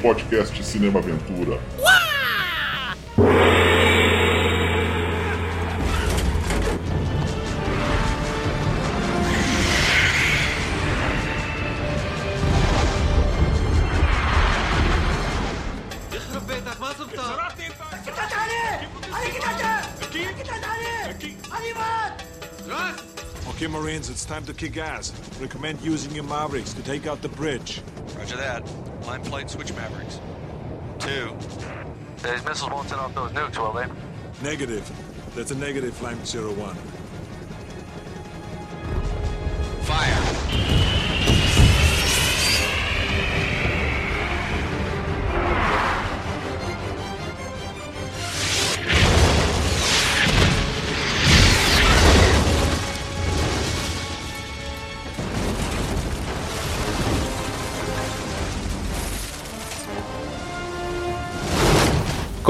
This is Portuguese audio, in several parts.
podcast Cinema Aventura. Okay, Marines, it's time to kick ass. Recommend using your Mavericks to take out the bridge. Roger that. Line flight switch Mavericks. Two. These missiles won't set off those nukes, will they? Negative. That's a negative, Flank Zero One.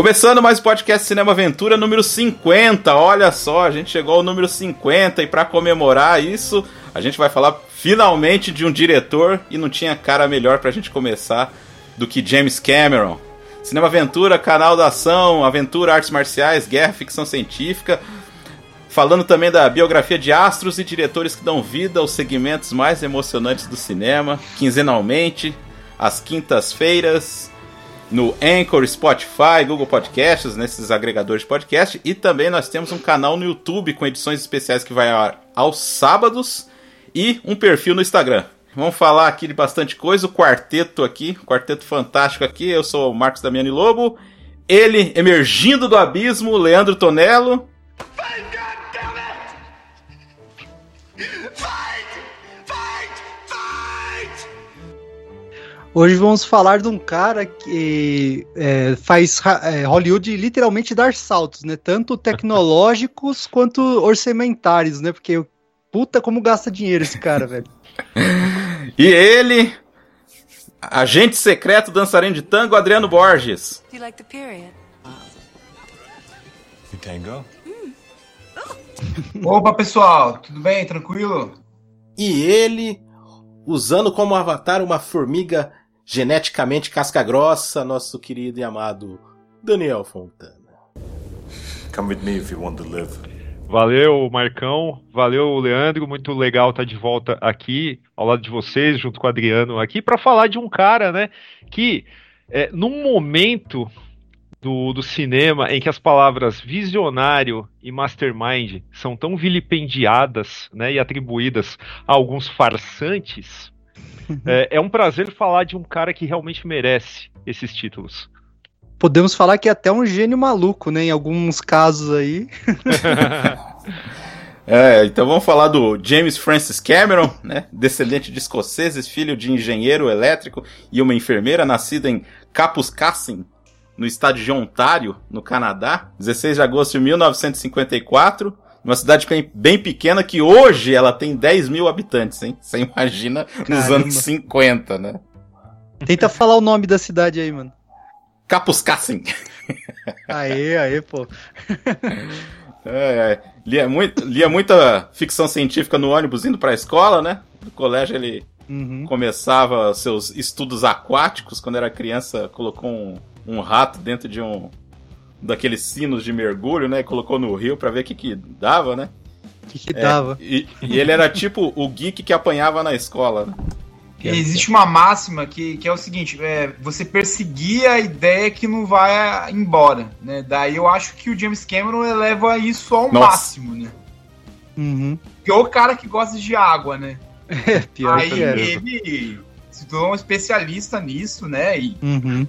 Começando mais o podcast Cinema Aventura número 50. Olha só, a gente chegou ao número 50 e para comemorar isso, a gente vai falar finalmente de um diretor e não tinha cara melhor pra gente começar do que James Cameron. Cinema Aventura, canal da ação, aventura, artes marciais, guerra, ficção científica. Falando também da biografia de astros e diretores que dão vida aos segmentos mais emocionantes do cinema, quinzenalmente, às quintas-feiras, no Anchor, Spotify, Google Podcasts, nesses agregadores de podcast. E também nós temos um canal no YouTube com edições especiais que vai ao- aos sábados e um perfil no Instagram. Vamos falar aqui de bastante coisa, o quarteto aqui, o quarteto fantástico aqui. Eu sou o Marcos Damiani Lobo. Ele, emergindo do abismo, Leandro Tonello. Hoje vamos falar de um cara que é, faz é, Hollywood literalmente dar saltos, né? Tanto tecnológicos quanto orçamentários, né? Porque puta como gasta dinheiro esse cara, velho. E ele, agente secreto dançarino de tango, Adriano Borges. Do you like the period? Tango? Opa, pessoal, tudo bem? Tranquilo? E ele, usando como avatar uma formiga geneticamente casca-grossa, nosso querido e amado Daniel Fontana. Come with me if you want to live. Valeu, Marcão. Valeu, Leandro. Muito legal estar de volta aqui, ao lado de vocês, junto com o Adriano aqui, para falar de um cara, né, que é, num momento do, do cinema em que as palavras visionário e mastermind são tão vilipendiadas, né, e atribuídas a alguns farsantes, é, é um prazer falar de um cara que realmente merece esses títulos. Podemos falar que é até um gênio maluco, né? Em alguns casos aí. É, então vamos falar do James Francis Cameron, né? Descendente de escoceses, filho de engenheiro elétrico e uma enfermeira, nascida em Kapuskassin, no estado de Ontário, no Canadá, 16 de agosto de 1954. Uma cidade bem, pequena que hoje ela tem 10 mil habitantes, hein? Você imagina nos Caramba. anos 50, né? Tenta falar o nome da cidade aí, mano. Kapuskassin. Aê, aê, pô. É, é. Lia, muito, lia muita ficção científica no ônibus indo pra escola, né? No colégio ele Uhum. começava seus estudos aquáticos. Quando era criança, colocou um, um rato dentro de um daqueles sinos de mergulho, né? E colocou no rio pra ver o que, que dava, né? O que, que É, dava? e, e ele era tipo o geek que apanhava na escola. né? Existe uma máxima que, que é o seguinte: é, você perseguir a ideia que não vai embora, né? Daí eu acho que o James Cameron eleva isso ao Nossa. máximo, né? Uhum. Porque o cara que gosta de água, né? É, pior Aí que era. ele se tornou um especialista nisso, né? E Uhum.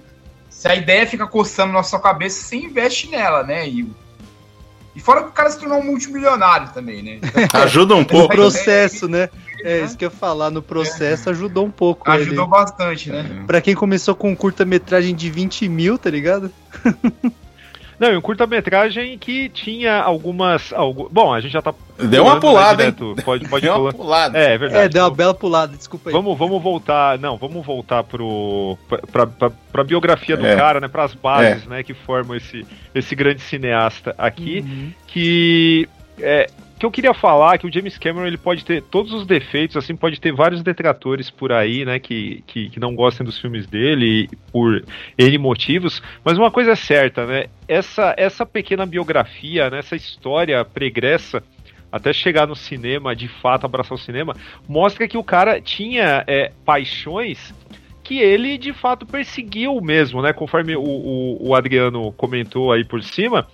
Se a ideia fica coçando na sua cabeça, você investe nela, né? E, e fora que o cara se tornou um multimilionário também, né? Ajuda um No pouco. processo, né? É isso que eu ia falar. No processo ajudou um pouco. Ajudou ele. bastante, né? Pra quem começou com um curta-metragem de 20 mil, tá ligado? Não, e um curta-metragem que tinha algumas. algu- Bom, a gente já tá. Deu uma né, pulada, hein? Pode, pode Deu uma pular. pulada. É, é verdade. É, deu uma bela pulada, desculpa aí. Vamos, vamos voltar. Não, vamos voltar pro. Pra, pra, pra biografia do É. cara, né? Pras bases, né? Que formam esse, esse grande cineasta aqui. Uhum. Que. É, que eu queria falar é que o James Cameron ele pode ter todos os defeitos, assim, pode ter vários detratores por aí, né, que, que, que não gostem dos filmes dele por N motivos, mas uma coisa é certa, né, essa, essa pequena biografia, né, essa história pregressa, até chegar no cinema, de fato abraçar o cinema, mostra que o cara tinha é, paixões que ele de fato perseguiu mesmo, né? Conforme o, o, o, Adriano comentou aí por cima.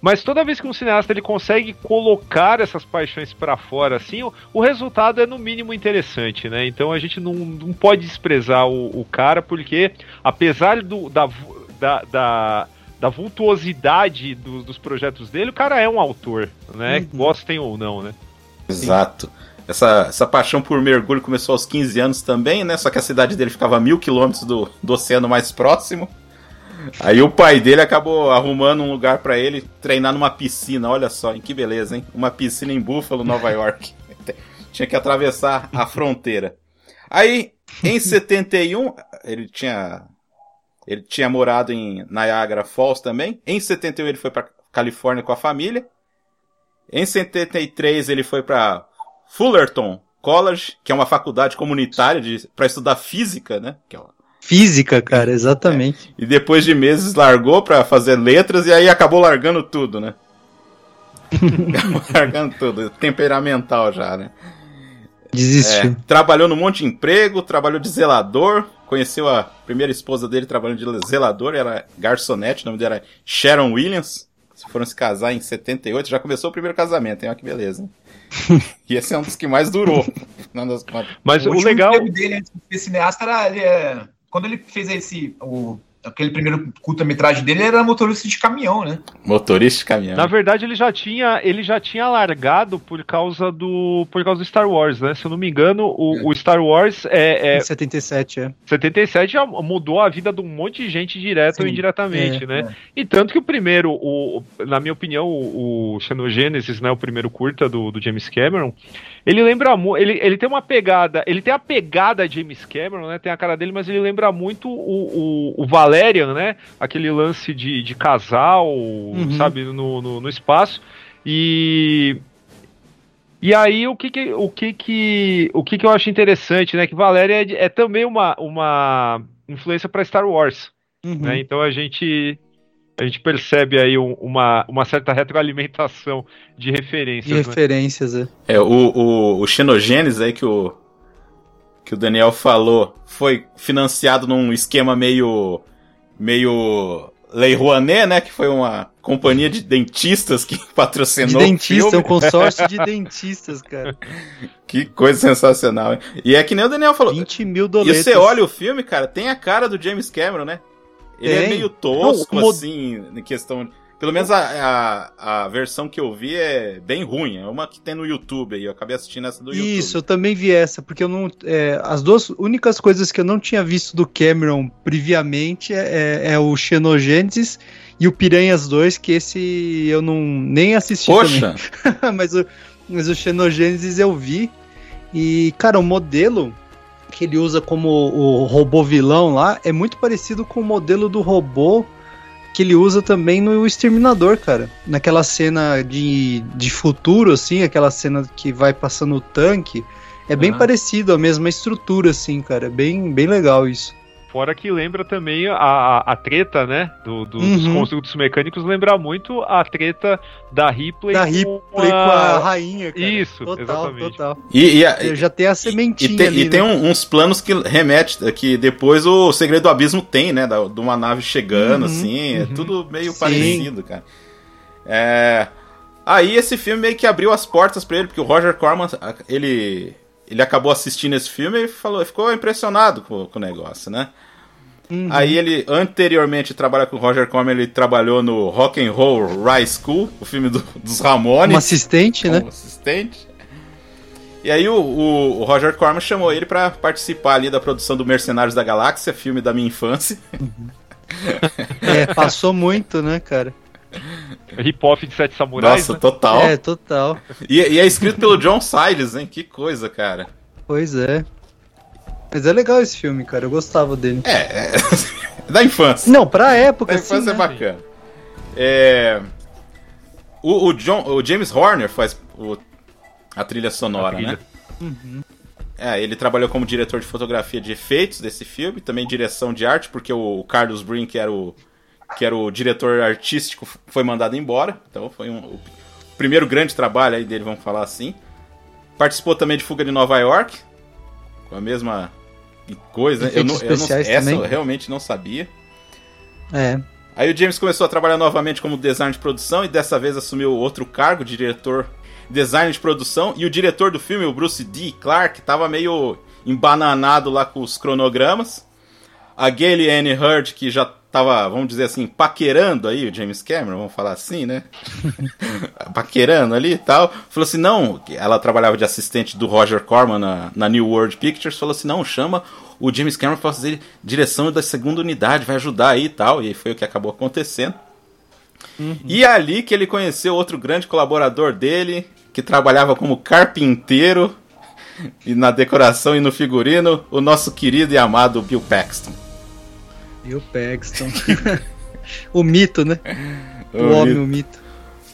Mas toda vez que um cineasta ele consegue colocar essas paixões para fora, assim, o, o, resultado é no mínimo interessante, né? Então a gente não, não pode desprezar o, o cara, porque apesar do, da, da, da da vultuosidade do, dos projetos dele, o cara é um autor, né? Uhum. Gostem ou não, né? Exato. Essa, essa paixão por mergulho começou aos 15 anos também, né? Só que a cidade dele ficava a mil quilômetros do, do oceano mais próximo. Aí o pai dele acabou arrumando um lugar para ele treinar numa piscina. Olha só, que beleza, hein? Uma piscina em Buffalo, Nova York. Tinha que atravessar a fronteira. Aí, em 71, ele tinha ele tinha morado em Niagara Falls também. Em 71 ele foi para Califórnia com a família. Em 73 ele foi para Fullerton College, que é uma faculdade comunitária para estudar física, né? Que é uma... Física, cara, exatamente. É. E depois de meses largou para fazer letras e aí acabou largando tudo, né? largando tudo, temperamental já, né? Desistiu. É, trabalhou num monte de emprego, trabalhou de zelador, conheceu a primeira esposa dele trabalhando de zelador, era garçonete, o nome dela era Sharon Williams. Foram se casar em 78, já começou o primeiro casamento, hein? Olha que beleza. E esse é um dos que mais durou. Mas o, o legal dele antes de ser cineasta era ele, é, quando ele fez esse o aquele primeiro curta-metragem dele era motorista de caminhão, né? Motorista de caminhão. Na verdade, ele já tinha, ele já tinha largado por causa do por causa do Star Wars, né? Se eu não me engano, o, é. o Star Wars é, é 77, é. 77 já mudou a vida de um monte de gente direto ou indiretamente, é, né? É. E tanto que o primeiro, o, na minha opinião, o, o Xenogenesis, né, o primeiro curta do, do James Cameron, ele lembra ele, ele tem uma pegada, ele tem a pegada James Cameron, né? Tem a cara dele, mas ele lembra muito o, o, o Valerian, né? Aquele lance de, de casal, uhum. sabe, no, no, no, espaço. E e aí o que que, o que que o que que eu acho interessante, né? Que Valéria é, é também uma, uma influência para Star Wars, uhum. né? Então a gente a gente percebe aí um, uma, uma certa retroalimentação de referências. De né? referências, é. É, o, o, o Xenogênesis aí que o, que o Daniel falou foi financiado num esquema meio. Meio. Lei Rouanet, né? Que foi uma companhia de dentistas que patrocinou de dentista, o um consórcio de dentistas, cara. Que coisa sensacional, hein? E é que nem o Daniel falou. 20 mil dólares. E você olha o filme, cara, tem a cara do James Cameron, né? Ele é meio tosco, Não, assim, em questão. Pelo menos a, a, a, versão que eu vi é bem ruim. É uma que tem no YouTube aí. Eu acabei assistindo essa do YouTube. Isso, eu também vi essa, porque eu não. É, as duas únicas coisas que eu não tinha visto do Cameron previamente é, é, é o Xenogenesis e o Piranhas 2, que esse eu não nem assisti Poxa! mas, o, mas o Xenogenesis eu vi. E, cara, o modelo que ele usa como o robô vilão lá é muito parecido com o modelo do robô que ele usa também no Exterminador, cara. Naquela cena de, de futuro, assim, aquela cena que vai passando o tanque. É bem parecido, a mesma estrutura, assim, cara. É bem, bem legal isso. Fora que lembra também a, a treta, né? Do, do uhum. Dos construtos mecânicos, lembra muito a treta da Ripley, da Ripley com, a... com a rainha, cara. Isso, total, exatamente. Total. E, e a, já tem a sementinha. E, tem, ali, e né? tem um, uns planos que remete, que depois o Segredo do Abismo tem, né? Da, de uma nave chegando, uhum, assim. É uhum. É tudo meio Sim. parecido, cara. É. Aí esse filme meio que abriu as portas para ele, porque o Roger Corman, ele ele acabou assistindo esse filme e falou, ficou impressionado com, com o negócio, né? Uhum. Aí ele, anteriormente, trabalha com o Roger Corman, ele trabalhou no Rock and Roll High School, o filme do, dos Ramones. Um assistente, né? Um assistente. E aí o, o, o Roger Corman chamou ele para participar ali da produção do Mercenários da Galáxia, filme da minha infância. Uhum. é, passou muito, né, cara? Hip-hop de Sete Samurais. Nossa, né? total. É, total. E, e, é escrito pelo John Siles, hein? Que coisa, cara. Pois é. Mas é legal esse filme, cara. Eu gostava dele. É, é da infância. Não, pra época, Da infância sim, é né? bacana. É. O, o, John, o James Horner faz o, A trilha sonora, A trilha. né? Uhum. É, ele trabalhou como diretor de fotografia de efeitos desse filme, também direção de arte, porque o Carlos Brink, que era o, que era o diretor artístico, foi mandado embora. Então foi um, o primeiro grande trabalho aí dele, vamos falar assim. Participou também de Fuga de Nova York, com a mesma coisa. Eu não, eu não, essa também. eu realmente não sabia. É. Aí o James começou a trabalhar novamente como design de produção e dessa vez assumiu outro cargo, diretor design de produção. E o diretor do filme, o Bruce D. Clark, tava meio embananado lá com os cronogramas. A Gayle Anne Hurd, que já tava, vamos dizer assim, paquerando aí o James Cameron, vamos falar assim, né? paquerando ali e tal. Falou assim, não, ela trabalhava de assistente do Roger Corman na, na New World Pictures. Falou assim, não, chama o James Cameron pra fazer direção da segunda unidade, vai ajudar aí e tal. E foi o que acabou acontecendo. E é ali que ele conheceu outro grande colaborador dele, que trabalhava como carpinteiro e na decoração e no figurino, o nosso querido e amado Bill Paxton. E o Paxton. o mito, né? O, O homem, mito. o mito.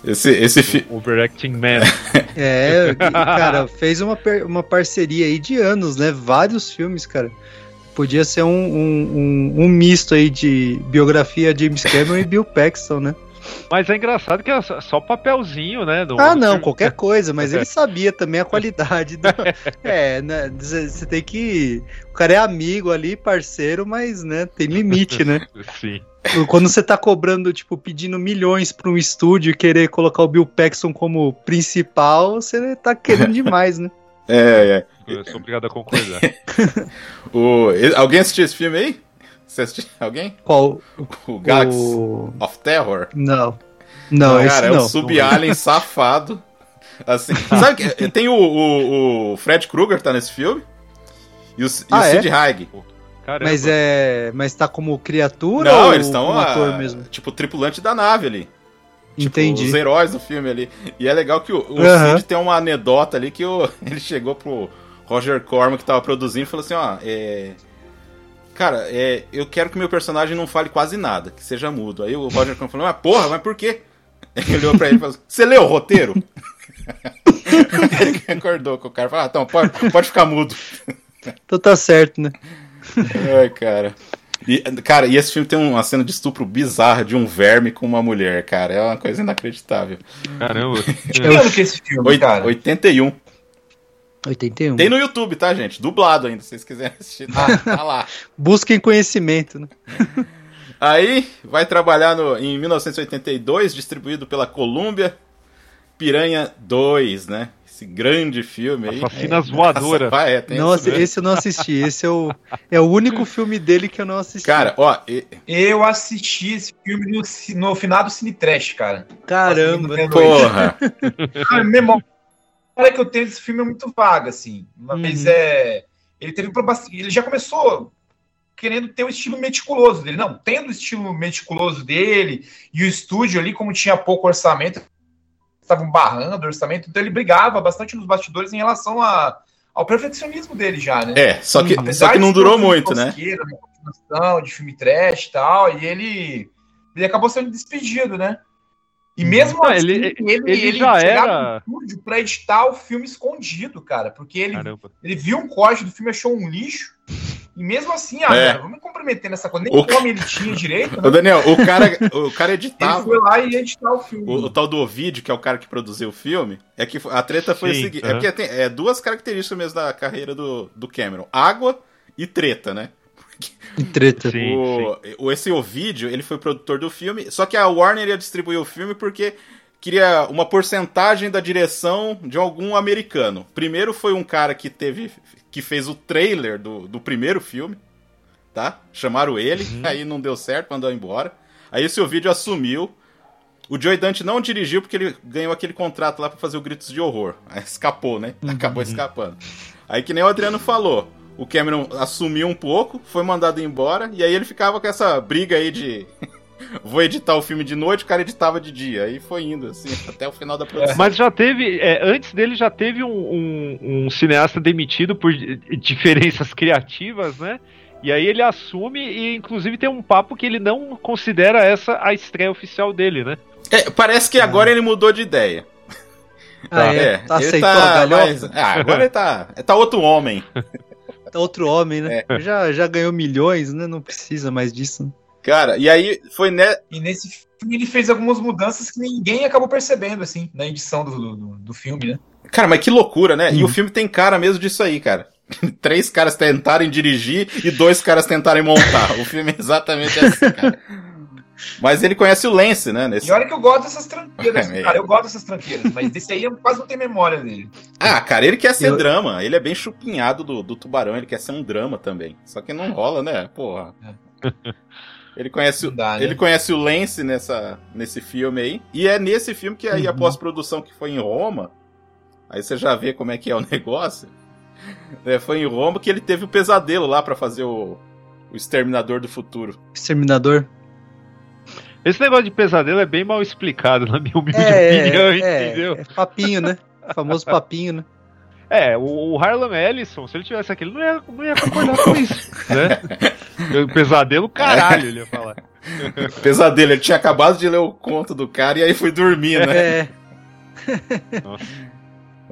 Esse, esse fi... Overacting Man. É, cara, fez uma, uma parceria aí de anos, né? Vários filmes, cara. Podia ser um, um, um, um misto aí de biografia James Cameron e Bill Paxton, né? Mas é engraçado que é só papelzinho, né? no- Ah, não, qualquer coisa, mas ele sabia também a qualidade do. É, né? Você tem que. O cara é amigo ali, parceiro, mas, né, tem limite, né? Sim. Quando você tá cobrando, tipo, pedindo milhões pra um estúdio e querer colocar o Bill Paxton como principal, você tá querendo demais, né? É, é. Eu sou obrigado a concordar. O... Alguém assistiu esse filme aí? Você assistiu? Alguém? Qual? O Galaxy O... of Terror? Não. Não, esse Cara, é não. um sub-alien safado. Assim, sabe que tem o, o, o Fred Krueger tá nesse filme? E o, e Ah, o é? Sid Haig. Caramba. Mas é. Mas tá como criatura Não, ou eles estão tipo tripulante da nave ali. Tipo, Entendi. os heróis do filme ali. E é legal que o, o tem uma anedota ali que o, ele chegou pro Roger Corman que tava produzindo e falou assim, ó, é... Cara, é, eu quero que meu personagem não fale quase nada, que seja mudo. Aí o Roger Corman falou, mas porra, mas por quê? Ele olhou pra ele e falou assim, você leu o roteiro? ele acordou com o cara e falou, ah, então, pode, pode ficar mudo. Então tá certo, né? Ai, cara. E, cara, e esse filme tem uma cena de estupro bizarra de um verme com uma mulher, cara. É uma coisa inacreditável. Caramba. Que ano que é esse filme, Oit- cara? 81. 81. Tem no YouTube, tá, gente? Dublado ainda, se vocês quiserem assistir. Tá, tá lá. Busquem conhecimento, né? Aí, vai trabalhar no, em 1982, distribuído pela Columbia. Piranha 2, né? Esse grande filme aí. Assassinas voadoras. Nossa, é, tem Nossa, esse eu não assisti. Esse é o, é o único filme dele que eu não assisti. Cara, ó, e- Eu assisti esse filme no, no final do Cine Trash, cara. caramba. porra. A memória que eu tenho desse filme é muito vaga, assim. Mas Uhum. é. Ele teve bast- Ele já começou querendo ter o estilo meticuloso dele. Não, tendo o estilo meticuloso dele e o estúdio ali, como tinha pouco orçamento, estavam barrando o orçamento, então ele brigava bastante nos bastidores em relação a- ao perfeccionismo dele já, né? É, só que, Apesar só que não durou muito, né? continuação de filme trash e tal, e ele, ele acabou sendo despedido, né? E mesmo Não, assim, ele- ele, ele já era- estúdio pra editar o filme escondido, cara, porque ele, Caramba. ele viu um corte do filme, achou um lixo, e mesmo assim, ah, É. cara, vamos me comprometer nessa coisa, nem O nome ele tinha direito, Ô, né? Daniel, o cara, o cara Ele editava. foi lá e ia editar o filme. O, o tal do Ovidio, que é o cara que produziu o filme, é que a treta foi Sim, o seguinte. É aham. porque tem é, duas características mesmo da carreira do, do Cameron: água e treta, né? Treta. Sim, o, o- esse Ovidio, ele foi produtor do filme, só que a Warner ia distribuir o filme porque queria uma porcentagem da direção de algum americano. Primeiro foi um cara que teve que fez o trailer do, do primeiro filme, tá? Chamaram ele, aí não deu certo, mandou embora. Aí esse Ovidio assumiu. O Joey Dante não dirigiu porque ele ganhou aquele contrato lá pra fazer o Gritos de Horror. Aí escapou, né? Acabou escapando. Aí que nem o Adriano falou, o Cameron assumiu um pouco, foi mandado embora, e aí ele ficava com essa briga aí de vou editar o filme de noite, o cara editava de dia. Aí foi indo, assim, até o final da produção. Mas já teve, é, antes dele já teve um, um- um cineasta demitido por di- diferenças criativas, né? E aí ele assume e inclusive tem um papo que ele não considera essa a estreia oficial dele, né? É, parece que agora ele mudou de ideia. Ah, é? Tá, ele aceitou a tá galhofa? mais- Ah, agora ele tá. Tá outro homem. Tá outro homem, né? É. Já, já ganhou milhões, né? Não precisa mais disso. Cara, e aí foi né. E nesse filme ele fez algumas mudanças que ninguém acabou percebendo, assim, na edição do, do, do filme, né? Cara, mas que loucura, né? Uhum. E o filme tem cara mesmo disso aí, cara. Três caras tentarem dirigir e dois caras tentarem montar. o filme é exatamente assim, cara. Mas ele conhece o Lance, né? Nesse... E olha que eu gosto dessas tranqueiras, É, cara. Eu gosto dessas tranqueiras, mas desse aí eu quase não tenho memória dele. Ah, cara, ele quer ser Eu- drama. Ele é bem chupinhado do, do tubarão, ele quer ser um drama também. Só que não rola, né? Porra. Ele conhece, o- dá, né? ele conhece o Lance nessa, nesse filme aí. E é nesse filme que aí a Uhum. pós-produção que foi em Roma. Aí você já vê como é que é o negócio. É, foi em Roma que ele teve o pesadelo lá pra fazer o, o Exterminador do Futuro. Exterminador. Esse negócio de pesadelo é bem mal explicado, na minha humilde É, opinião, é, entendeu? é papinho, né? O famoso papinho, né? É, o, o Harlan Ellison, se ele tivesse aqui, ele não ia, não ia concordar com isso, né? Pesadelo, caralho, ele ia falar. Pesadelo, ele tinha acabado de ler o conto do cara e aí foi dormir, né? É.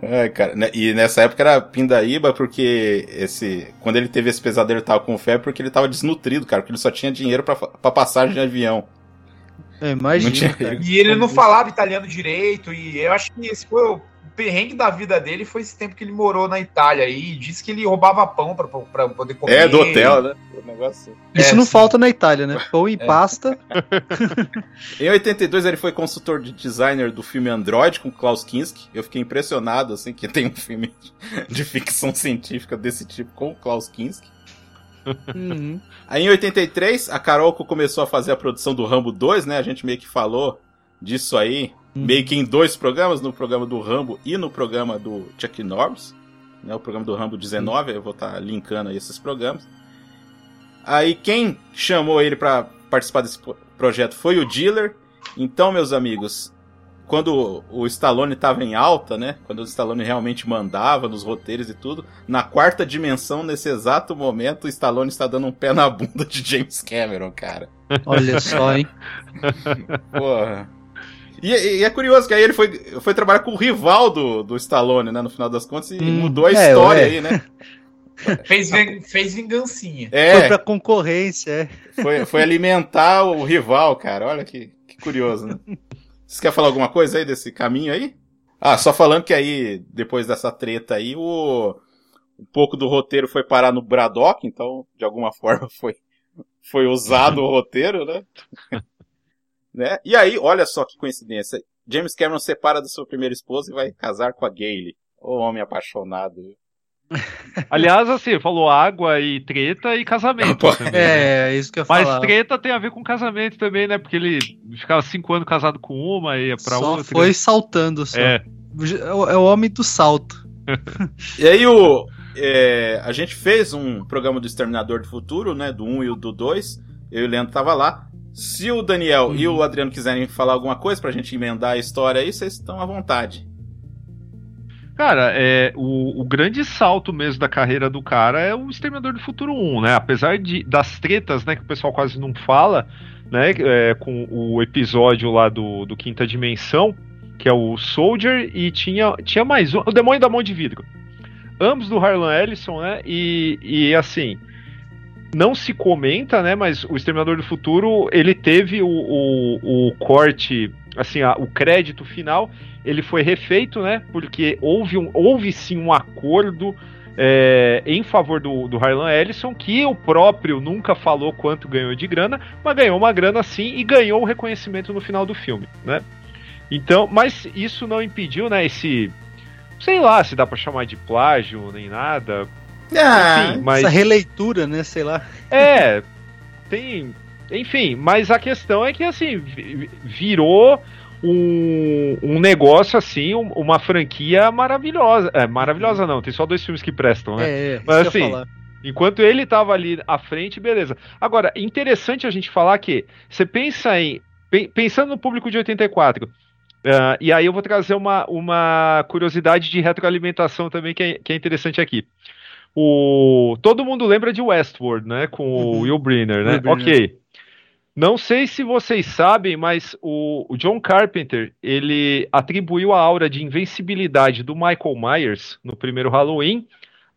É, cara, né, e nessa época era pindaíba porque esse, quando ele teve esse pesadelo ele tava com febre porque ele tava desnutrido, cara, porque ele só tinha dinheiro pra passagem de avião. É, imagina. E ele não falava italiano direito, e eu acho que esse foi o perrengue da vida dele, foi esse tempo que ele morou na Itália aí, e disse que ele roubava pão pra, pra poder comer. É, do hotel, né? Isso É, não sim. falta na Itália, né? Pão e pasta. Em 82 ele foi consultor de designer do filme Android com Klaus Kinski. Eu fiquei impressionado, assim, que tem um filme de ficção científica desse tipo com o Klaus Kinski. Uhum. Aí em 83, a Carolco começou a fazer a produção do Rambo 2, né? A gente meio que falou disso aí, Uhum. meio que em dois programas, no programa do Rambo e no programa do Chuck Norris, né? O programa do Rambo 19, eu vou estar linkando aí esses programas. Aí quem chamou ele pra participar desse pro- projeto foi o Dealer. Então, meus amigos, quando o Stallone estava em alta, né? Quando o Stallone realmente mandava nos roteiros e tudo, na quarta dimensão, nesse exato momento, o Stallone está dando um pé na bunda de James Cameron, cara. Olha só, hein? Porra. E, e é curioso que aí ele foi, foi trabalhar com o rival do, do Stallone, né? No final das contas, e Hum, mudou a é, história ué. aí, né? Fez, fez vingancinha. Foi É, pra concorrência, é. foi, foi alimentar o rival, cara. Olha que, que curioso, né? Você quer falar alguma coisa aí desse caminho aí? Ah, só falando que aí, depois dessa treta aí, o um pouco do roteiro foi parar no Braddock, então, de alguma forma, foi, foi usado o roteiro, né? né? E aí, olha só que coincidência. James Cameron separa da sua primeira esposa e vai casar com a Gayle. Ô homem apaixonado. Aliás, assim, falou água e treta e casamento. Também, né? É, é isso que eu ia Mas treta tem a ver com casamento também, né? Porque ele ficava cinco anos casado com uma e ia pra Só outra. foi saltando, só. É, É o, é o homem do salto. E aí o. é, a gente fez um programa do Exterminador do Futuro, né? Do 1 e o do 2. Eu e o Leandro tava lá. Se o Daniel e o Adriano quiserem falar alguma coisa pra gente emendar a história aí, vocês estão à vontade. Cara, é, o, o grande salto mesmo da carreira do cara é o Exterminador do Futuro 1, né? Apesar de, das tretas, né, que o pessoal quase não fala, né? é, com o episódio lá do, do Quinta Dimensão, que é o Soldier, e tinha, tinha mais um, o Demônio da Mão de Vidro. Ambos do Harlan Ellison, né? E, e assim, não se comenta, né? Mas o Exterminador do Futuro, ele teve o, o, o corte, assim, a- o crédito final ele foi refeito, né? Porque houve, um, houve sim um acordo é, em favor do, do Harlan Ellison, que o próprio nunca falou quanto ganhou de grana, mas ganhou uma grana sim e ganhou o reconhecimento no final do filme, né? Então, mas isso não impediu, né? Esse, sei lá, se dá pra chamar de plágio nem nada. Ah, Enfim, mas Essa releitura, né? Sei lá. é, tem. Enfim, mas a questão é que assim, vi- virou um, um negócio assim, um- uma franquia maravilhosa. É, maravilhosa não, tem só dois filmes que prestam, né? É, é. Mas assim. Enquanto ele tava ali à frente, beleza. Agora, interessante a gente falar que você pensa em. pe- Pensando no público de 84, ah, e aí eu vou trazer uma, uma curiosidade de retroalimentação também que é, que é interessante aqui. O, todo mundo lembra de Westworld, né? Com o Uhum. Will Brynner, né? Will Brynner. Ok. Não sei se vocês sabem, mas o, o John Carpenter ele atribuiu a aura de invencibilidade do Michael Myers no primeiro Halloween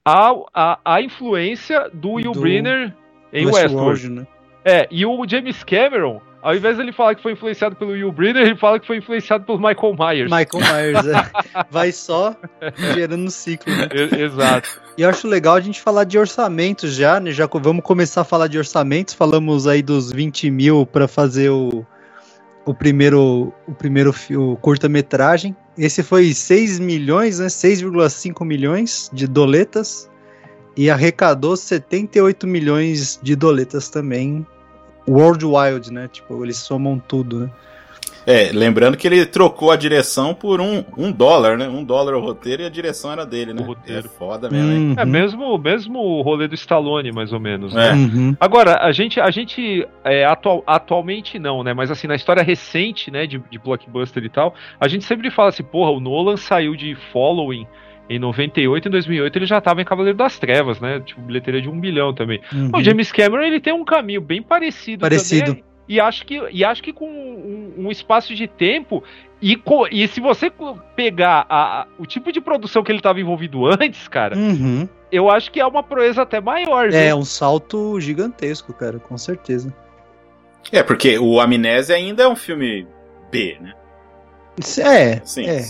à, à, à influência do Will Do Brynner em Westworld, Westworld. né? É, e o James Cameron, ao invés de ele falar que foi influenciado pelo Will Brynner, ele fala que foi influenciado pelo Michael Myers. Michael Myers, é. Vai só gerando ciclo, né? Exato. E eu acho legal a gente falar de orçamentos já, né? Já vamos começar a falar de orçamentos. Falamos aí dos 20 mil para fazer o, o primeiro, o primeiro curta-metragem. Esse foi 6 milhões, né? 6,5 milhões de doletas. E arrecadou 78 milhões de doletas também. World Wild, né? Tipo, eles somam tudo, né? É, lembrando que ele trocou a direção por um, um dólar, né? Um dólar o roteiro e a direção era dele, né? O roteiro. É foda mesmo, hein? É mesmo, mesmo o rolê do Stallone, mais ou menos. É. Né? Uhum. Agora, a gente, a gente é, atual, atualmente não, né? Mas assim, na história recente, né, de, de blockbuster e tal, a gente sempre fala assim, porra, o Nolan saiu de Following em 98, em 2008 ele já tava em Cavaleiro das Trevas, né? Tipo, bilheteria de um bilhão também. Uhum. O James Cameron, ele tem um caminho bem parecido Parecido. também. E acho que, e acho que com um, um espaço de tempo e, co- e se você pegar a- a- o tipo de produção que ele estava envolvido antes, cara, Uhum. eu acho que é uma proeza até maior. viu? É um salto gigantesco, cara, com certeza. É, porque o Amnésia ainda é um filme B, né? É, Sim. é.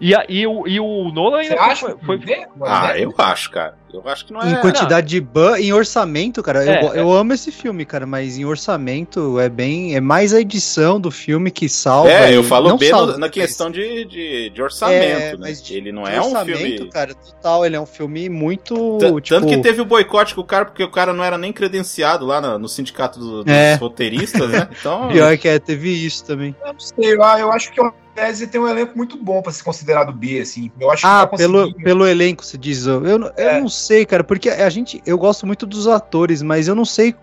E, a- e o, e o Nolan Você ainda acha foi, que foi-? Ah, eu acho, cara. Eu acho que não é. Em quantidade de ban, em orçamento, cara, eu, É, eu amo esse filme, cara, mas em orçamento é bem. É mais a edição do filme que salva. É, eu falo não B no- salva, na mas- questão de, de, de orçamento, É, né? mas de- Ele não de é um filme. cara, total. Ele é um filme muito. T- tipo, Tanto que teve o boicote com o cara, porque o cara não era nem credenciado lá na- no, sindicato do- dos É. roteiristas, né? Então. Pior que é, teve isso também. Eu não sei, eu, eu acho que o Amnésia tem um elenco muito bom pra ser considerado B, assim. Eu acho que Ah, tá pelo, pelo elenco, se diz. Eu, eu, não- eu É. não sei, cara, porque a gente. Eu gosto muito dos atores, mas eu não sei.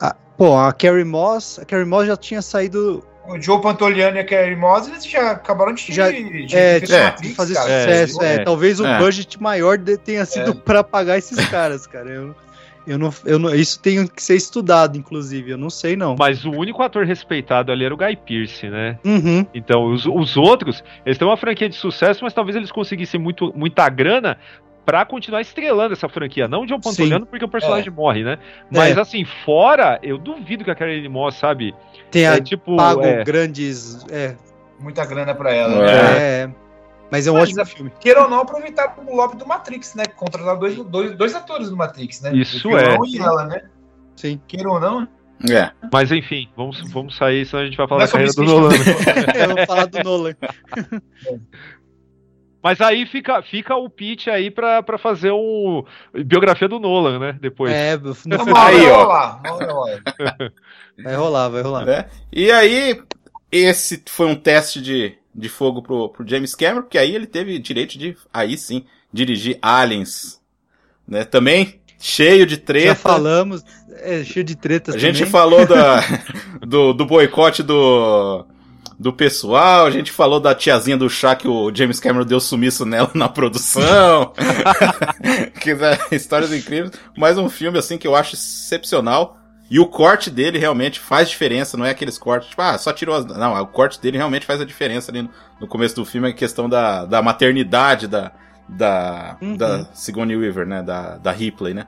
Ah, pô, a Carrie Moss. A Carrie Moss já tinha saído. O Joe Pantoliano e a Carrie Moss, eles já acabaram de, Já- de, de É, fazer é, Matrix, fazer cara. sucesso. É, é. talvez o É. budget maior de- tenha sido É. pra pagar esses caras, cara. Eu, eu, não, eu não. Isso tem que ser estudado, inclusive. Eu não sei, não. Mas o único ator respeitado ali era o Guy Pearce, né? Uhum. Então, os, os outros, eles têm uma franquia de sucesso, mas talvez eles conseguissem muito, muita grana pra continuar estrelando essa franquia. Não o John Pantoliano, porque o personagem morre, né? Mas É. assim, fora, eu duvido que a Karen Moss, sabe? Tenha É tipo. pago é, grandes. É, Muita grana pra ela. É. né? é. Mas é um Mas ótimo filme. Queira ou não, aproveitaram o lobby do Matrix, né? Contrataram dois, dois, dois atores do Matrix, né? Isso o é. e ela, né? Sim. Queira ou não, É. Mas enfim, vamos, vamos sair, senão a gente vai falar Não é da carreira do Nolan. Eu vou falar do Nolan. Mas aí fica, fica o pitch aí pra, pra fazer um biografia do Nolan, né? Depois. É, no Uma final hora Aí, vai rolar, uma vai rolar, vai rolar. né? E aí, esse foi um teste de, de fogo pro, pro James Cameron, porque aí ele teve direito de, aí sim, dirigir Aliens. Né? Também cheio de treta. Já falamos, é cheio de tretas A gente também. falou da, do, do boicote do, do pessoal, a gente falou da tiazinha do chá que o James Cameron deu sumiço nela na produção. que né, histórias incríveis. Mais um filme assim que eu acho excepcional. E o corte dele realmente faz diferença, não é aqueles cortes, tipo, ah, só tirou as. Não, o corte dele realmente faz a diferença ali no, no começo do filme, a questão da, da maternidade da, da, Uhum. da Sigourney Weaver, né? Da, da Ripley, né?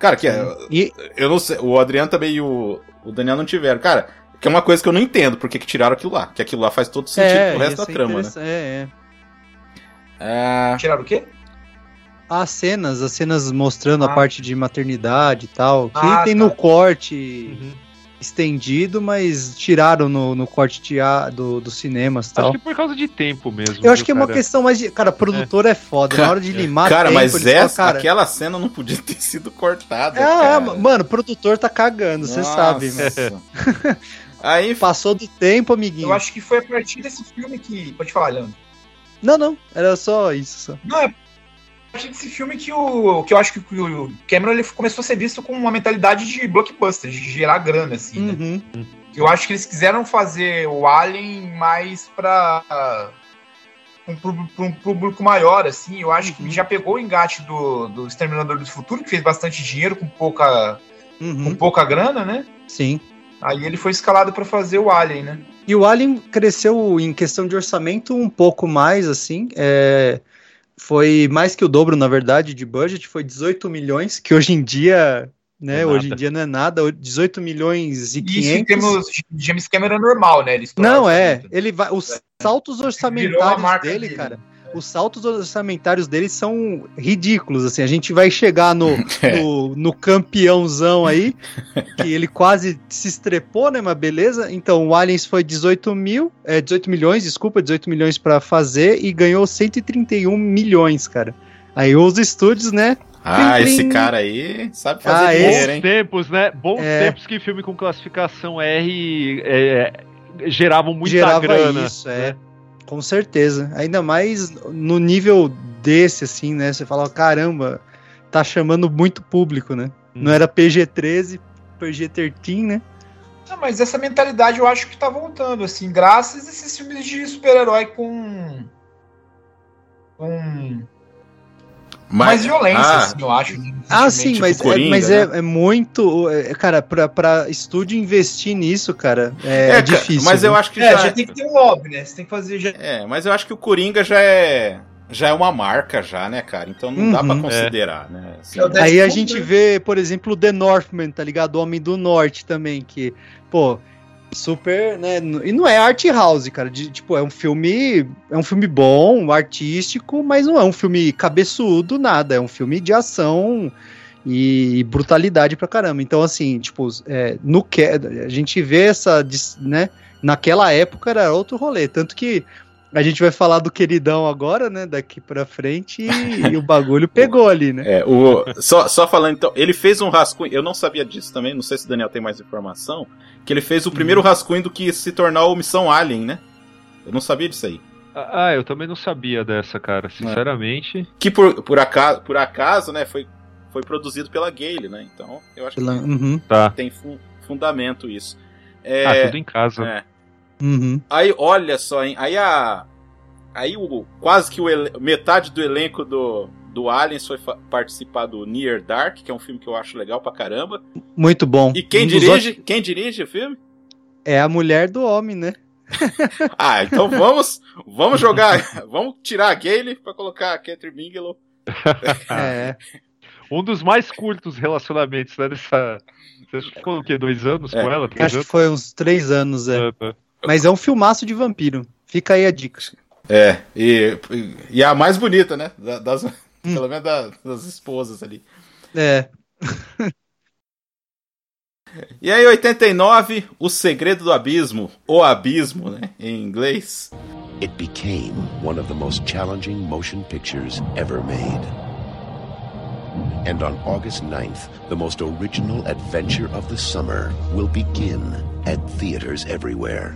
Cara, que é, E, eu não sei, o Adriano também e o, o Daniel não tiveram. Cara, que é uma coisa que eu não entendo porque que tiraram aquilo lá. Que aquilo lá faz todo sentido é, pro resto da trama, né? É, é. É, Tiraram o quê? As cenas, as cenas mostrando a Ah. parte de maternidade e tal, que Ah, tem tá. no corte Uhum. estendido, mas tiraram no, no corte tea- do, dos cinemas e Acho tal. que por causa de tempo mesmo. Eu acho que é uma cara? questão mais de. Cara, produtor é, foda. Na hora de limar cara, tempo, mas essa, falam, cara, aquela cena não podia ter sido cortada. É, cara. mano, o produtor tá cagando, você sabe, mano. Aí, Passou do tempo, amiguinho. Eu acho que foi a partir desse filme que. Pode falar, Leandro. Não, não, era só isso. Só. Não, é a partir desse filme que, o, que eu acho que o Cameron ele começou a ser visto com uma mentalidade de blockbuster, de gerar grana, assim. né? Uhum. Eu acho que eles quiseram fazer o Alien mais pra um, pra um público maior, assim. Eu acho Uhum. que já pegou o engate do, do Exterminador do Futuro, que fez bastante dinheiro com pouca, Uhum. com pouca grana, né? Sim. Aí ele foi escalado pra fazer o Alien, né? E o Alien cresceu em questão de orçamento um pouco mais, assim. é, foi mais que o dobro, na verdade, de budget. Foi 18 milhões, que hoje em dia, né? É hoje em nada. dia não é nada. 18 milhões e E isso em 500. termos de James Cameron é normal, né? Ele Não, esse é. tanto. Ele vai. Os saltos Virou a orçamentários marca dele, dele. cara. Os saltos orçamentários dele são ridículos, assim. A gente vai chegar no, É. no, no campeãozão aí, que ele quase se estrepou, né? Mas beleza. Então, o Aliens foi 18 mil, é, 18 milhões, desculpa, 18 milhões pra fazer e ganhou 131 milhões, cara. Aí os estúdios, né? Ah, Plim, esse plim. cara aí sabe fazer Ah, dinheiro, hein? Bons tempos, né? Bons É. tempos que filme com classificação R é, geravam muita gerava grana. isso, é. Com certeza. Ainda mais no nível desse, assim, né? Você fala, caramba, tá chamando muito público, né? Hum. Não era PG-13, PG-13, né? Não, mas essa mentalidade eu acho que tá voltando, assim, graças a esses filmes de super-herói com. com. Mais violência, ah, assim, eu acho. Ah, sim, tipo mas, é, Coringa, mas né? é, é muito. é, cara, pra, pra estúdio investir nisso, cara, é, É, difícil. mas eu viu? acho que É, já, já tem que ter um lobby, né? Você tem que fazer. Já... É, mas eu acho que o Coringa já é já é uma marca já, né, cara? Então não dá pra Uhum. considerar, né? Assim, É o Deathstroke, Aí a né? gente vê, por exemplo, o The Northman, tá ligado? O Homem do Norte também, que, pô, super, né? E não é art house, cara. de- tipo, é um filme. É um filme bom, artístico, mas não é um filme cabeçudo, nada. É um filme de ação e brutalidade pra caramba. Então, assim, tipo, é, no que a gente vê essa, né? Naquela época era outro rolê. Tanto que a gente vai falar do queridão agora, né? Daqui pra frente, e, e o bagulho pegou ali, né? É, o, só, só falando então, ele fez um rascunho, eu não sabia disso também, não sei se o Daniel tem mais informação, que ele fez o primeiro rascunho do que se tornar o Missão Alien, né? Eu não sabia disso aí. Ah, eu também não sabia dessa, cara, sinceramente. Que por, por, acaso, por acaso, né, foi, foi produzido pela Gale, né? Então, eu acho que Uhum, Tá. tem fu- fundamento isso. É, Ah, tudo em casa. é. Uhum. Aí, olha só, hein? Aí a. Aí o, quase que o ele- metade do elenco do, do Aliens foi participar do Near Dark, que é um filme que eu acho legal pra caramba. Muito bom. E quem Um dirige? ótimos- Quem dirige o filme? É a mulher do homem, né? Ah, então vamos, vamos jogar, vamos tirar a Gale pra colocar a Catherine Bigelow. É. Um dos mais curtos relacionamentos, né? Dessa. Você ficou o quê? Dois anos É, com ela? Acho que anos? foi uns três anos, é. Ah, tá. Mas é um filmaço de vampiro. Fica aí a dica. É, e, e a mais bonita, né? Da- Das, Pelo menos da- das esposas ali. É. E aí, 89, O Segredo do Abismo, O Abismo, né? Em inglês. It became one of the most challenging motion pictures ever made. And on August 9th, the most original adventure of the summer will begin at theaters everywhere.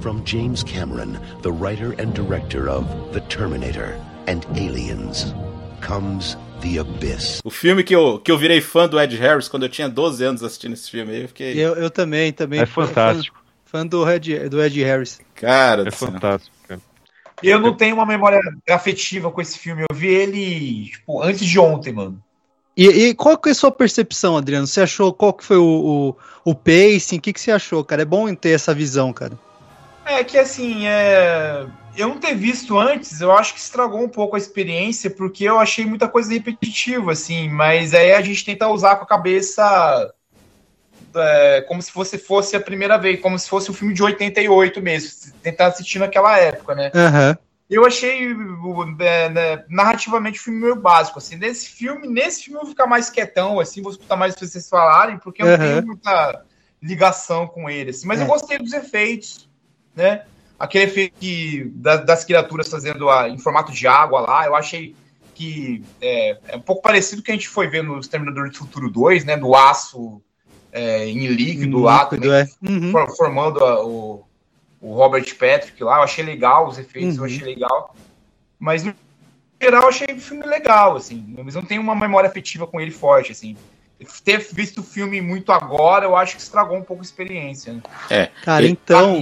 From James Cameron, the writer and director of The Terminator and Aliens, comes The Abyss. O filme que eu, que eu virei fã do Ed Harris quando eu tinha 12 anos assistindo esse filme aí, eu fiquei. Eu, eu também, também. É fã- fantástico. Fã, fã do, Ed, do Ed Harris. Cara, É do céu. fantástico, cara. Eu não tenho uma memória afetiva com esse filme. Eu vi ele, tipo, antes de ontem, mano. E, e qual que é a sua percepção, Adriano? Você achou qual que foi o, o, o pacing? O que, que você achou, cara? É bom ter essa visão, cara. É que assim, é... eu não ter visto antes, eu acho que estragou um pouco a experiência, porque eu achei muita coisa repetitiva, assim, mas aí a gente tenta usar com a cabeça é, como se fosse, fosse a primeira vez, como se fosse um filme de 88 mesmo, tentar assistir naquela época, né? Aham. Eu achei é, né, narrativamente o filme meio básico, assim, nesse filme, nesse filme eu vou ficar mais quietão, assim, vou escutar mais vocês falarem, porque eu não tenho muita ligação com ele, assim, mas eu É. gostei dos efeitos, né, aquele efeito que, da- das criaturas fazendo a, em formato de água lá, eu achei que é, é um pouco parecido com o que a gente foi ver no Exterminador do Futuro 2, né, do aço é, em líquido lá, Líquido, também, é. Uhum. for- formando a- o, o Robert Patrick lá, eu achei legal os efeitos, eu Uhum. achei legal. Mas no geral eu achei o filme legal, assim. Mas não tenho uma memória afetiva com ele forte, assim. Ter visto o filme muito agora, eu acho que estragou um pouco a experiência. Né? É. Cara, ele, então.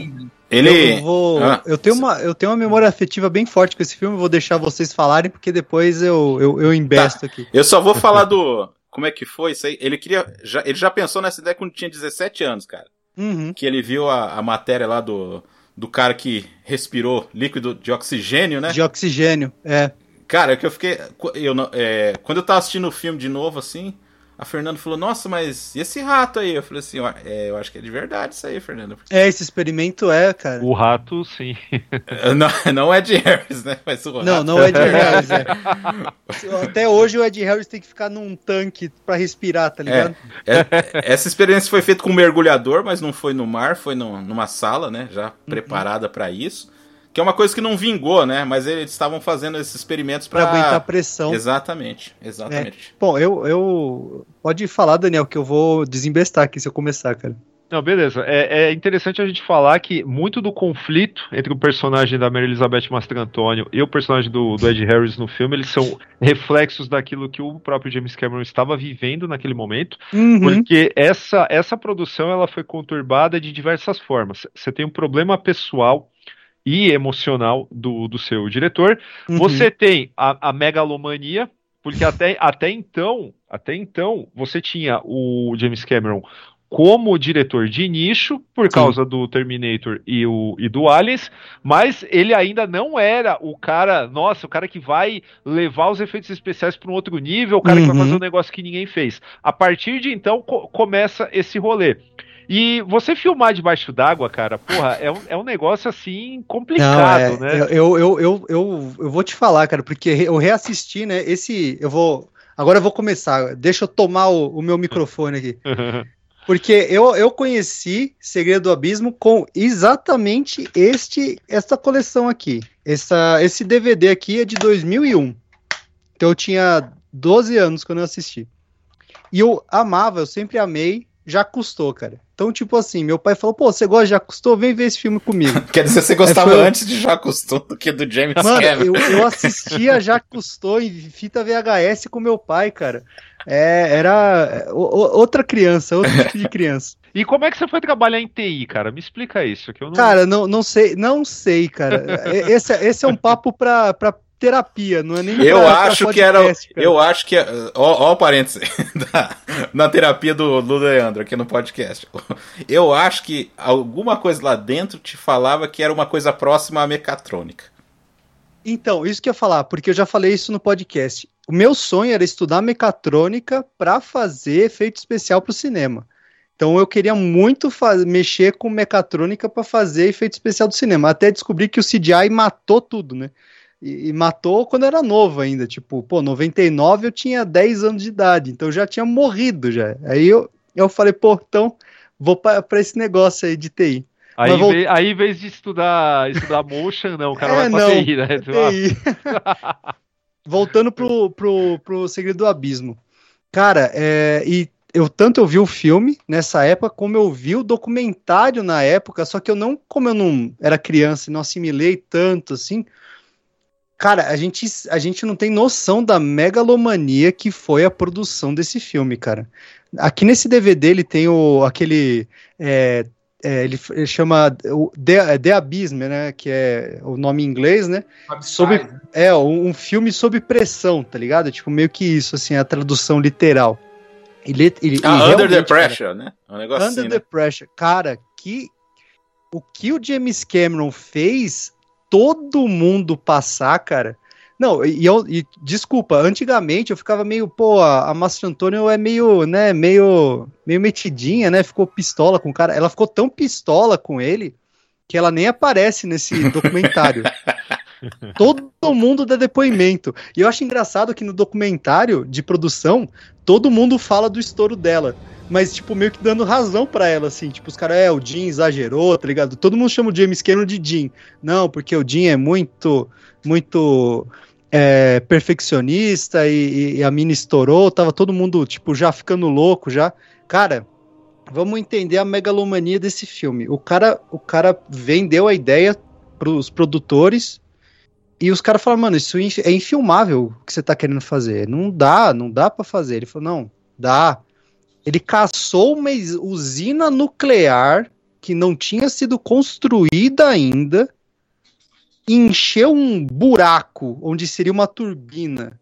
ele- Eu, vou, Ah, eu, tenho uma, eu tenho uma memória afetiva bem forte com esse filme, eu vou deixar vocês falarem, porque depois eu, eu, eu embesto aqui. Eu só vou falar do. como é que foi isso aí? Ele queria. Já, ele já pensou nessa ideia quando tinha 17 anos, cara. Uhum. Que ele viu a, a matéria lá do, do cara que respirou líquido de oxigênio, né? De oxigênio, é. Cara, é que eu fiquei. Eu, é, quando eu tava assistindo o filme de novo, assim, a Fernanda falou, nossa, mas e esse rato aí? Eu falei assim, ó, é, eu acho que é de verdade isso aí, Fernanda. É, esse experimento é, cara. O rato, sim. não, não é de Harris, né? Mas o Não, rato- não é de Harris, é. Até hoje o Ed Harris tem que ficar num tanque pra respirar, tá ligado? É, é, essa experiência foi feita com um mergulhador, mas não foi no mar, foi no- numa sala, né? Já preparada pra isso. Que é uma coisa que não vingou, né? Mas eles estavam fazendo esses experimentos Pra pra. aguentar a pressão. Exatamente, exatamente. Bom, eu, eu. Pode falar, Daniel, que eu vou desembestar aqui se eu começar, cara. Não, beleza. É, é interessante a gente falar que muito do conflito entre o personagem da Mary Elizabeth Mastrantonio e o personagem do, do Ed Harris no filme, eles são reflexos daquilo que o próprio James Cameron estava vivendo naquele momento, Uhum. porque essa, essa produção ela foi conturbada de diversas formas. Você tem um problema pessoal e emocional do, do seu diretor, Uhum. você tem a, a megalomania, porque até, até então, até então, você tinha o James Cameron como diretor de nicho, por causa do Terminator e, o, e do Aliens, mas ele ainda não era o cara, nossa, o cara que vai levar os efeitos especiais para um outro nível, o cara que vai Uhum. fazer um negócio que ninguém fez. A partir de então co- começa esse rolê. E você filmar debaixo d'água, cara, porra, é um, é um negócio assim complicado, Não, é, né? Eu, eu, eu, eu, eu vou te falar, cara, porque eu reassisti, né? Esse. Eu vou. Agora eu vou começar. Deixa eu tomar o, o meu microfone aqui. Porque eu, eu conheci Segredo do Abismo com exatamente este esta coleção aqui. Essa, esse DVD aqui é de 2001. Então eu tinha 12 anos quando eu assisti. E eu amava, eu sempre amei Já Custou, cara. Então, tipo assim, meu pai falou: pô, você gosta de Já Custou? Vem ver esse filme comigo. Quer dizer, você gostava Aí foi- antes de Jacques Cousteau do que do James Mano, Cameron. eu, eu assistia Já Custou em fita VHS com meu pai, cara. É, era o- o- outra criança, outro tipo de criança. E como é que você foi trabalhar em TI, cara? Me explica isso, que eu não. Cara, não, não sei, não sei, cara. E- Esse, é- esse é um papo pra, pra terapia, não é nem Eu pra- pra acho que era. podcast. Eu acho que. Ó, ó o parênteses da- na terapia do, do Leandro aqui no podcast. Eu acho que alguma coisa lá dentro te falava que era uma coisa próxima à mecatrônica. Então, isso que eu ia falar, porque eu já falei isso no podcast. O meu sonho era estudar mecatrônica pra fazer efeito especial pro cinema. Então eu queria muito mexer com mecatrônica pra fazer efeito especial do cinema, até descobrir que o CGI matou tudo, né? E, e matou quando era novo ainda, tipo, pô, 99 eu tinha 10 anos de idade, então eu já tinha morrido já. Aí eu, eu falei, pô, então vou pra pra esse negócio aí de TI. Aí, Mas vol- ve- aí, em vez de estudar, estudar motion, não, o cara É, vai pra não, TI, né? é TI. Voltando pro, pro, pro Segredo do Abismo. Cara, é, e eu tanto eu vi o filme nessa época, como eu vi o documentário na época, só que eu não, como eu não era criança e não assimilei tanto assim. Cara, a gente, a gente não tem noção da megalomania que foi a produção desse filme, cara. Aqui nesse DVD ele tem o, aquele. é, é, ele, ele chama o The, The Abyss, né? Que é o nome em inglês, né? Sobre, é, um, um filme sob pressão, tá ligado? Tipo, meio que isso, assim, a tradução literal. Ele, ele, Ah, e Under the realmente, cara, Pressure, né? É um negócio Under assim, the né? Pressure. Cara, que o que o James Cameron fez todo mundo passar, cara. Não, e, eu, e desculpa, antigamente eu ficava meio, pô, a, a Mastro Antônio é meio, né, meio, meio metidinha, né? Ficou pistola com o cara. Ela ficou tão pistola com ele que ela nem aparece nesse documentário. Todo mundo dá depoimento. E eu acho engraçado que no documentário de produção, todo mundo fala do estouro dela. Mas, tipo, meio que dando razão pra ela, assim. Tipo, os caras, é, o Jim exagerou, tá ligado? Todo mundo chama o James Cameron de Jim. Não, porque o Jim é muito, muito é, perfeccionista e, e a mina estourou. Tava todo mundo, tipo, já ficando louco, já. Cara, vamos entender a megalomania desse filme. O cara, o cara vendeu a ideia pros produtores e os caras falaram, mano, isso é infilmável o que você tá querendo fazer. Não dá, não dá para fazer. Ele falou, não, dá. Ele caçou uma usina nuclear que não tinha sido construída ainda, encheu um buraco onde seria uma turbina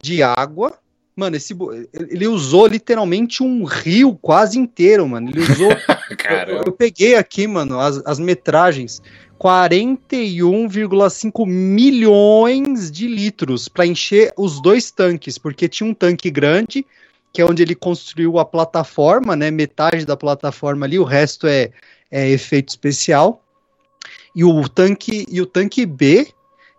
de água Mano, esse, ele usou literalmente um rio quase inteiro, mano. Ele usou. eu, eu peguei aqui, mano, as, as metragens. 41,5 milhões de litros para encher os dois tanques, porque tinha um tanque grande, que é onde ele construiu a plataforma, né? Metade da plataforma ali, o resto é, é efeito especial. E o tanque e o tanque B,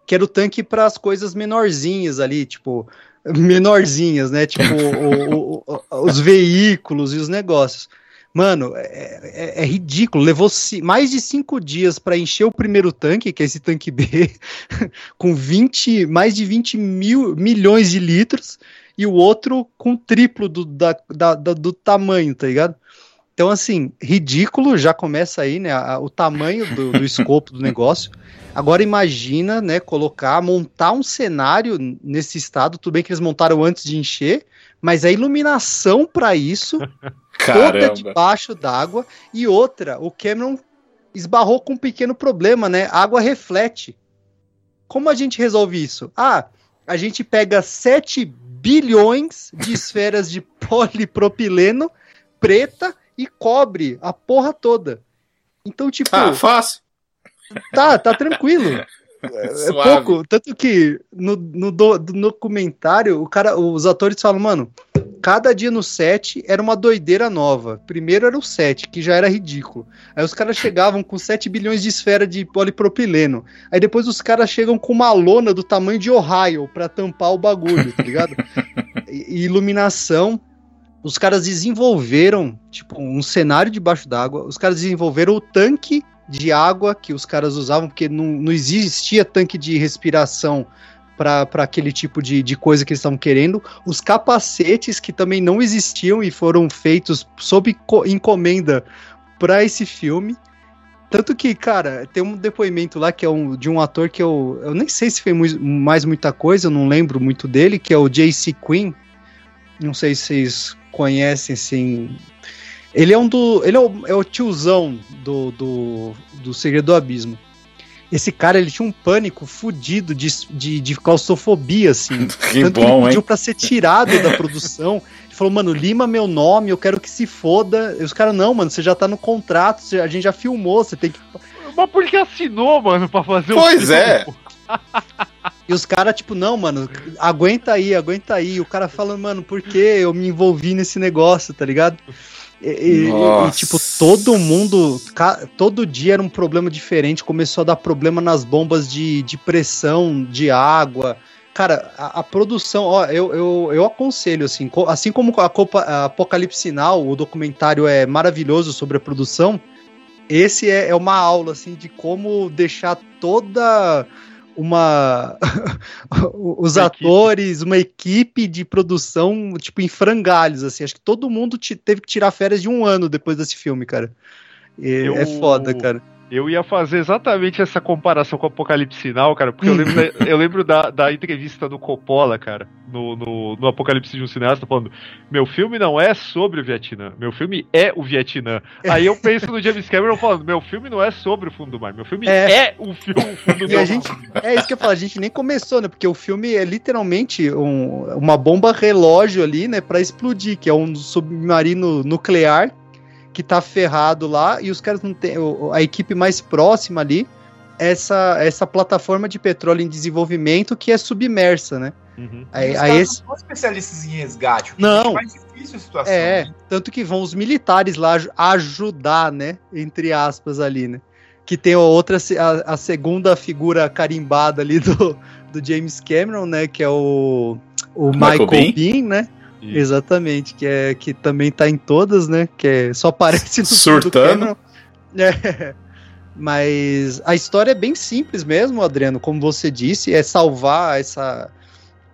que era o tanque para as coisas menorzinhas ali, tipo menorzinhas, né? Tipo o- o- o- os veículos e os negócios. Mano, é, é- é ridículo. Levou mais de cinco dias para encher o primeiro tanque, que é esse tanque B, com 20, mais de 20 mil, milhões de litros, e o outro com o triplo do, da, da- da- do tamanho, tá ligado? Então, assim, ridículo, já começa aí, né? a- o tamanho do, do escopo do negócio. Agora imagina, né, colocar, montar um cenário nesse estado. Tudo bem que eles montaram antes de encher, mas a iluminação para isso toda Caramba. debaixo d'água. E outra, o Cameron esbarrou com um pequeno problema, né? A água reflete. Como a gente resolve isso? Ah, a gente pega 7 bilhões de esferas de polipropileno preta e cobre a porra toda. Então, tipo. Ah, fácil. Tá, tá tranquilo. É Suave. pouco. Tanto que no, no do- do documentário, o cara, os atores falam, mano, cada dia no set era uma doideira nova. Primeiro era o set, que já era ridículo. Aí os caras chegavam com 7 bilhões de esfera de polipropileno. Aí depois os caras chegam com uma lona do tamanho de Ohio pra tampar o bagulho, tá ligado? e iluminação. Os caras desenvolveram, tipo, um cenário debaixo d'água. Os caras desenvolveram o tanque de água que os caras usavam, porque não, não existia tanque de respiração para aquele tipo de, de coisa que eles estavam querendo. Os capacetes que também não existiam e foram feitos sob co- encomenda para esse filme. Tanto que, cara, tem um depoimento lá que é um, de um ator que eu, eu nem sei se fez mui- mais muita coisa, eu não lembro muito dele, que é o J.C. Quinn. Não sei se vocês conhecem, assim. Ele é um do. Ele é o, é o tiozão do, do, do Segredo do Abismo. Esse cara, ele tinha um pânico fudido de, de, de claustrofobia, assim. Que Tanto que bom, ele pediu hein? pra ser tirado da produção. Ele falou, mano, lima meu nome, eu quero que se foda. E os caras, não, mano, você já tá no contrato, a gente já filmou, você tem que. Mas por que assinou, mano, pra fazer o Pois filme, é. E os caras, tipo, não, mano, aguenta aí, aguenta aí. E o cara falando, mano, por que eu me envolvi nesse negócio, tá ligado? E, e- tipo, todo mundo, todo dia era um problema diferente. Começou a dar problema nas bombas de, de pressão, de água. Cara, a, a produção, ó, eu, eu, eu aconselho, assim, co- assim como a, Copa, a Apocalipse Sinal, o documentário é maravilhoso sobre a produção, esse é, é uma aula, assim, de como deixar toda uma os atores, uma equipe de produção, tipo, em frangalhos, assim. Acho que todo mundo teve que tirar férias de um ano depois desse filme, cara. Eu- É foda, cara. Eu ia fazer exatamente essa comparação com o Apocalipse Sinal, cara, porque eu lembro, da, eu lembro da, da entrevista do Coppola, cara, no, no, no Apocalipse de um cineasta, falando: Meu filme não é sobre o Vietnã, meu filme é o Vietnã. Aí eu penso no James Cameron falando: Meu filme não é sobre o fundo do mar, meu filme É. é, o filme o fundo do E a mar. gente, é isso que eu falo, a gente nem começou, né? Porque o filme é literalmente um- uma bomba relógio ali, né? Pra explodir, que é um submarino nuclear que tá ferrado lá e os caras não têm. A equipe mais próxima ali, essa, essa plataforma de petróleo em desenvolvimento que é submersa, né? Uhum. Aí, Os aí caras esse. não são especialistas em resgate. Não. deixa mais difícil a situação. É, né? tanto que vão os militares lá aj- ajudar, né? Entre aspas ali, né? Que tem a outra, a, a segunda figura carimbada ali do, do James Cameron, né? Que é o, o Michael Michael, Biehn? Bean, né? Isso. Exatamente, que, é, que também tá em todas, né? Que é, só aparece no Surtando. É. Mas a história é bem simples mesmo, Adriano, como você disse, é salvar essa,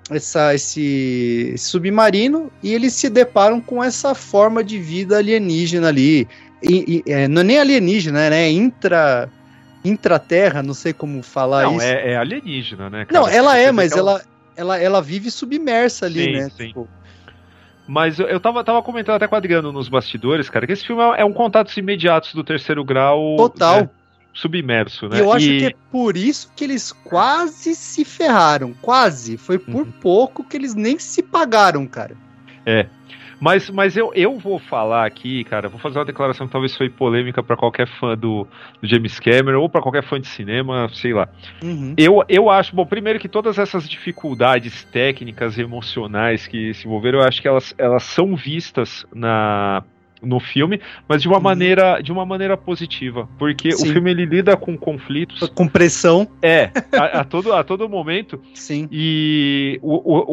essa, esse, esse submarino e eles se deparam com essa forma de vida alienígena ali. E, e, é, não é nem alienígena, né? É intra, intraterra, não sei como falar Não, isso. é, é alienígena, né? cara? não, ela é, mas ela, ela, ela vive submersa ali, Sim, né? sim. Tipo, Mas eu, tava, tava comentando até com o Adriano nos bastidores, cara, que esse filme é, um contatos imediatos do terceiro grau. Total. né? submerso, né? E eu acho E- que é por isso que eles quase se ferraram. Quase. Foi por Uhum. pouco que eles nem se pagaram, cara. É. Mas, mas eu, eu vou falar aqui, cara, vou fazer uma declaração que talvez foi polêmica pra qualquer fã do, do James Cameron ou pra qualquer fã de cinema, sei lá. Uhum. Eu, eu acho, bom, primeiro que todas essas dificuldades técnicas e emocionais que se envolveram, eu acho que elas, elas são vistas na no filme, mas de uma maneira de uma maneira positiva, porque Sim. o filme ele lida com conflitos Com pressão. é a, a todo a todo momento Sim. e o, o,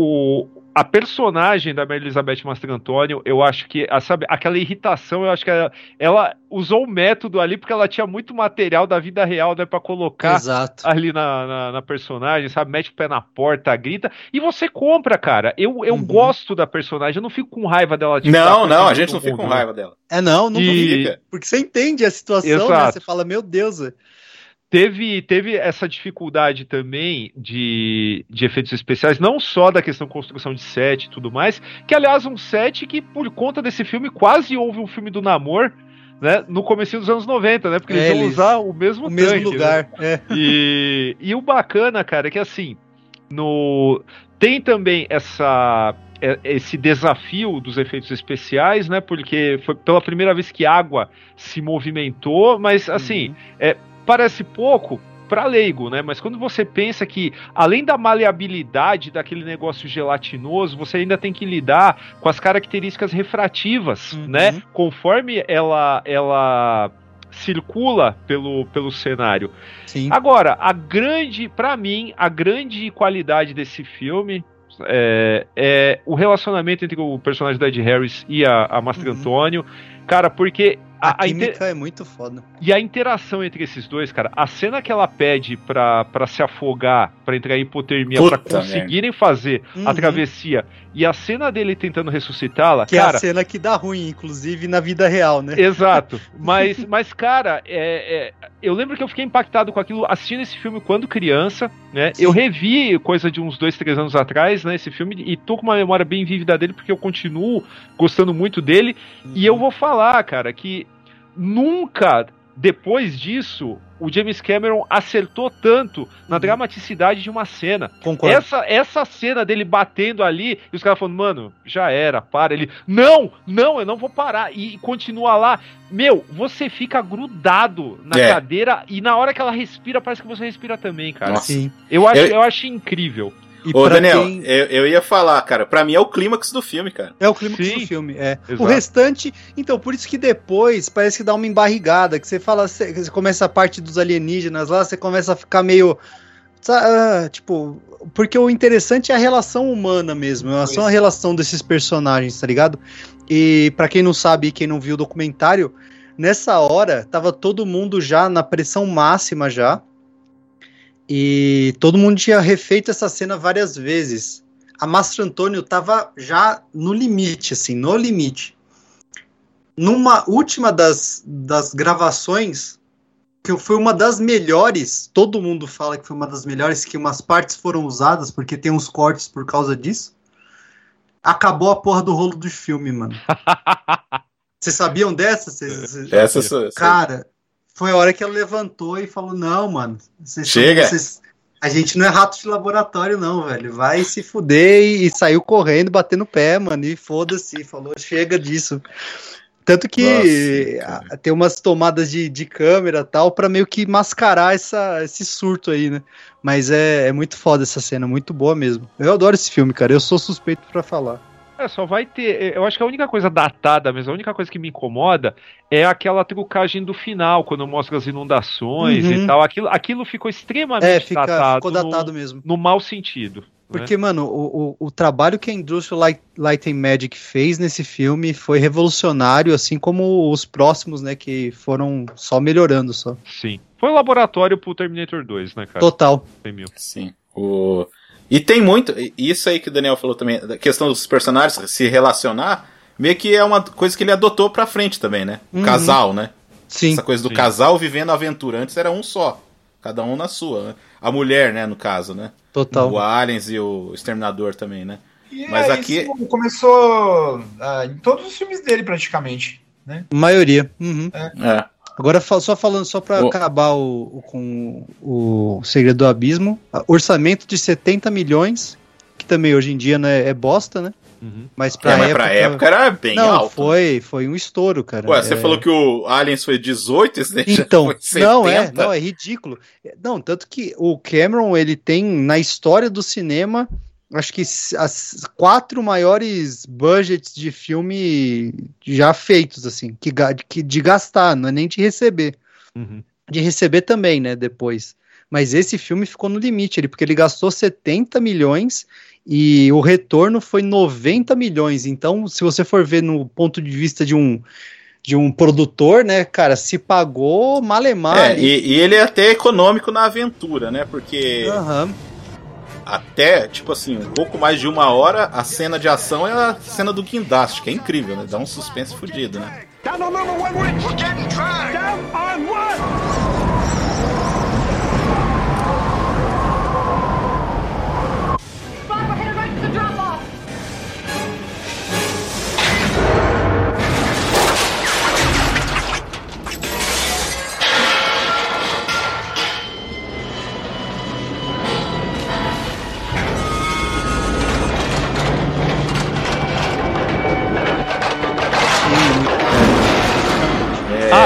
o- a personagem da Mary Elizabeth Mastrantonio, eu acho que, a, sabe, aquela irritação, eu acho que ela, ela usou o método ali porque ela tinha muito material da vida real, né, para colocar Exato. ali na, na, na personagem, sabe? Mete o pé na porta, grita, e você compra, cara. Eu, eu Uhum. gosto da personagem, eu não fico com raiva dela. tipo, Não, não, a gente não fica com raiva dela. É, não, não E- Fica. Porque você entende a situação, né? Você fala, meu Deus. Teve, teve essa dificuldade também de, de efeitos especiais, não só da questão de construção de set e tudo mais, que aliás um set que por conta desse filme quase houve um filme do Namor, né, no começo dos anos 90, né, porque eles iam eles- usar o mesmo O mesmo tanque, né? lugar. É. E, e o bacana, cara, é que assim, no tem também essa é- esse desafio dos efeitos especiais, né? Porque foi pela primeira vez que água se movimentou, mas assim, é, parece pouco para leigo, né? Mas quando você pensa que além da maleabilidade daquele negócio gelatinoso, você ainda tem que lidar com as características refrativas, Uhum. né? Conforme ela ela circula pelo, pelo cenário. Sim. Agora, a grande, pra mim, a grande qualidade desse filme é, é o relacionamento entre o personagem da Ed Harris e a, a Master Uhum. Antônio. Cara, porque A, a, a inter- química é muito foda. e a interação entre esses dois, cara, a cena que ela pede pra, pra se afogar, pra entrar em hipotermia, Puta pra conseguirem fazer a Uhum. travessia, e a cena dele tentando ressuscitá-la, Que é cara. a cena que dá ruim, inclusive na vida real, né? Exato. Mas, mas cara, é, é, eu lembro que eu fiquei impactado com aquilo assistindo esse filme quando criança, né? Sim. Eu revi coisa de uns dois, três anos atrás, né? Esse filme, e tô com uma memória bem vívida dele, porque eu continuo gostando muito dele. E eu vou falar, cara, que nunca depois disso o James Cameron acertou tanto na Uhum. dramaticidade de uma cena. Concordo. Essa, essa cena dele batendo ali, e os caras falando, mano, já era, para. Ele, não, não, eu não vou parar. E continua lá. Meu, você fica grudado na É. cadeira e na hora que ela respira, parece que você respira também, cara. Nossa. Sim. Eu acho, Eu- eu... acho incrível. E Ô, Daniel, quem- eu, eu ia falar, cara, pra mim é o clímax do filme, cara. É o clímax Sim. do filme, é. Exato. O restante, então, por isso que depois parece que dá uma embarrigada, que você fala, você, você começa a parte dos alienígenas lá, você começa a ficar meio, ah, tipo, porque o interessante é a relação humana mesmo, é só a relação desses personagens, tá ligado? E pra quem não sabe, e quem não viu o documentário, nessa hora tava todo mundo já na pressão máxima já. E todo mundo tinha refeito essa cena várias vezes a Mastro Antônio tava já no limite, assim, no limite. Numa última das, das gravações, que foi uma das melhores, todo mundo fala que foi uma das melhores, que umas partes foram usadas, porque tem uns cortes por causa disso. Acabou a porra do rolo do filme, mano. Vocês sabiam dessa? Vocês- Essa, essa- Cara, foi a hora que ela levantou e falou: Não, mano, vocês são- Chega. vocês- a gente não é rato de laboratório, não, velho. Vai se fuder e, e saiu correndo, batendo o pé, mano. E foda-se, falou: chega disso. Tanto que Nossa, tem umas tomadas de, de câmera tal pra meio que mascarar essa, esse surto aí, né? Mas é, é muito foda essa cena, muito boa mesmo. Eu adoro esse filme, cara. Eu sou suspeito pra falar. É, só vai ter. Eu acho que a única coisa datada mesmo, a única coisa que me incomoda é aquela trucagem do final, quando mostra as inundações Uhum. e tal. Aquilo, aquilo ficou extremamente É, fica, datado. ficou datado no, mesmo. no mau sentido. né? Porque, mano, o, o, o trabalho que a Industrial Light, Light and Magic fez nesse filme foi revolucionário, assim como os próximos, né, que foram só melhorando só. Sim. Foi um laboratório pro Terminator 2, né, cara? Total. 100 mil. Sim. O... E tem muito. e Isso aí que o Daniel falou também, da questão dos personagens se relacionar, meio que é uma coisa que ele adotou pra frente também, né? O Uhum. casal, né? Sim. Essa coisa do Sim. casal vivendo a aventura. Antes era um só. Cada um na sua. né? A mulher, né, no caso, né? Total. O Aliens e o Exterminador também, né? E Mas é, aqui- isso começou ah, em todos os filmes dele, praticamente. Né? Maioria. Uhum. É. Agora, só falando, só pra Ô. acabar o, o- com o Segredo do Abismo, orçamento de 70 milhões, que também hoje em dia né, é bosta, né? Mas pra, É, mas época, pra época era bem Não, alto. foi, foi um estouro, cara. Ué, você É. falou que o Aliens foi 18, esse Então, foi 70. não é, não, é ridículo. Não, tanto que o Cameron, ele tem na história do cinema, acho que as quatro maiores budgets de filme já feitos, assim, que, que de gastar, não é nem de receber. De receber também, né, depois. Mas esse filme ficou no limite, ele, porque ele gastou 70 milhões e o retorno foi 90 milhões. Então, se você for ver no ponto de vista de um de um produtor, né, cara, se pagou malemar. É, e, e ele é até econômico na aventura, né? Porque Aham. Até, tipo assim, um pouco mais de uma hora, a cena de ação é a cena do guindaste, que é incrível, né? Dá um suspense fudido, né? Down on number one, we're, getting dragged. Down on one.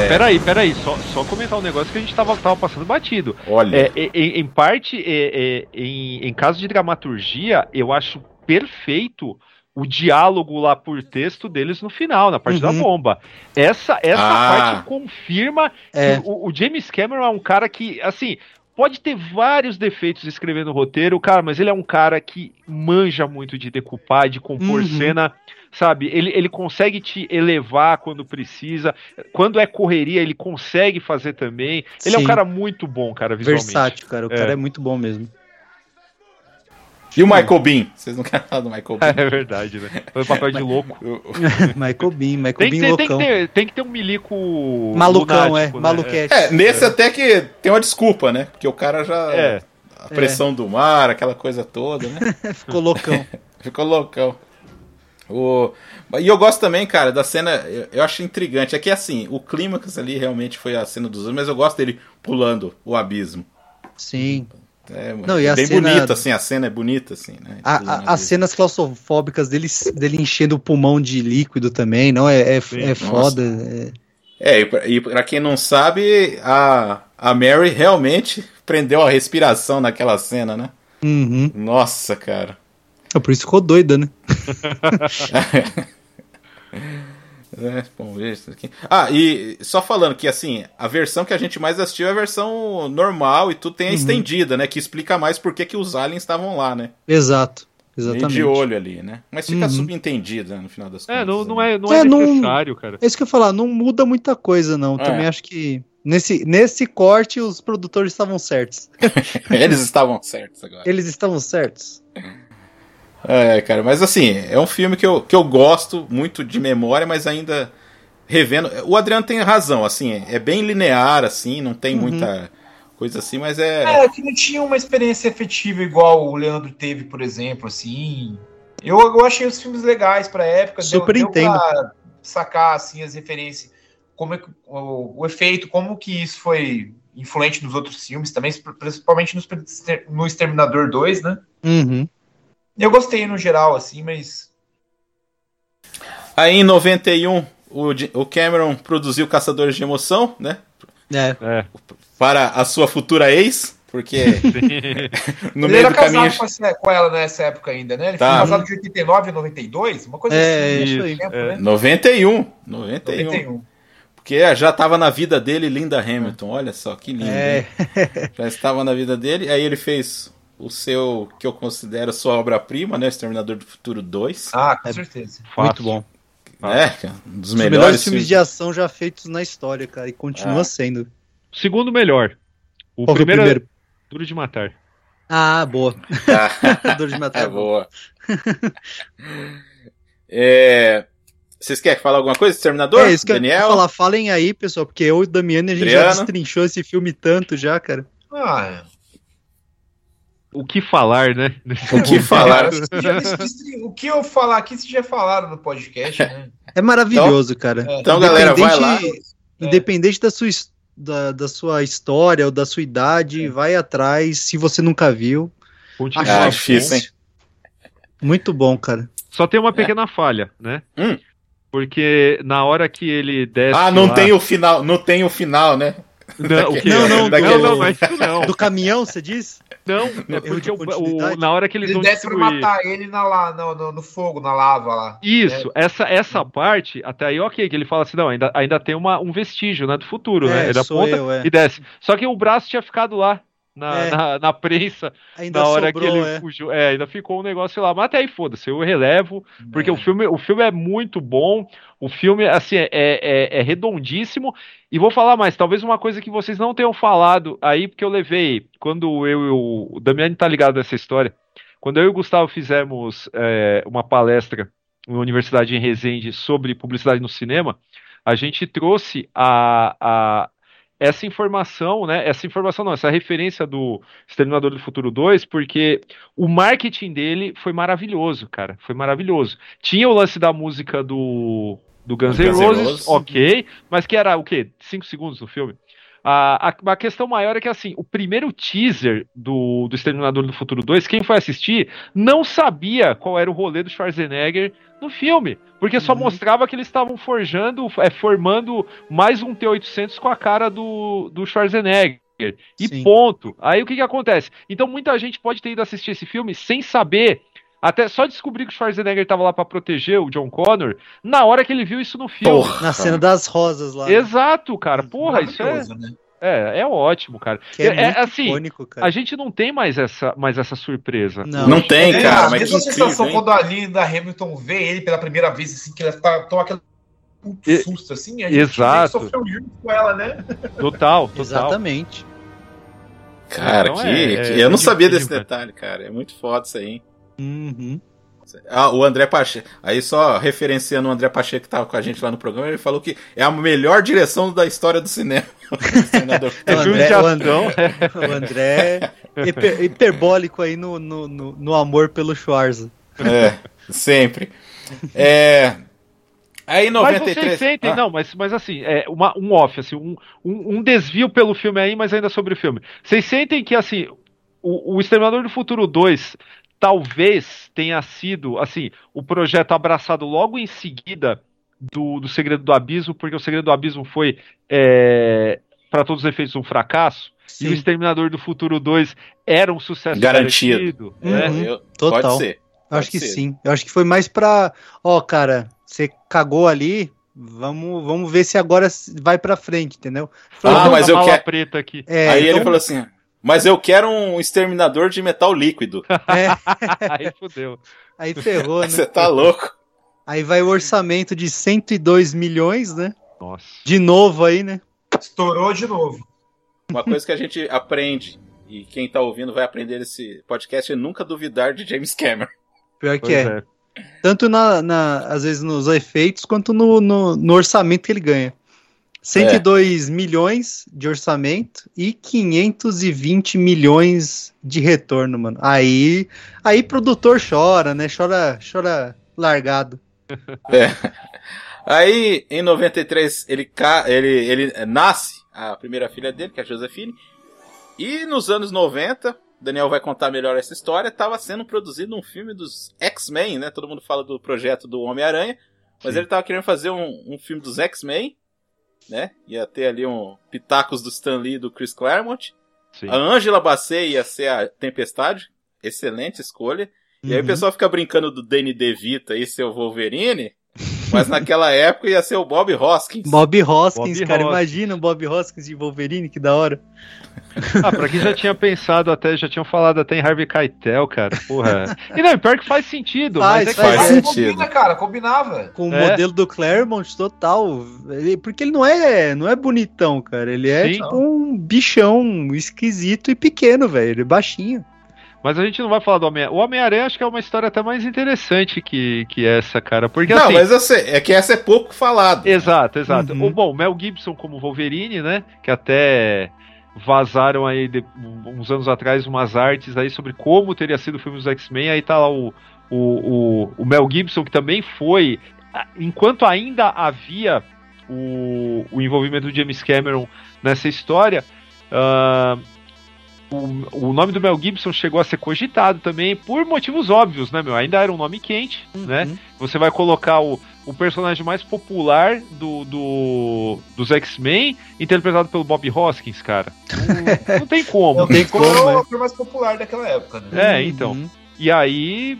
Peraí, peraí. Só, só comentar um negócio que a gente tava, tava passando batido. Olha. É, em, em- em parte, é, é, em, em caso de dramaturgia, eu acho perfeito o diálogo lá por texto deles no final, na parte da Uhum. bomba. Essa, essa Ah. parte confirma É. que o, o James Cameron é um cara que, assim, pode ter vários defeitos escrevendo roteiro, cara, mas ele é um cara que manja muito de decupar, de compor Uhum. cena, sabe? Ele, ele consegue te elevar quando precisa. Quando é correria, ele consegue fazer também. Ele é um Sim. cara muito bom, cara, visualmente. Versátil, cara. O É. cara é muito bom mesmo. E o Michael Bean? Vocês não querem falar do Michael Bean? É verdade, né? Foi um papel de louco. Michael Bean, Michael Tem que, Bean ter, tem, que loucão. ter, tem que ter um milico. Malucão, lunático, é. né? Maluquete. É, nesse até que tem uma desculpa, né? Porque o cara já. É. A pressão do mar, aquela coisa toda, né? Ficou loucão. Ficou loucão. O... E eu gosto também, cara, da cena. Eu, acho intrigante. É que assim, o clímax ali realmente foi a cena dos dois, mas eu gosto dele pulando o abismo. Sim. É, Não, e a bem cena- bonita, assim, a cena é bonita, assim, né? A- a- as cenas claustrofóbicas dele, dele enchendo o pulmão de líquido também, não? É, é, é foda. é- É, e pra, pra quem não sabe, a, a Mary realmente prendeu a respiração naquela cena, né? Uhum. Nossa, cara. É por isso ficou doida, né? É, ver isso aqui. Ah, e só falando que assim, a versão que a gente mais assistiu é a versão normal e tudo tem a Uhum. estendida, né? Que explica mais por que que os aliens estavam lá, né? Exato. Meio Exatamente. de olho ali, né? Mas fica Uhum. subentendido né, no final das contas. É, não, não né? é, não é, É, não- necessário, cara. É isso que eu ia falar, não muda muita coisa, não. É. Também acho que nesse, nesse corte os produtores estavam certos. Eles estavam certos agora. Eles estavam certos. É, cara, mas assim, é um filme que eu, que eu gosto muito de memória, mas ainda revendo. O Adriano tem razão, assim, é bem linear, assim, não tem Uhum. muita coisa assim, mas é. É, que não tinha uma experiência efetiva igual o Leandro teve, por exemplo, assim. Eu, eu achei os filmes legais pra época. deu- Super deu entendo. pra sacar, assim, as referências, como é que- o, o efeito, como que isso foi influente nos outros filmes também, principalmente nos, no Exterminador 2, né? Uhum. Eu gostei no geral, assim, mas Aí em 91, o, o Cameron produziu Caçadores de Emoção, né? É. É. Para a sua futura ex, porque no ele meio era do casado caminho. com, ela nessa época ainda, né? Ele Tá. foi casado de 89 a 92, uma coisa É, assim. isso aí. Tempo, é. né? 91, 91. 91. Porque já estava na vida dele Linda Hamilton, olha só que lindo. É. Já estava na vida dele, aí ele fez o seu, que eu considero sua obra-prima, né? Exterminador do Futuro 2. Ah, com certeza. Muito bom. É, cara, um dos Os melhores, melhores filmes de ação já feitos na história, cara. E continua Ah. sendo. Segundo melhor. O Qual é o primeiro, primeiro? é Duro de Matar. Ah, boa. Ah, Dor de matar. é boa. É, Vocês querem falar alguma coisa? Exterminador? É isso que eu Daniel? ia falar. Falem aí, pessoal, porque eu e o Damiano a gente já destrinchou esse filme tanto já, cara. Ah, O que falar, né? O que falar? o que eu falar aqui, vocês já falaram no podcast, né? É maravilhoso, cara. Então, galera, vai lá. Independente- Independente da sua, his- da, da sua história ou da sua idade, vai atrás se você nunca viu. Continua Acho Ah, difícil, hein? Muito bom, cara. Só tem uma pequena falha, né? Hum. Porque na hora que ele desce. Ah, não lá- tem o final, não tem o final, né? Não, o quê? Não, não, daquele- não, não, é isso não. Do caminhão, você diz? Não, é porque o, o- na hora que eles Ele vão desce pra distribuir. matar ele na, la- no, no- no fogo, na lava lá. Isso, essa, essa parte, até aí ok, que ele fala assim, não, ainda, ainda tem uma, um vestígio, né, do futuro, né? É, Ele sou aponta eu, é. e desce. Só que o braço tinha ficado lá, na, É. na, na prensa, Ainda na hora sobrou, que ele é. fugiu. É, ainda ficou um negócio lá. Mas até aí, foda-se, eu relevo, porque o, filme, o filme é muito bom, o filme, assim, é, é, é redondíssimo, e vou falar mais, talvez uma coisa que vocês não tenham falado aí, porque eu levei, quando eu, eu o Damiani tá ligado nessa história, quando eu e o Gustavo fizemos é, uma palestra na Universidade em Resende sobre publicidade no cinema, a gente trouxe a, a essa informação, né? Essa informação não, essa referência do Exterminador do Futuro 2, porque o marketing dele foi maravilhoso, cara. Foi maravilhoso. Tinha o lance da música do, do Guns N' Roses, Roses. ok, mas que era o quê? Cinco segundos do filme. A, a, a questão maior é que, assim, o primeiro teaser do, do Exterminador do Futuro 2, quem foi assistir, não sabia qual era o rolê do Schwarzenegger no filme. Porque só mostrava que eles estavam forjando, é, formando mais um T-800 com a cara do, do Schwarzenegger. E Sim. ponto. Aí o que, que acontece? Então muita gente pode ter ido assistir esse filme sem saber. Até só descobrir que o Schwarzenegger estava lá para proteger o John Connor na hora que ele viu isso no filme. Porra. Na cena das rosas lá. Exato, cara. Porra, isso é, né? é, é ótimo, cara. Que é, É, muito assim, icônico, cara. A gente não tem mais essa, mais essa surpresa. Não. Não tem, É, cara, a mas que mesma sensação hein? quando a Linda Hamilton vê ele pela primeira vez, assim, que ela tá, toma aquele puto E- susto, assim, a gente Exato. sofreu junto com ela, né? Total, total. Exatamente. Cara, Então que, é- que- é eu não sabia desse detalhe, cara. É muito foda isso aí. hein? Uhum. Ah, o André Pacheco. Aí só referenciando o André Pacheco que tava com a gente lá no programa, ele falou que é a melhor direção da história do cinema. O É O André- de o ação. O André é hiper- hiperbólico aí no, no, no, no amor pelo Schwarza. é, sempre. É, aí em Mas 93. vocês sentem, Ah, não, mas, mas assim, é uma, um off, assim, um, um, um desvio pelo filme aí, mas ainda sobre o filme. Vocês sentem que, assim, o, o Exterminador do Futuro 2 talvez tenha sido, assim, o projeto abraçado logo em seguida do, do Segredo do Abismo, porque o Segredo do Abismo foi, é, para todos os efeitos, um fracasso, e o Sim. Exterminador do Futuro 2 era um sucesso Garantido. garantido, Uhum. né? eu- Total. Pode ser. Eu acho Pode que ser. sim. Eu acho que foi mais pra. Ó, cara, você cagou ali. Vamos, vamos ver se agora vai pra frente, entendeu? Ah, Essa mas eu quero- preta aqui. É, aí ele então- falou assim: Mas eu quero um exterminador de metal líquido. é, Aí fudeu. aí ferrou, né? Você tá louco? Aí vai o orçamento de 102 milhões, né? Nossa. De novo aí, né? Estourou de novo. Uma coisa que a gente aprende, e quem tá ouvindo vai aprender esse podcast, é nunca duvidar de James Cameron. Pior Pois que é. Tanto na, na- às vezes nos efeitos quanto no, no, no orçamento que ele ganha. 102 milhões de orçamento e 520 milhões de retorno, mano. Aí, aí produtor chora, né? Chora, chora largado. É. Aí, em 93, ele, ele, ele nasce a primeira filha dele, que é a Josefine. E nos anos 90, Daniel vai contar melhor essa história, estava sendo produzido um filme dos X-Men, né? Todo mundo fala do projeto do Homem-Aranha, mas Sim. ele estava querendo fazer um, um filme dos X-Men, né? Ia ter ali um pitacos do Stan Lee e do Chris Claremont. Sim. A Angela Bassett ia ser a Tempestade, excelente escolha. E aí o Uhum. pessoal fica brincando do Danny DeVito aí, seu Wolverine, mas naquela época ia ser o Bob Hoskins. Bob Hoskins, Bob cara, Hoskins. imagina o Bob Hoskins de Wolverine, que da hora. Ah, pra quem já tinha pensado até, já tinham falado até em Harvey Keitel, cara, porra. E não, pior que faz sentido, Faz, mas é que faz Mas sentido. combina, cara, combinava. Com o É. modelo do Claremont total. Ele- porque ele não é, não é bonitão, cara. Ele é Sim. tipo um bichão esquisito e pequeno, velho. Ele é baixinho. Mas a gente não vai falar do Homem-Aranha. O Homem-Aranha acho que é uma história até mais interessante que, que essa, cara. Porque Não, assim. mas eu sei, é que essa é pouco falado. Exato, exato. Uhum. O, bom, Mel Gibson como Wolverine, né? Que até vazaram aí de- uns anos atrás umas artes aí sobre como teria sido o filme dos X-Men. Aí tá lá o, o, o, o Mel Gibson, que também foi. Enquanto ainda havia o, o envolvimento do James Cameron nessa história. Uh, o, o, nome do Mel Gibson chegou a ser cogitado também por motivos óbvios, né, meu? Ainda era um nome quente, uhum. né? Você vai colocar o, o personagem mais popular do, do dos X-Men, interpretado pelo Bob Hoskins, cara. Não, não tem como. Não tem como. É o mais popular daquela época, né? É, então. Uhum. E aí,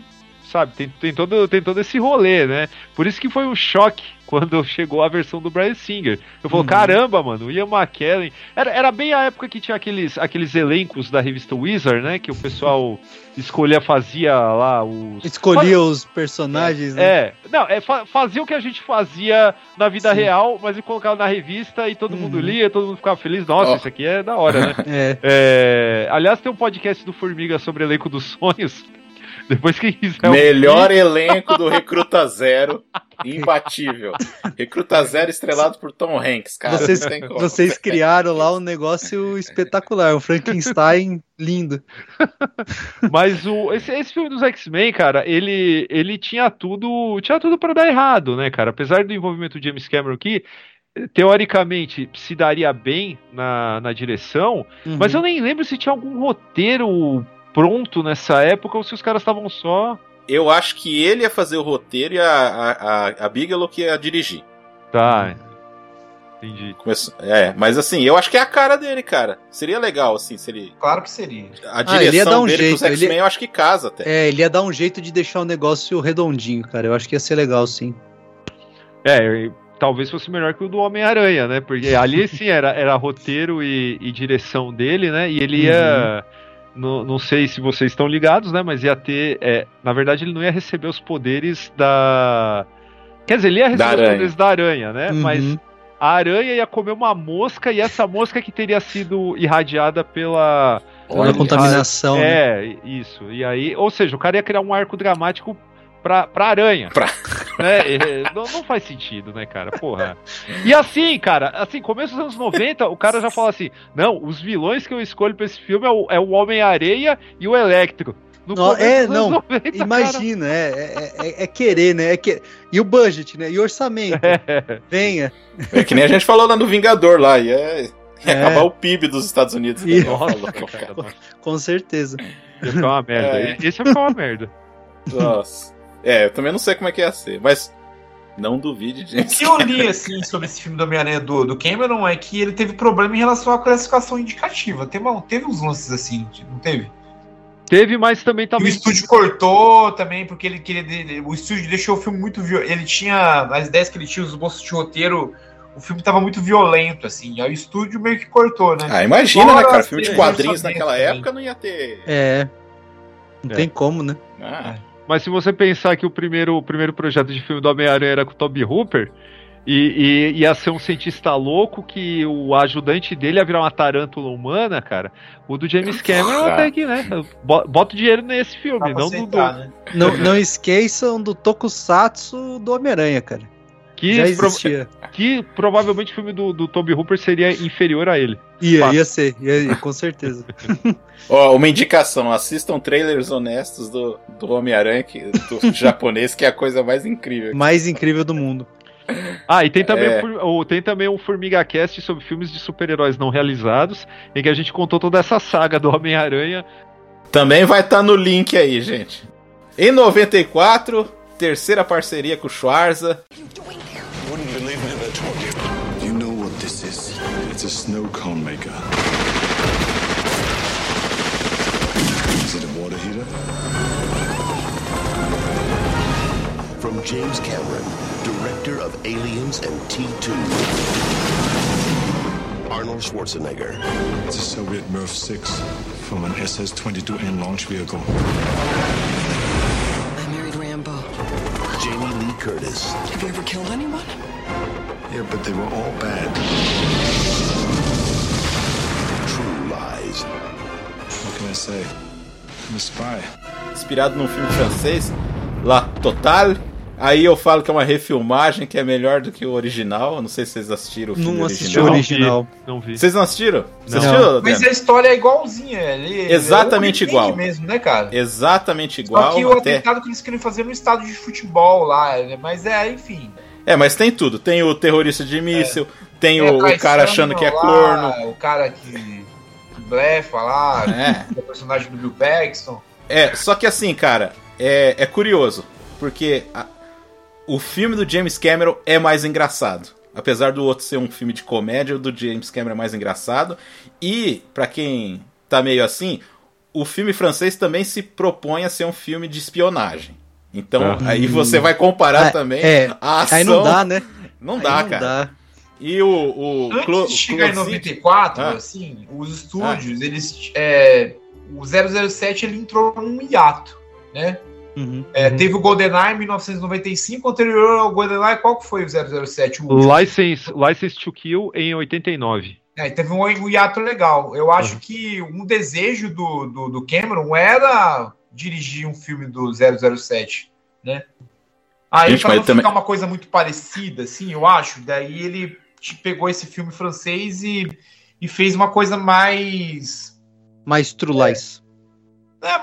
sabe, tem, tem, todo, tem todo esse rolê, né? Por isso que foi um choque quando chegou a versão do Brian Singer. Eu falo, uhum. caramba, mano, o Ian McKellen. Era, era bem a época que tinha aqueles, aqueles elencos da revista Wizard, né? Que o pessoal escolhia, fazia lá os. Escolhia os personagens, é, né? É, não, é, fazia o que a gente fazia na vida Sim. real, mas e colocava na revista e todo uhum. mundo lia, todo mundo ficava feliz. Nossa, oh. isso aqui é da hora, né? é. É, aliás, tem um podcast do Formiga sobre elenco dos sonhos. Depois quiser. Melhor ouvir... elenco do Recruta Zero. Imbatível. Recruta Zero estrelado por Tom Hanks, cara. Vocês, vocês criaram lá um negócio espetacular, um Frankenstein lindo. Mas o, esse, esse filme dos X-Men, cara, ele, ele tinha tudo. Tinha tudo para dar errado, né, cara? Apesar do envolvimento do James Cameron aqui, teoricamente se daria bem na, na direção, uhum. mas eu nem lembro se tinha algum roteiro pronto nessa época ou se os caras estavam só. Eu acho que ele ia fazer o roteiro e a, a, a Bigelow que ia dirigir. Tá. Entendi. Começou, é, mas assim, eu acho que é a cara dele, cara. Seria legal, assim, se ele. Claro que seria. A direção ah, um dele jeito, pros X-Men eu acho que casa até. É, ele ia dar um jeito de deixar o negócio redondinho, cara. Eu acho que ia ser legal, sim. É, talvez fosse melhor que o do Homem-Aranha, né? Porque ali sim era, era roteiro e, e direção dele, né? E ele ia. Uhum não, não sei se vocês estão ligados, né? Mas ia ter. É, na verdade, ele não ia receber os poderes da. Quer dizer, ele ia receber os poderes da aranha, né? Uhum. Mas a aranha ia comer uma mosca e essa mosca que teria sido irradiada pela. Pela contaminação. É, né? isso. E aí, ou seja, o cara ia criar um arco dramático pra, pra aranha. Pra... Né? Não, não, faz sentido, né, cara? Porra. E assim, cara, assim, começo dos anos 90, o cara já fala assim: não, os vilões que eu escolho pra esse filme é o, é o Homem-Areia e o Electro. No é, não, 90, imagina, é, é, é, é, querer, né? É que... E o budget, né? E o orçamento. É. Venha. É que nem a gente falou lá no Vingador lá, e é, é acabar o PIB dos Estados Unidos. E... Nossa, com certeza. Ia ficar uma merda. É. Esse ia ficar uma merda. Nossa. É, eu também não sei como é que ia ser, mas não duvide, gente. O que eu li assim, sobre esse filme do Homem-Aranha do, do Cameron é que ele teve problema em relação à classificação indicativa. Teve, teve uns lances assim, não teve? Teve, mas também também. o estúdio cortou também, porque ele queria. O estúdio deixou o filme muito violento. Ele tinha. As ideias que ele tinha, os bolsos de roteiro. O filme tava muito violento, assim. Aí o estúdio meio que cortou, né? Ah, imagina, Fora, né, cara? Filme de quadrinhos naquela também. época não ia ter. É. Não é. tem como, né? Ah. É. Mas se você pensar que o primeiro, o primeiro projeto de filme do Homem-Aranha era com o Toby Hooper, e, e, ia ser um cientista louco que o ajudante dele ia virar uma tarântula humana, cara. O do James Cameron até que, né? Bota o dinheiro nesse filme, não aceitar, do. Né? Não, não esqueçam do Tokusatsu do Homem-Aranha, cara. Que, Já existia. que provavelmente o filme do, do Toby Hooper seria inferior a ele. Ia, ia ser, ia, com certeza. Ó, oh, uma indicação, assistam trailers honestos do, do Homem-Aranha, do japonês, que é a coisa mais incrível. Mais incrível do mundo. Ah, e tem também, é... o, tem também um Formiga Cast sobre filmes de super-heróis não realizados, em que a gente contou toda essa saga do Homem-Aranha. Também vai estar tá no link aí, gente. Em 94, terceira parceria com o Schwarza. You know what this is? It's a snow cone maker. Is it a water heater? From James Cameron, director of Aliens and T2. Arnold Schwarzenegger. It's a Soviet Mirv 6 from an SS-22N launch vehicle. Jamie Lee Curtis. Have you ever killed anyone? Yeah, but they were all bad. True Lies. What can I say? I'm a spy. Inspirado num filme francês, La Total, Aí eu falo que é uma refilmagem que é melhor do que o original. Não sei se vocês assistiram o filme não assisti original. o original. Não vi. Vocês não assistiram? Você assistiu, Mas a história é igualzinha. Ele, Exatamente é igual. mesmo, né, cara? Exatamente igual. Só que o até... atentado que eles queriam fazer no estádio de futebol lá. Né? Mas é, enfim. É, mas tem tudo. Tem o terrorista de míssil, tem Tem a o, o cara achando que é lá, corno. O cara que, que blefa lá, É. o personagem do Bill Paxton. É, só que assim, cara, é, é curioso. Porque a- o filme do James Cameron é mais engraçado. Apesar do outro ser um filme de comédia, o do James Cameron é mais engraçado. E, pra quem tá meio assim, o filme francês também se propõe a ser um filme de espionagem. Então, Ah. aí você vai comparar Ah, também é, a ação. aí não dá, né? Não Aí dá, não cara. dá. E o. o Antes Clo- de chegar em Closito- 94, Ah. assim, os estúdios, eles. É, o 007 ele entrou num hiato, né? Uhum. É, Teve o GoldenEye em 1995, anterior ao GoldenEye, qual que foi o 007? O último? License, License to Kill em 89. É, teve um, um hiato legal. Eu acho que um desejo do, do, do Cameron era dirigir um filme do 007, né? Aí, Gente, pra não também- ficar uma coisa muito parecida, assim, eu acho, daí ele te- pegou esse filme francês e, e fez uma coisa mais... Mais Trulais. É,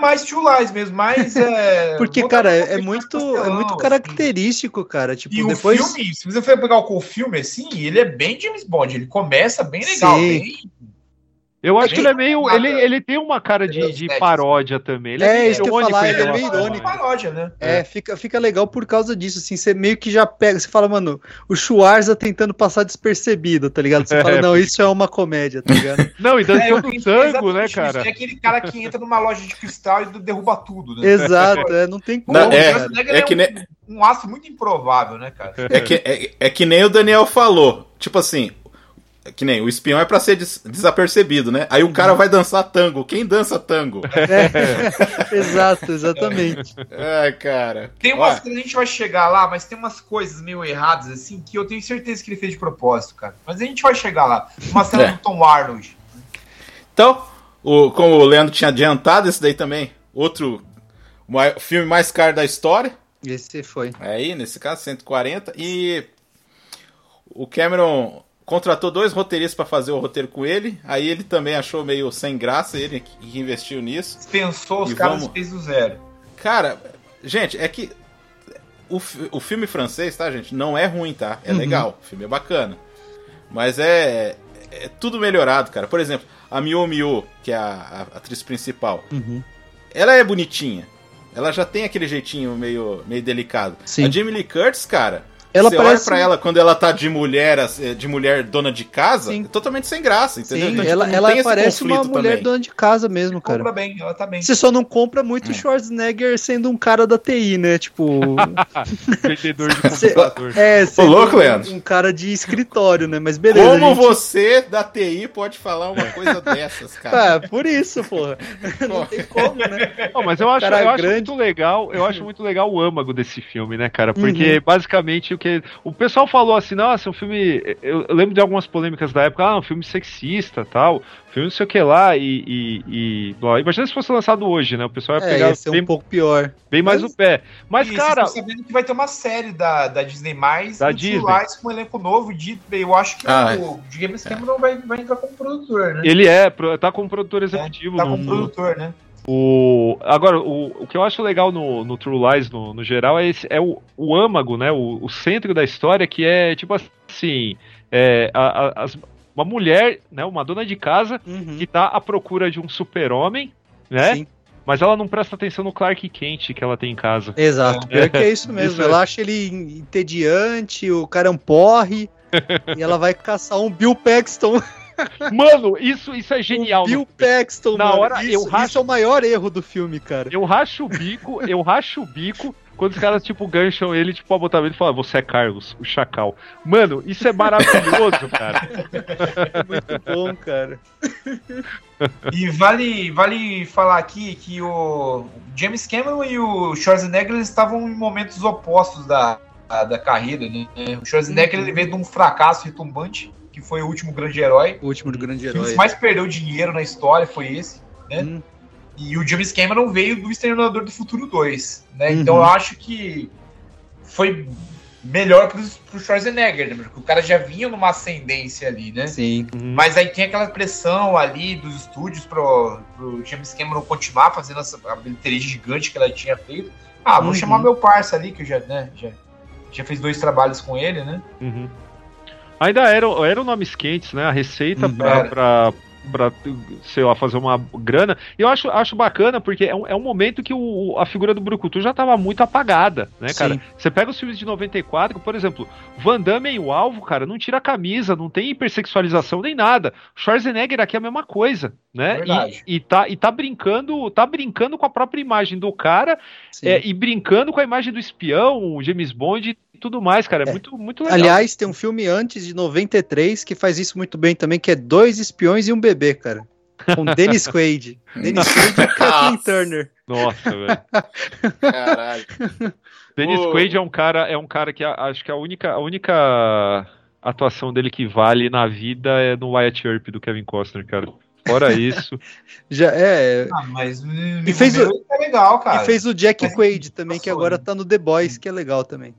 mais Two Lies mesmo, mais... É, Porque, cara, é mais muito, pastelão, é muito assim. característico, cara. Tipo, E depois. o filme, se você for pegar o filme assim, ele é bem James Bond, ele começa bem legal, Sim. bem Eu acho que ele é meio. Ele, ele tem uma cara de, de paródia também. Ele É, meio isso que eu falar, ele é relação meio irônico. paródia, né? É, fica, fica legal por causa disso, assim, você meio que já pega, você fala, mano, o Schwarza tentando passar despercebido, tá ligado? Você É, fala, não, isso é uma comédia, tá ligado? Não, e É, dançando eu do penso tango, né, cara? isso. É aquele cara que entra numa loja de cristal e derruba tudo, né? Exato, é, não tem como, Não, é, cara. Schwarzenegger é que um, nem- um aço muito improvável, né, cara? É que, é, é que nem o Daniel falou. Tipo assim, é que nem o espião é pra ser des- desapercebido, né? Aí o cara vai dançar tango. Quem dança tango? É, exato, exatamente. Ai, cara. Tem umas coisas, a gente vai chegar lá, mas tem umas coisas meio erradas, assim, que eu tenho certeza que ele fez de propósito, cara. Mas a gente vai chegar lá. Uma cena É. do Tom Arnold. Então, o, como o Leandro tinha adiantado, esse daí também, outro filme mais caro da história. Esse foi. Aí, nesse caso, 140. E o Cameron contratou dois roteiristas pra fazer o roteiro com ele. Aí ele também achou meio sem graça, ele que investiu nisso. Pensou os E caras vamos- fez do zero. Cara, gente, é que o, o filme francês, tá, gente? Não é ruim, tá? É Uhum. legal, o filme é bacana. Mas é, é tudo melhorado, cara. Por exemplo, a Miu Miu, que é a, a atriz principal, Uhum. ela é bonitinha. Ela já tem aquele jeitinho meio, meio delicado. Sim. A Jamie Lee Curtis, cara, Ela você parece- olha pra ela quando ela tá de mulher, assim, de mulher dona de casa, Sim. é totalmente sem graça, entendeu? Sim, Então, tipo, ela, não ela parece uma mulher também. dona de casa mesmo, cara. Compra bem, ela tá bem. Você só não compra muito o Schwarzenegger sendo um cara da TI, né? Tipo. Vendedor de Cê- computador. é, louco, um, Leandro? um cara de escritório, né? Mas beleza. Como a gente... você da TI pode falar uma coisa dessas, cara? Ah, por isso, porra. Não tem como, né? Não, mas eu acho, Cara eu acho grande. muito legal, eu acho muito legal o âmago desse filme, né, cara? Porque Uhum. basicamente o que. O pessoal falou assim, nossa, um filme. Eu, eu lembro de algumas polêmicas da época, ah, um filme sexista tal, filme não sei o que lá, e. e, e blá. Imagina se fosse lançado hoje, né? O pessoal ia É, pegar ia ser bem, um pouco pior. bem mais Mas- o pé. Mas, E cara. vocês sabendo que vai ter uma série da, da Disney mais Da Disney. Lies com um elenco novo. De, eu acho que Ah, o James Cameron vai, vai entrar como produtor, né? Ele é, tá como produtor executivo tá no, como no- produtor, né? O, agora, o, o que eu acho legal no, no True Lies, no, no geral, é, esse, é o, o âmago, né? O, o centro da história, que é tipo assim: é, a- a- as- uma mulher, né, uma dona de casa, Uhum. que tá à procura de um super-homem, né? Sim. Mas ela não presta atenção no Clark Kent que ela tem em casa. Exato, pior que é isso mesmo. Isso é- ela acha ele entediante, o cara é um porre, e ela vai caçar um Bill Paxton. Mano, isso, isso é genial. Bill no- Paxton, Na mano. hora, isso, eu racho- isso é o maior erro do filme, cara. Eu racho o bico, eu racho o bico quando os caras, tipo, gancham ele, tipo, abotamento e falam, você é Carlos, o Chacal. Mano, isso é maravilhoso, cara. É muito bom, cara. E vale, vale falar aqui que o James Cameron e o Schwarzenegger eles estavam em momentos opostos da, da, da carreira, né? O Schwarzenegger Uhum. ele veio de um fracasso retumbante, que foi o último grande herói. O último do grande O herói. que mais perdeu dinheiro na história foi esse, né? Hum. E o James Cameron veio do Exterminador do Futuro 2, né? Então Uhum. eu acho que foi melhor pro, pro Schwarzenegger, né? Porque o cara já vinha numa ascendência ali, né? Sim. Mas aí tem aquela pressão ali dos estúdios pro, pro James Cameron continuar fazendo essa a bilheteria gigante que ela tinha feito. Ah, vou Uhum. chamar meu parça ali, que eu já, né, já, Já fez dois trabalhos com ele, né? Uhum. Ainda eram, eram nomes quentes, né? A receita Uhum. pra, Era. pra, pra, sei lá, fazer uma grana. E eu acho, acho bacana porque é um, é um momento que o, a figura do Brucutu já tava muito apagada, né, cara? Sim. Você pega os filmes de 94, por exemplo, Van Damme em O Alvo, cara, não tira a camisa, não tem hipersexualização nem nada. Schwarzenegger aqui é a mesma coisa, né? Verdade. E, e, tá, e tá brincando, tá brincando com a própria imagem do cara é, e brincando com a imagem do espião, o James Bond e tudo mais, cara. É, muito, muito legal. Aliás, tem um filme antes de 93 que faz isso muito bem também, que é Dois Espiões e um Bebê, cara. Com Dennis Quaid. Dennis Quaid e Kathleen Turner. Nossa, velho. Caralho. Dennis Quaid é um cara, é um cara que a- acho que a única, a única atuação dele que vale na vida é no Wyatt Earp do Kevin Costner, cara. Fora isso, Já é. Ah, mas E fez o- é legal, cara. E fez o Jack Quaid também, que Passou, agora né? tá no The Boys, que é legal também.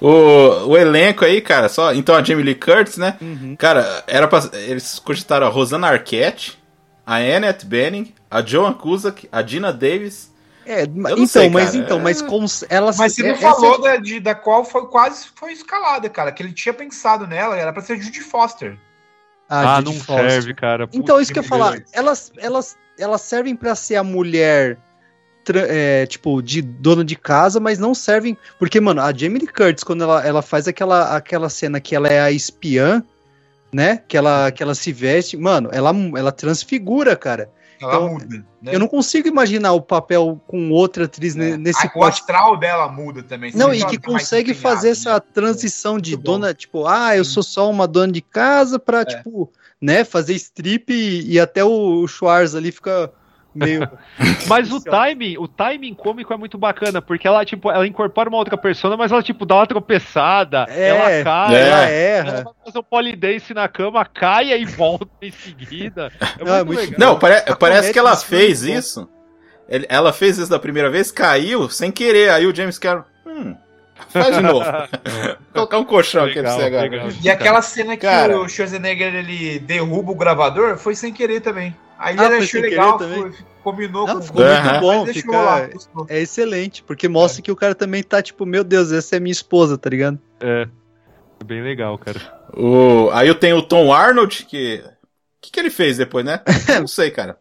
O, o elenco aí, cara, só. Então a Jamie Lee Curtis, né? Uhum. Cara, era pra. Eles cogitaram a Rosanna Arquette, a Annette Bening, a Joan Cusack, a Dina Davis. É, não então, sei, mas cara. então, mas com elas Mas você não é- falou essa- da, de, da qual foi quase foi escalada, cara. Que ele tinha pensado nela, era pra ser Judy Foster. ah, Judy não Foster. serve, cara. Então, isso que eu ia falar, elas, elas, elas servem pra ser a mulher, é, tipo, de dona de casa, mas não servem. Porque, mano, a Jamie Lee Curtis, quando ela, ela faz aquela, aquela cena que ela é a espiã, né? Que ela, que ela se veste, mano, ela, ela transfigura, cara. Ela Então, muda. Né? Eu não consigo imaginar o papel com outra atriz ne- nesse Ah, o astral dela muda também. Não, e que mais consegue fazer né? essa transição de Muito bom. dona, tipo, ah, eu sou só uma dona de casa pra, tipo, né, fazer strip e, e até o, o Schwarz ali fica meio. Mas o timing, o timing cômico é muito bacana, porque ela, tipo, ela incorpora uma outra persona, mas ela, tipo, dá uma tropeçada, É, ela cai, É. ela ela erra. vai fazer um polidense na cama, cai e volta em seguida. É Não, é muito, muito- legal. Não, pare- parece que ela é fez isso. Ela fez isso da primeira vez, caiu sem querer. Aí o James Cameron. Hum, faz de novo. Vou colocar um colchão aqui pra Legal, você agora. legal. E aquela cena que Cara. o Schwarzenegger ele derruba o gravador foi sem querer também. Aí Ah, ele achou legal, também? foi- combinou Não, com ficou muito bom, fica, lá, gostou. é excelente, porque mostra que o cara também tá tipo, meu Deus, essa é minha esposa, tá ligado? É, é bem legal, cara. O, aí eu tenho o Tom Arnold, que. O que, que ele fez depois, né? Não sei, cara.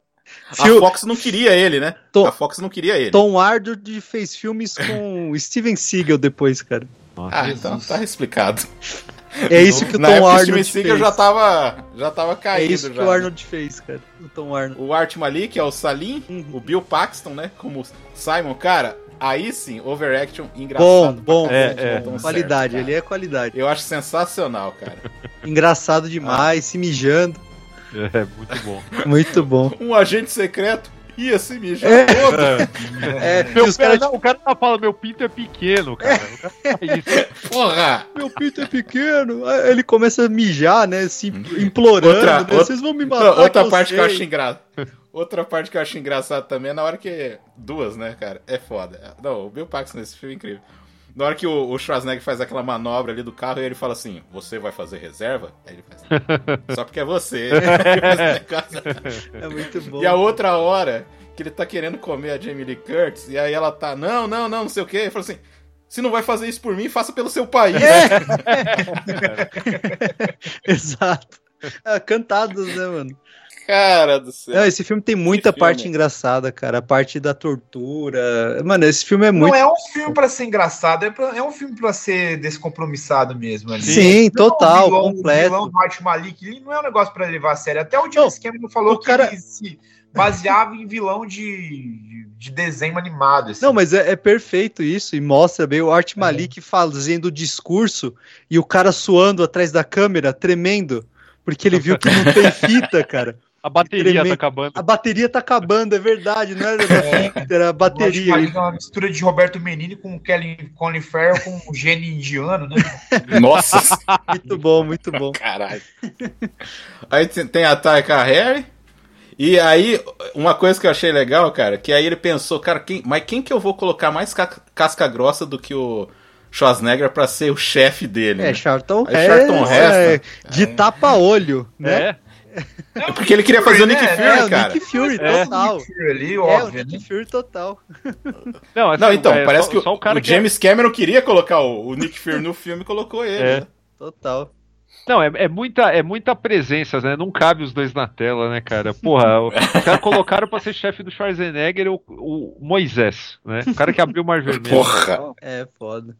A Fox não queria ele, né? Tom- A Fox não queria ele. Tom Arnold fez filmes com Steven Seagal depois, cara. Nossa, Ah, então tá explicado. É isso que o Na Tom época o Arnold Steven fez. Seagal já tava, já tava É caído. isso que já, o né? Arnold fez, cara. O Tom Arnold. O Art Malik, é o Salim, Uhum. o Bill Paxton, né? Como Simon, cara, aí sim, overaction engraçado. Bom, bom, É, é. certo, qualidade, cara. ele é qualidade. Eu acho sensacional, cara. Engraçado demais, se mijando. É, muito bom. Muito bom. Um agente secreto ia se mijar É. todo. É, Meu, e os caras, não, o cara tá falando, meu pinto é pequeno, cara. Cara isso. Porra! meu pinto é pequeno. Aí ele começa a mijar, né? Se implorando. Outra- né, Vocês vão me matar. Outra que parte que eu sei." acho engraçado. Outra parte que eu acho engraçado também é na hora que. Duas, né, cara? É foda. Não, o Bill Paxton nesse filme é incrível. Na hora que o, o Schwarzenegger faz aquela manobra ali do carro e ele fala assim: Você vai fazer reserva? Aí ele faz. Só porque é você. É muito bom. E a outra hora que ele tá querendo comer a Jamie Lee Curtis, e aí ela tá, não, não, não, não sei o quê. Ele fala assim: se não vai fazer isso por mim, faça pelo seu país. Exato. Ah, cantadas, né, mano? Cara do céu. Não, esse filme tem muita Que parte filme. engraçada, cara. A parte da tortura. Mano, esse filme é Não muito. é um filme pra ser engraçado, é, pra- é um filme pra ser descompromissado mesmo. Ali. Sim, Não, total, o vilão, completo. O vilão do Art Malik ele não é um negócio pra levar a sério. Até o James Cameron falou o que cara- ele se baseava em vilão de, de desenho animado. assim. Não, mas é, é perfeito isso, e mostra bem o Art Malik fazendo o discurso e o cara suando atrás da câmera, tremendo, porque ele viu que não tem fita, cara. A bateria Tremendo. tá acabando. A bateria tá acabando, é verdade, não era fita, era a O bateria. É uma mistura de Roberto Menini com Kelly Colin Farrell com um gênio indiano, né? Nossa Muito bom, muito bom. Caralho. Aí tem a Taika Harry. E aí, uma coisa que eu achei legal, cara, que aí ele pensou, cara, quem, mas quem que eu vou colocar mais ca- casca grossa do que o Schwarzenegger pra ser o chefe dele? É, né? Charlton Aí Charlton Heston, Heston. é, de tapa-olho, né? É. É porque ele queria fazer o Nick Fury, é, o cara. Nick Fury, É. total. Nick Fury ali, É, o óbvio, Nick né? Fury total. Não, assim, Não, então, é, parece só- que o, só o cara o que é- James Cameron queria colocar o, o Nick Fury no filme e colocou ele. É. né? Total. Não, é, é muita, é muita presença, né? Não cabe os dois na tela, né, cara? Porra, o- os caras colocaram pra ser chefe do Schwarzenegger o, o Moisés, né? O cara que abriu o Mar Vermelho. Porra. É, foda.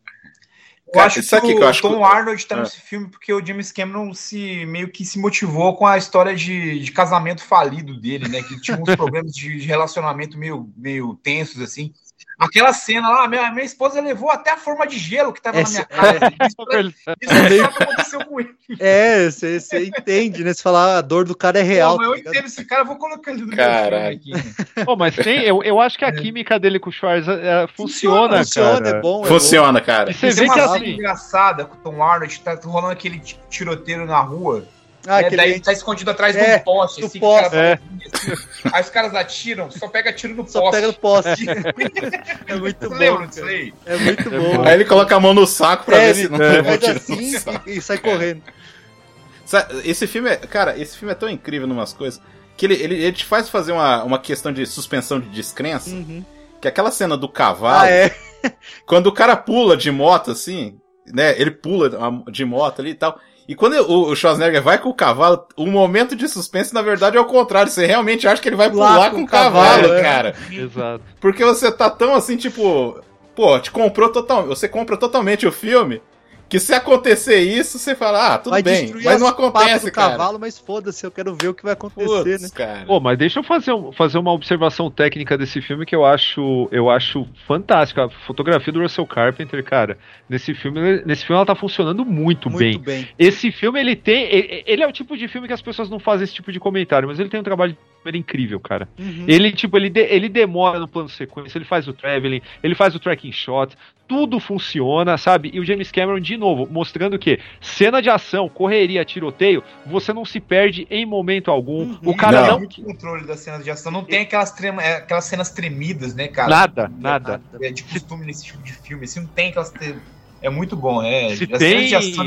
Eu acho que, o que eu acho Tom que- Arnold tá Ah. nesse filme porque o James Cameron se meio que se motivou com a história de, de casamento falido dele, né? Que tinha uns problemas de, de relacionamento meio, meio tensos, assim. Aquela cena lá, minha, minha esposa levou até a forma de gelo que tava Essa- na minha casa. Isso, pra- isso é o que aconteceu com ele. É, você você entende, né? Você fala, ah, a dor do cara é real. Mas eu tá ligado? entendo esse cara, eu vou colocar ele no meu Caralho. né? Pô, mas tem, eu, eu acho que a química dele com o Schwarz é, funciona, Funciona, cara. é bom. é Funciona, cara. E você Tem vê uma que assim. engraçada com o Tom Arnold, tá rolando aquele ti- tiroteio na rua. Ah, né? Daí ele tá escondido atrás É, de um poste, do assim, poste. É. tá assim, Aí os caras atiram, só pega tiro no Só poste. pega no poste. é muito bom. lembra disso aí? É muito bom. Aí ele coloca a mão no saco pra É, ver se ele não faz tiro no assim saco. e, e sai correndo. Sa- Esse filme é. Cara, esse filme é tão incrível em umas coisas. Que ele, ele, ele te faz fazer uma, uma questão de suspensão de descrença. Uhum. Que aquela cena do cavalo. Ah, é. Quando o cara pula de moto, assim, né? Ele pula de moto ali e tal. E quando o o Schwarzenegger vai com o cavalo, o momento de suspense, na verdade, é o contrário. Você realmente acha que ele vai Lá pular com com o o cavalo, cavalo, é. cara. Exato. Porque você tá tão assim, tipo. Pô, te comprou total, você compra totalmente o filme. Que se acontecer isso, você fala, ah, tudo vai bem. Mas não acontece, do cara. cavalo, mas foda-se, eu quero ver o que vai acontecer, Putz, né? cara. Pô, mas deixa eu fazer, um- fazer uma observação técnica desse filme que eu acho, eu acho fantástica. A fotografia do Russell Carpenter, cara, nesse filme, nesse filme ela tá funcionando muito, Muito bem. bem. Esse filme, ele tem. Ele, ele é o tipo de filme que as pessoas não fazem esse tipo de comentário, mas ele tem um trabalho de câmera incrível, cara. Uhum. Ele, tipo, ele, de- ele demora no plano sequência, ele faz o traveling, ele faz o tracking shot, tudo funciona, sabe? E o James Cameron, de novo, mostrando que cena de ação, correria, tiroteio, você não se perde em momento algum. O cara Não. não. muito controle das cenas de ação. Não tem aquelas, trema, é, aquelas cenas tremidas, né, cara? Nada, nada. É de costume nesse tipo de filme. Assim, não tem aquelas. tre- É muito bom, é. Se As tem- cenas de ação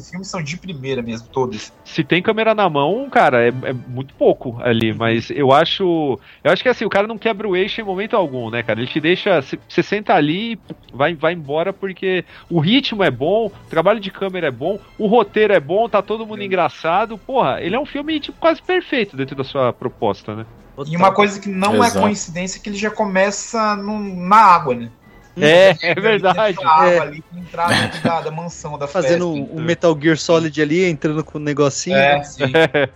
os filmes são de primeira mesmo, todos. Se tem câmera na mão, cara, é, é muito pouco ali, mas eu acho. Eu acho que assim, o cara não quebra o eixo em momento algum, né, cara? Ele te deixa. Você senta ali e vai, vai embora porque o ritmo é bom, o trabalho de câmera é bom, o roteiro é bom, tá todo mundo engraçado. Porra, ele é um filme tipo, quase perfeito dentro da sua proposta, né? E uma coisa que não é Exato. coincidência é que ele já começa no- na água, né? É, é verdade. Na água É. ali, dentro da, da mansão da Fazendo festa. um, um Metal Gear Solid ali, entrando com o negocinho. É, né? sim.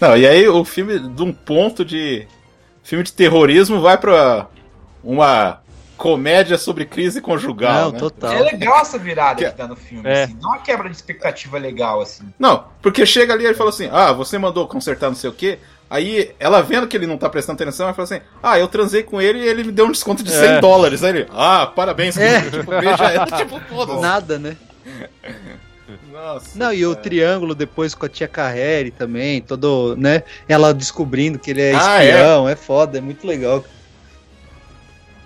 Não, e aí o filme, de um ponto de. Filme de terrorismo vai pra uma comédia sobre crise conjugal. Não, né? total. É legal essa virada Que- que dá no filme, É. assim. Dá uma quebra de expectativa legal, assim. Não, porque chega ali e ele fala assim: Ah, você mandou consertar não sei o quê. Aí ela vendo que ele não tá prestando atenção, ela fala assim: Ah, eu transei com ele e ele me deu um desconto de 100 É. dólares. Aí ele, ah, parabéns, É. tipo, beija ela, tipo, foda-se. Nada, né? Nossa. Não, e o cara. triângulo depois com a tia Carrere também, todo, né? Ela descobrindo que ele é Ah, espião, é. foda, é muito legal.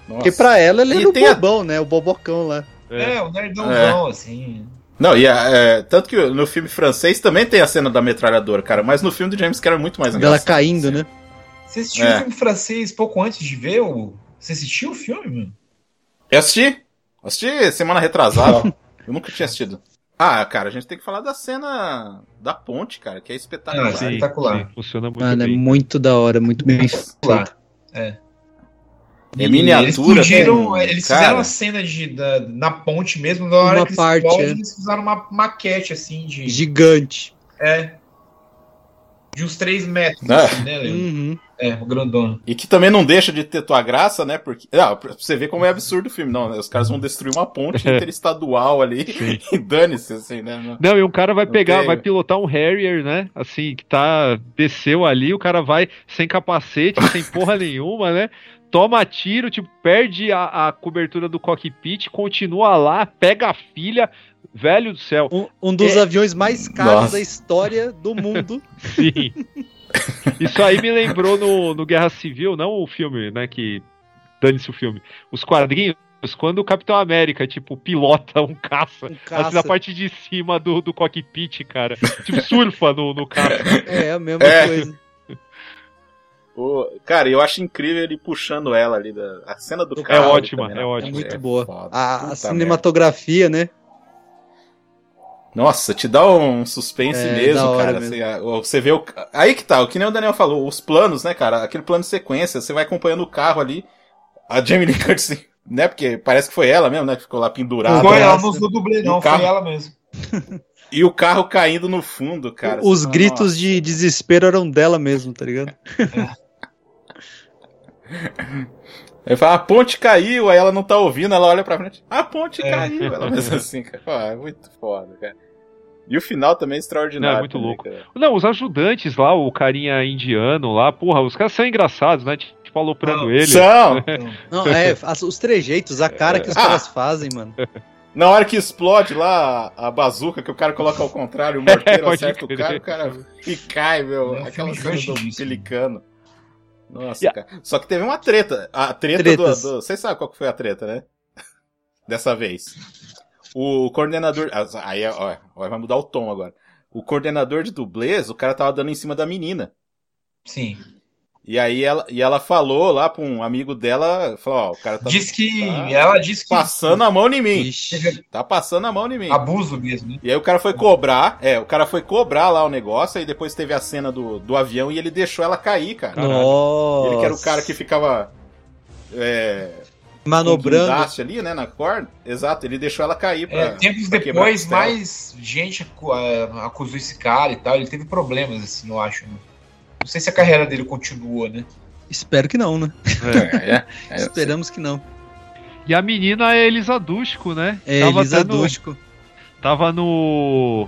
Nossa. Porque pra ela ele E era o tem a- bobão, né? O bobocão lá. É, o nerdãozão, assim. Não, e a- é, tanto que no filme francês também tem a cena da metralhadora, cara, mas no filme do James Cameron é muito mais engraçado. caindo, né? Você assistiu É. o filme francês pouco antes de ver? O... Você assistiu o filme, mano? Eu assisti. Assisti semana retrasada. Eu nunca tinha assistido. Ah, cara, a gente tem que falar da cena da ponte, cara, que é espetacular. Ah, sim. Espetacular. funciona muito Mano, é bem. muito da hora, muito bem feito. É. É miniatura, Eles, explodiram, tem- eles cara. fizeram a cena de, da, na ponte mesmo, na hora Uma que parte, explode, é. eles fizeram uma maquete, assim, de... Gigante. É. De uns 3 metros, Ah. assim, né, Leandro? Uhum. É, o grandão. E que também não deixa de ter tua graça, né? Porque. Ah, pra você ver como é absurdo o filme. Não, né? os caras vão destruir uma ponte interestadual ali e dane-se, assim, né? Não- Não, e um cara vai pegar, tem- vai pilotar um Harrier, né? Assim, que tá. Desceu ali, o cara vai sem capacete, sem porra nenhuma, né? Toma tiro, tipo, perde a, a cobertura do cockpit, continua lá, pega a filha. Velho do céu. Um, um dos É. aviões mais caros Nossa. da história do mundo. Sim. Isso aí me lembrou no, no Guerra Civil, não o filme, né? Que. Dane-se o filme. Os quadrinhos quando o Capitão América, tipo, pilota um caça, caça. assim, na parte de cima do, do cockpit, cara. tipo, surfa no, no caça. É, a mesma É. coisa. O- cara, eu acho incrível ele puxando ela ali. Da... A cena do É carro. ali ótima, também, é ótima. É muito É boa. foda. A, a cinematografia, né? Nossa, te dá um suspense É, mesmo, cara. mesmo. Você, a- você vê o. Aí que tá, o que nem o Daniel falou, os planos, né, cara? Aquele plano de sequência, você vai acompanhando o carro ali. A Jamie Lee Curtis, né? Porque parece que foi ela mesmo, né? Que ficou lá pendurada. Foi ela, não usou dublê, não, carro- foi ela mesmo. E o carro caindo no fundo, cara. Os fala, gritos "Nossa". de desespero eram dela mesmo, tá ligado? Aí fala, a ponte caiu, aí ela não tá ouvindo, ela olha pra frente. A ponte É. caiu. Ela faz assim, cara. Pô, é muito foda, cara. E o final também é extraordinário. Não, é muito também, louco. cara. Não, os ajudantes lá, o carinha indiano lá, porra, os caras são engraçados, né? Tipo, aloprando Não, ele. São! Não, é, os trejeitos, a cara que os Ah. caras fazem, mano. Na hora que explode lá a bazuca, que o cara coloca ao contrário, o morteiro Pode acerta o cara, o cara e cai, meu. É um Aquela cena do pelicano. Nossa, a- cara. Só que teve uma treta. A treta do, Tretas. do. Vocês sabem qual que foi a treta, né? Dessa vez. O coordenador. ah, Aí, ó, ó, vai mudar o tom agora. O coordenador de dublês, o cara tava dando em cima da menina. Sim. E aí ela, e ela falou lá pra um amigo dela, falou, ó, o cara tá Diz que. tá Ela disse que. passando a mão em mim. Ixi. Tá passando a mão em mim. Abuso mesmo, né? E aí o cara foi cobrar, é, o cara foi cobrar lá o negócio, aí depois teve a cena do, do avião e ele deixou ela cair, cara. Nossa. Ele que era o cara que ficava. É, Manobrando. guindaste ali, né, na corda. Exato, ele deixou ela cair pra. É, tempos pra depois, mais gente eh, acusou esse cara e tal. Ele teve problemas, assim, eu acho. né? Não sei se a carreira dele continua, né? Espero que não, né? É, é, Esperamos que não. E a menina é Elisa né? É, Tava Elisa. Tava no.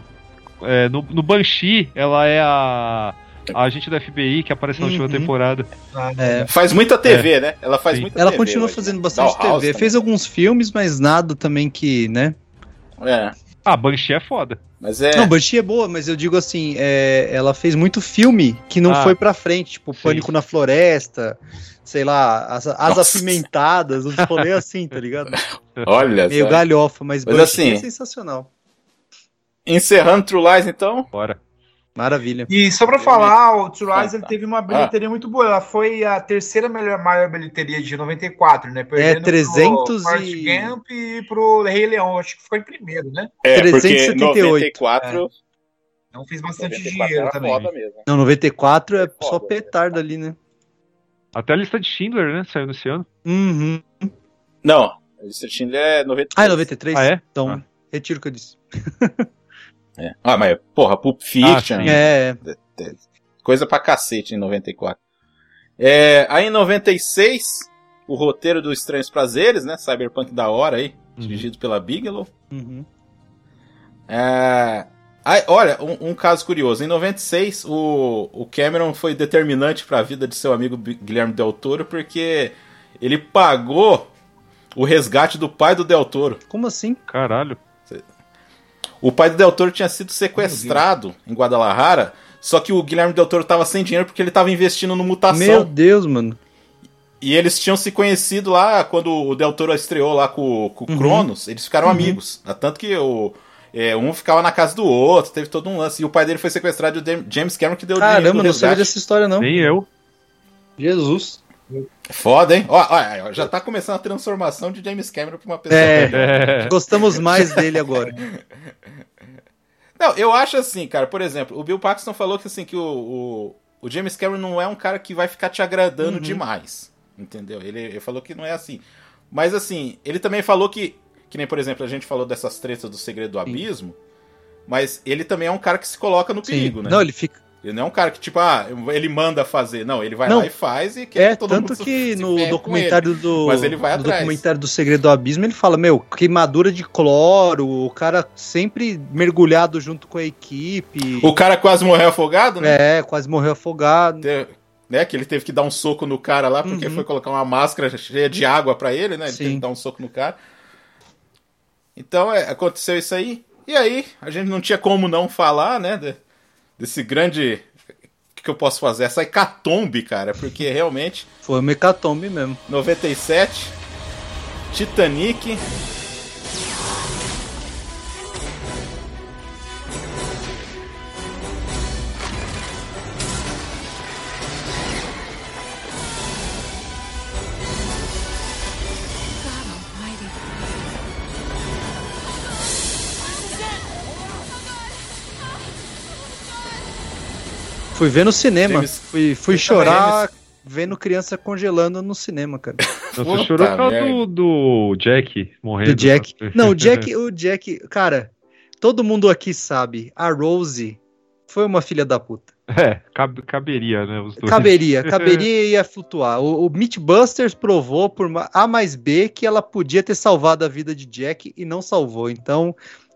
é, no, no Banshee, ela é a. A agente da FBI que aparece na última Uhum. temporada. Ah, É. Faz muita TV, né? Ela faz Sim. muita Ela TV continua hoje, fazendo né? bastante TV. Fez alguns filmes, mas nada também que, né? também. É, Ah, Banshee é foda. Mas é. Não, Banshee é boa, mas eu digo assim, é, ela fez muito filme que não Ah. foi pra frente, tipo Sim. Pânico na Floresta, sei lá, As, as. Apimentadas, uns rolê assim, tá ligado? Olha, Meio só. galhofa, mas, Mas Banshee assim- é sensacional. encerrando True Lies, então. Bora. Maravilha. E só pra falar, o True Lies Ah, ele tá. teve uma bilheteria muito boa. Ela foi a terceira melhor, maior bilheteria de 94, né? Perdendo 300 pro e- Gump e pro Rei Leão. Acho que ficou em primeiro, né? É, porque 378. 94. Então fez bastante 94 dinheiro também. mesmo. Não, 94 é só Foda, petardo ali, né? Até a lista de Schindler, né? Saiu nesse ano. Uhum. Não, a lista de Schindler é 93. Ah, é 93? Ah, é? Então, Ah. retiro o que eu disse. É. Ah, mas, porra, Pulp Fiction. Ah, sim. É, Coisa pra cacete em 94. É, aí em 96, o roteiro do Estranhos Prazeres, né? Cyberpunk da hora aí, dirigido pela Bigelow. uhum. É, aí, olha, um, um caso curioso. Em 96, o, o Cameron foi determinante pra vida de seu amigo Guilherme Del Toro, porque ele pagou o resgate do pai do Del Toro. Como assim? Caralho. O pai do Del Toro tinha sido sequestrado em Guadalajara, só que o Guilherme Del Toro tava sem dinheiro porque ele tava investindo no mutação. Meu Deus, mano. E eles tinham se conhecido lá quando o Del Toro estreou lá com, com o Uhum. Cronos, eles ficaram amigos. Tanto que o, é, um ficava na casa do outro, teve todo um lance. E o pai dele foi sequestrado e o James Cameron que deu o dinheiro Caramba, não sabia dessa história, não. Nem eu. Jesus. Foda, hein? Ó, ó, já tá começando a transformação de James Cameron pra uma pessoa. É. É. Gostamos mais dele agora. Não, eu acho assim, cara, por exemplo, o Bill Paxton falou que assim, que o, o, o James Cameron não é um cara que vai ficar te agradando Uhum. demais. Entendeu? Ele, ele falou que não é assim. Mas assim, ele também falou que. Que nem, por exemplo, a gente falou dessas tretas do segredo do abismo. Mas ele também é um cara que se coloca no perigo, né? Não, ele fica. Ele não é um cara que, tipo, ah, ele manda fazer. Não, ele vai Não. lá e faz e quer É, todo tanto mundo que no documentário do. Mas ele vai no atrás. documentário do Segredo do Abismo, ele fala, meu, queimadura de cloro, o cara sempre mergulhado junto com a equipe. O cara quase morreu afogado, né? É, quase morreu afogado. Te- né, que ele teve que dar um soco no cara lá porque Uhum. foi colocar uma máscara cheia de água pra ele, né? Ele Sim. teve que dar um soco no cara. Então, é, aconteceu isso aí. E aí, a gente não tinha como não falar, né, de- desse grande o que, eu posso fazer? Essa hecatombe, cara, porque realmente Foi uma hecatombe mesmo. 97 Titanic. Fui ver no cinema. James- Fui, fui James- chorar vendo criança congelando no cinema, cara. Não, Puta você chorou por causa do, do Jack morrendo. Do Jack. Não, o Jack, o Jack, cara, todo mundo aqui sabe, a Rose foi uma filha da puta. É, cab- caberia, né? Os dois. Caberia, caberia e ia flutuar. O, o Mythbusters provou por A mais B que ela podia ter salvado a vida de Jack e não salvou. Então,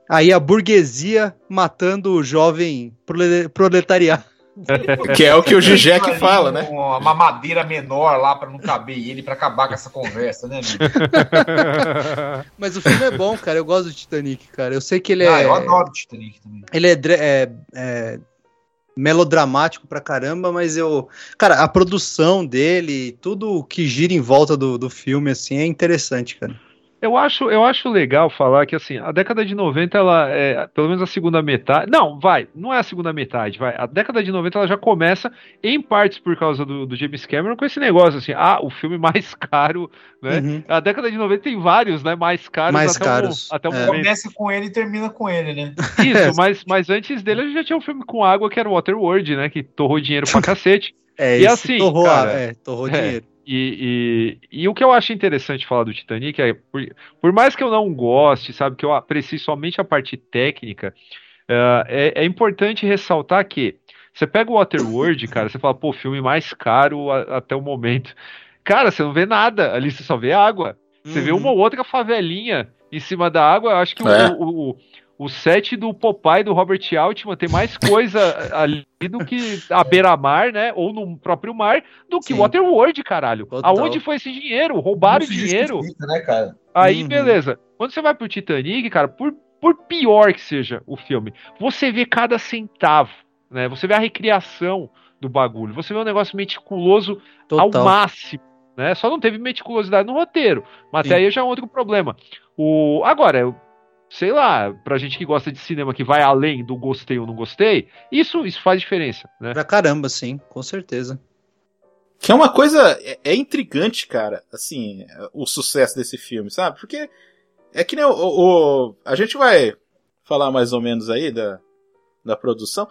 aí a burguesia matando o jovem prole- proletariado. Que é o que o Zizek Ali fala, né? Uma uma madeira menor lá pra não caber ele, pra acabar com essa conversa, né, amigo? Mas o filme é bom, cara. Eu gosto do Titanic, cara. Eu sei que ele Ah, é. eu adoro o Titanic também. Ele é, é- é melodramático pra caramba, mas eu. Cara, a produção dele, tudo que gira em volta do, do filme, assim, é interessante, cara. Eu acho, eu acho legal falar que assim, a década de 90, ela é, pelo menos a segunda metade. Não, vai, não é a segunda metade, vai. A década de 90 ela já começa, em partes por causa do, do James Cameron, com esse negócio assim, ah, o filme mais caro, né? Uhum. A década de 90 tem vários, né? Mais caros Mais até, caros, O, até o é. momento. Começa com ele e termina com ele, né? Isso, mas, mas antes dele a gente já tinha um filme com água que era o Waterworld, né? Que torrou dinheiro pra cacete. É, E esse assim, torrou, cara, é, torrou é, dinheiro. E, e, e o que eu acho interessante falar do Titanic é, por, por mais que eu não goste, sabe, que eu aprecie somente a parte técnica, eh, é, é importante ressaltar que você pega o Waterworld, cara, você fala, pô, filme mais caro a- até o momento. Cara, você não vê nada, ali você só vê água. Você vê Uhum. uma ou outra favelinha em cima da água. Eu acho que É. o, o, o set do Popeye do Robert Altman tem mais coisa ali do que a beira-mar, né? Ou no próprio mar, do que Sim. Waterworld, caralho. Total. Aonde foi esse dinheiro? Roubaram se dinheiro. né, cara? Aí, Uhum. beleza. Quando você vai pro Titanic, cara, por, por pior que seja o filme, você vê cada centavo, né? Você vê a recriação do bagulho. Você vê um negócio meticuloso ao Total. máximo, né? Só não teve meticulosidade no roteiro, mas Sim. até aí já é um outro problema. O agora, sei lá, pra gente que gosta de cinema que vai além do gostei ou não gostei, isso isso faz diferença, né? Pra caramba, sim, com certeza. Que é uma coisa. É, é intrigante, cara, assim, o sucesso desse filme, sabe? Porque é que nem o, o- o- A gente vai falar mais ou menos aí da, da produção.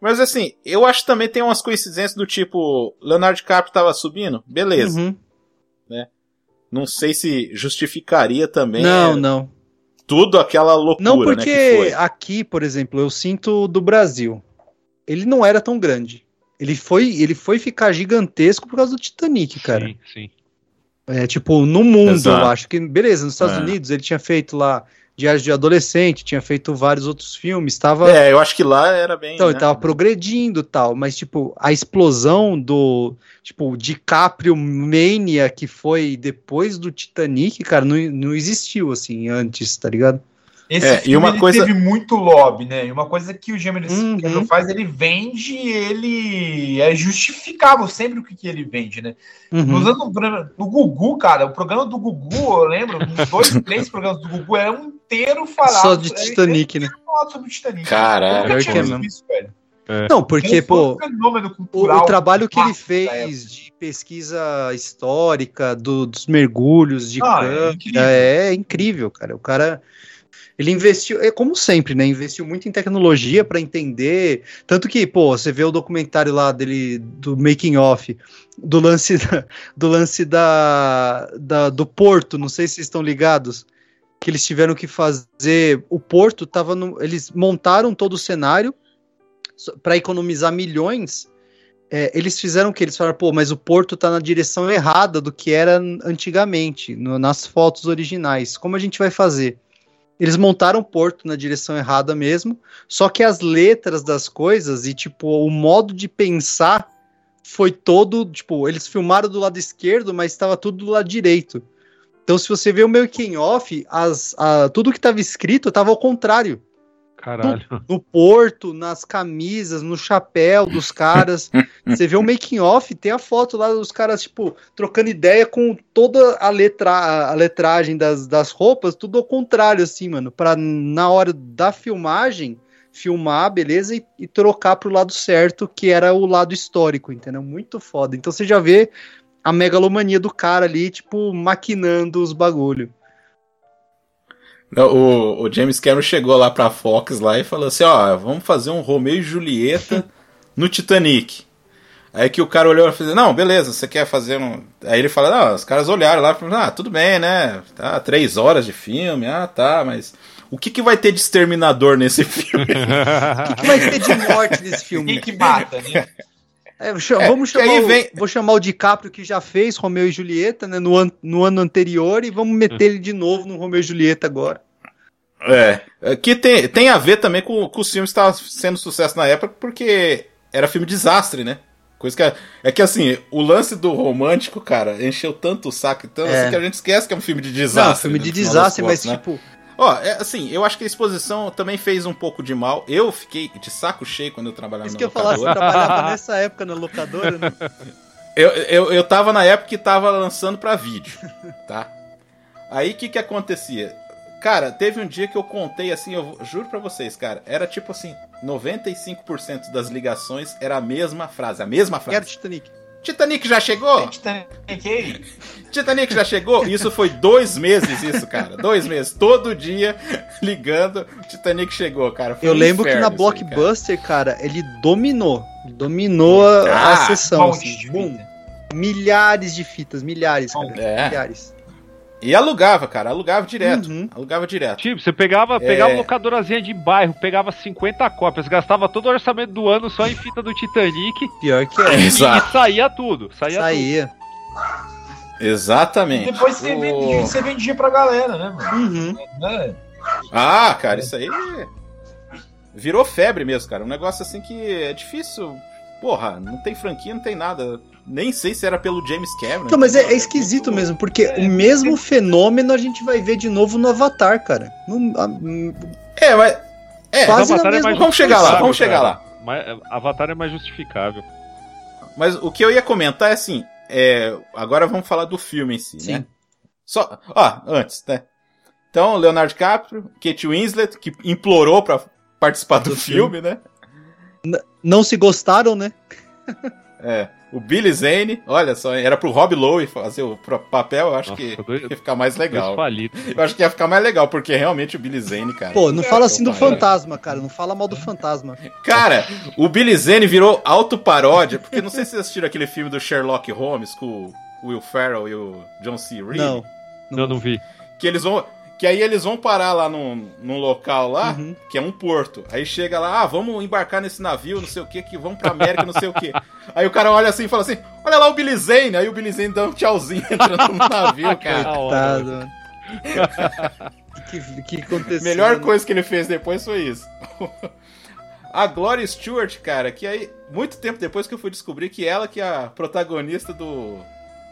Mas assim, eu acho que também tem umas coincidências do tipo, Leonardo DiCaprio tava subindo, beleza. Uhum. Não sei se justificaria também Não, é, não. Tudo aquela loucura, Não, né, porque que foi. aqui, por exemplo, eu sinto do Brasil. Ele não era tão grande. Ele foi, ele foi ficar gigantesco por causa do Titanic, cara. Sim, sim. É, tipo, no mundo, Exato. eu acho que, beleza, nos Estados É. Unidos ele tinha feito lá Diários de Adolescente, tinha feito vários outros filmes, tava, É, eu acho que lá era bem. então, né? ele tava progredindo e tal, mas, tipo, a explosão do, tipo, DiCaprio Mania que foi depois do Titanic, cara, não, não existiu, assim, antes, tá ligado? Esse É, e filme uma ele coisa- teve muito lobby, né? E uma coisa que o James Uhum. Faz, ele vende, ele é justificável sempre o que, que ele vende, né? Uhum. No, no Gugu, cara, o programa do Gugu, eu lembro, uns dois, três programas do Gugu era um inteiro falado Só de Titanic, né? sobre o Titanic. Caralho, Eu que é mesmo. isso, velho. Não, porque, pô, O, cultural o trabalho que ele fez de pesquisa histórica, do- dos mergulhos de Ah, é câmera, incrível. é, incrível, cara. O cara. Ele investiu, é como sempre, né? Investiu muito em tecnologia para entender. Tanto que, pô, você vê o documentário lá dele, do making off, do lance, da, do lance da, da- do porto, não sei se vocês estão ligados. Que eles tiveram que fazer. O porto tava no. Eles montaram todo o cenário para economizar milhões, é, eles fizeram o que? Eles falaram, pô, mas o porto tá na direção errada do que era antigamente, no- nas fotos originais. Como a gente vai fazer? Eles montaram o porto na direção errada mesmo, só que as letras das coisas e, tipo, o modo de pensar foi todo, tipo, eles filmaram do lado esquerdo, mas estava tudo do lado direito. Então, se você vê o making off, as, a, tudo que estava escrito estava ao contrário. Caralho. No, no porto, nas camisas, no chapéu dos caras. Você vê o making off, tem a foto lá dos caras, tipo, trocando ideia com toda a, letra, a letragem das, das roupas, tudo ao contrário, assim, mano. Pra na hora da filmagem, filmar, beleza, e, e trocar pro lado certo, que era o lado histórico, entendeu? Muito foda. Então você já vê a megalomania do cara ali, tipo, maquinando os bagulho. Não, O, o James Cameron chegou lá pra Fox lá e falou assim, ó, vamos fazer um Romeu e Julieta no Titanic. Aí que o cara olhou e falou, não, beleza, você quer fazer um... Aí ele fala, não, os caras olharam lá e falaram, ah, tudo bem, né, tá, três horas de filme, ah, tá, mas... O que, que vai ter de exterminador nesse filme? O que, que vai ter de morte nesse filme? Quem que mata, né? É, É, vamos chamar o, vem- vou chamar o DiCaprio que já fez Romeu e Julieta, né, no, an- no ano anterior e vamos meter ele de novo no Romeu e Julieta agora. É, é, que tem, tem a ver também com, com os filmes que estavam sendo sucesso na época, porque era filme desastre, né? Coisa que é, é que assim, o lance do romântico, cara, encheu tanto o saco e tanto É. assim, que a gente esquece que é um filme de desastre. Não, filme né, de desastre, mas né? tipo, Ó, é, assim, eu acho que a exposição também fez um pouco de mal. Eu fiquei de saco cheio quando eu trabalhava isso na que eu falar, você locadora. trabalhava nessa época na locadora, né? Eu, eu, eu tava na época que tava lançando pra vídeo, tá? Aí o que que acontecia? Cara, teve um dia que eu contei assim, eu juro pra vocês, cara, era tipo assim, 95% das ligações era a mesma frase, a mesma frase. Titanic. Titanic já chegou? Titanic, Titanic já chegou? Isso foi dois meses, isso, cara. Dois meses. Todo dia ligando, Titanic chegou, cara. Foi Eu um lembro que na isso aí, cara. Blockbuster, cara, ele dominou. Dominou a, a Ah, sessão. Assim, de milhares de fitas, milhares, cara. É. Milhares. E alugava, cara, alugava direto. Uhum. Alugava direto. Tipo, você pegava, É. pegava locadorazinha de bairro, pegava 50 cópias, gastava todo o orçamento do ano só em fita do Titanic Pior que é. Exato. e saía tudo. Saía, Saía. Exatamente. Depois você, O- vendia, você vendia pra galera, né, mano? Uhum. Né? Ah, cara, isso aí virou febre mesmo, cara. Um negócio assim que é difícil. Porra, não tem franquia, não tem nada. Nem sei se era pelo James Cameron. Não, mas é, é esquisito mesmo, porque o mesmo fenômeno a gente vai ver de novo no Avatar, cara. Não- a- É, mas. É, Quase Avatar na é mesma vamos chegar lá, vamos chegar cara. lá. Mas é, Avatar é mais justificável. Mas o que eu ia comentar é assim. É, agora vamos falar do filme em si, Sim. né? Só, ó, antes, né? Então, Leonardo DiCaprio, Kate Winslet, que implorou pra participar do, Do filme, né? não se gostaram, né? É. O Billy Zane, olha só, era pro Rob Lowe fazer o papel, eu acho Nossa, que dois- ia ficar mais legal. Eu acho que ia ficar mais legal, porque realmente o Billy Zane, cara. Pô, não fala assim do Opa, é. fantasma, cara. Não fala mal do fantasma. Cara, o Billy Zane virou autoparódia, porque não sei se vocês assistiram aquele filme do Sherlock Holmes com o Will Ferrell e o John C. Reilly. Não. Não, não vi. Que eles vão. Que aí eles vão parar lá num, num local lá, Uhum. que é um porto. Aí chega lá, ah, vamos embarcar nesse navio, não sei o que, que vamos pra América, não sei o que. Aí o cara olha assim e fala assim: olha lá o Billy Zane. Aí o Billy Zane dá um tchauzinho entrando no navio, cara. Coitado, mano. O que, que, que aconteceu? Melhor né? coisa que ele fez depois foi isso. A Gloria Stewart, cara, que aí, muito tempo depois que eu fui descobrir que ela que é a protagonista do,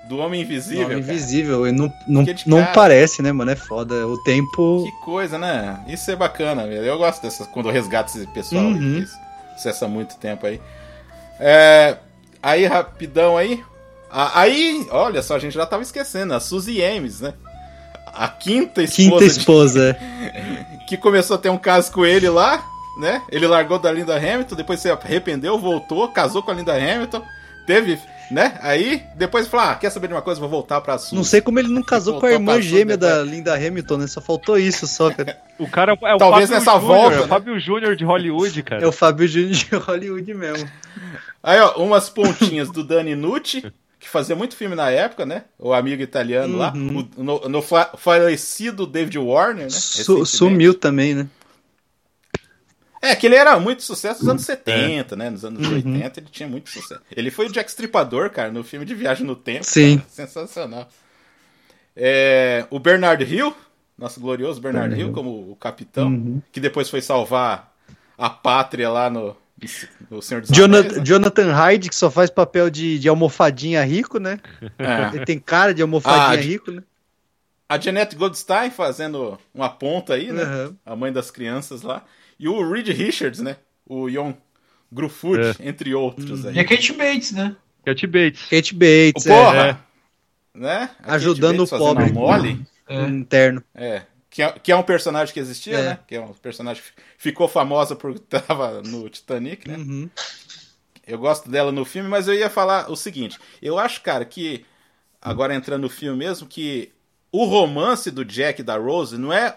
do Homem Invisível. Cara. invisível. e Não, não, de não cara. parece, né, mano? É foda. O tempo. Que coisa, né? Isso é bacana, velho. Eu gosto dessas, quando eu resgato esse pessoal Uhum. que há muito tempo aí. É, aí, rapidão aí. Aí, olha só, a gente já tava esquecendo, a Suzy Ames, né? A quinta esposa Quinta de- esposa. que começou a ter um caso com ele lá, né? Ele largou da Linda Hamilton, depois se arrependeu, voltou, casou com a Linda Hamilton, teve, né? Aí, depois falou: ah, quer saber de uma coisa? Vou voltar pra Suzy. Não sei como ele não casou com a irmã gêmea da Linda Hamilton, né? Só faltou isso só, cara. O cara é o Talvez Fábio nessa Júnior, volta, é o né? Fábio Júnior de Hollywood, cara. É o Fábio Júnior de Hollywood mesmo. Aí, ó, umas pontinhas do Dani Nucci, que fazia muito filme na época, né? O amigo italiano lá. Uhum. O, no, no fa- falecido David Warner, né? Su- sumiu também, né? É, que ele era muito sucesso nos anos 70, né? Nos anos Uhum. 80 ele tinha muito sucesso. Ele foi o Jack Stripador, cara, no filme de Viagem no Tempo. Sim. cara. Sensacional. É, o Bernard Hill, nosso glorioso Bernard Hill, como o capitão, Uhum. que depois foi salvar a pátria lá no, no Senhor dos Jonathan, Anéis, né? Jonathan Hyde, que só faz papel de, de almofadinha rico, né? É. Ele tem cara de almofadinha Ah, rico, né? A Jeanette Goldstein fazendo uma ponta aí, né? Uhum. A mãe das crianças lá. E o Reed Richards, né? O Yon Gruffudd, É. entre outros aí. E a Kate Bates, né? Cat Bates. Kate Bates, Porra! é, Né? A ajudando o Kate Bates fazendo pobre a Molly. interno. É. Que é, que é um personagem que existia, É. né? Que é um personagem que ficou famosa porque tava no Titanic, né? Uhum. Eu gosto dela no filme, mas eu ia falar o seguinte. Eu acho, cara, que. Agora entrando no filme mesmo, que o romance do Jack e da Rose não é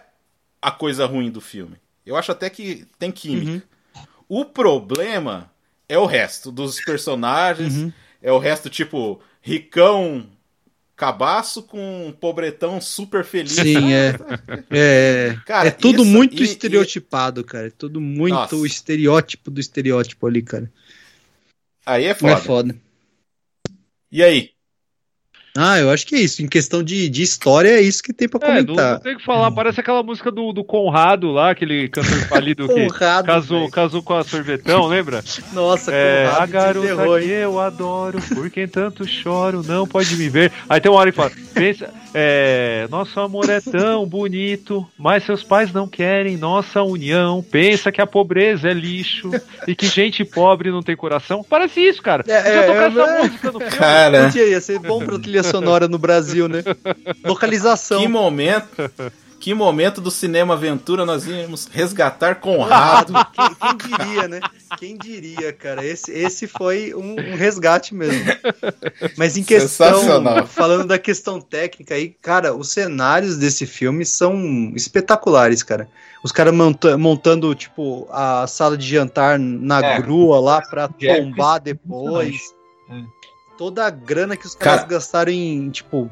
a coisa ruim do filme. Eu acho até que tem química. O problema é o resto dos personagens. É o resto, tipo, ricão cabaço com um pobretão super feliz. Sim, é. É, Cara, é tudo isso- muito e- estereotipado, cara. É tudo muito Nossa. o estereótipo do estereótipo ali, cara. Aí é Não foda. é foda. E aí? Ah, eu acho que é isso. Em questão de, de história, é isso que tem pra É, não, comentar. não tem o que falar, parece aquela música do, do Conrado lá, aquele cantor falido que Conrado, casou, casou com a sorvetão, lembra? Nossa, É, Conrado a garota que eu adoro, por quem tanto choro, não pode me ver. Aí tem uma hora que fala, pensa, é, nosso amor é tão bonito, mas seus pais não querem nossa união. Pensa que a pobreza é lixo e que gente pobre não tem coração. Parece isso, cara. É, Podia é, tocar é, essa é. música no filme. Cara, Podia, ia ser bom pra trilha sonora no Brasil, né? Localização. que momento. Que momento do cinema aventura nós íamos resgatar Conrado. Quem, quem diria, né? Quem diria, cara? Esse, esse foi um, um resgate mesmo. Mas em questão, Sensacional. falando da questão técnica aí, cara, os cenários desse filme são espetaculares, cara. Os caras monta- montando, tipo, a sala de jantar na É. grua lá pra É, tombar depois. Toda a grana que os caras Cara- gastaram em, tipo,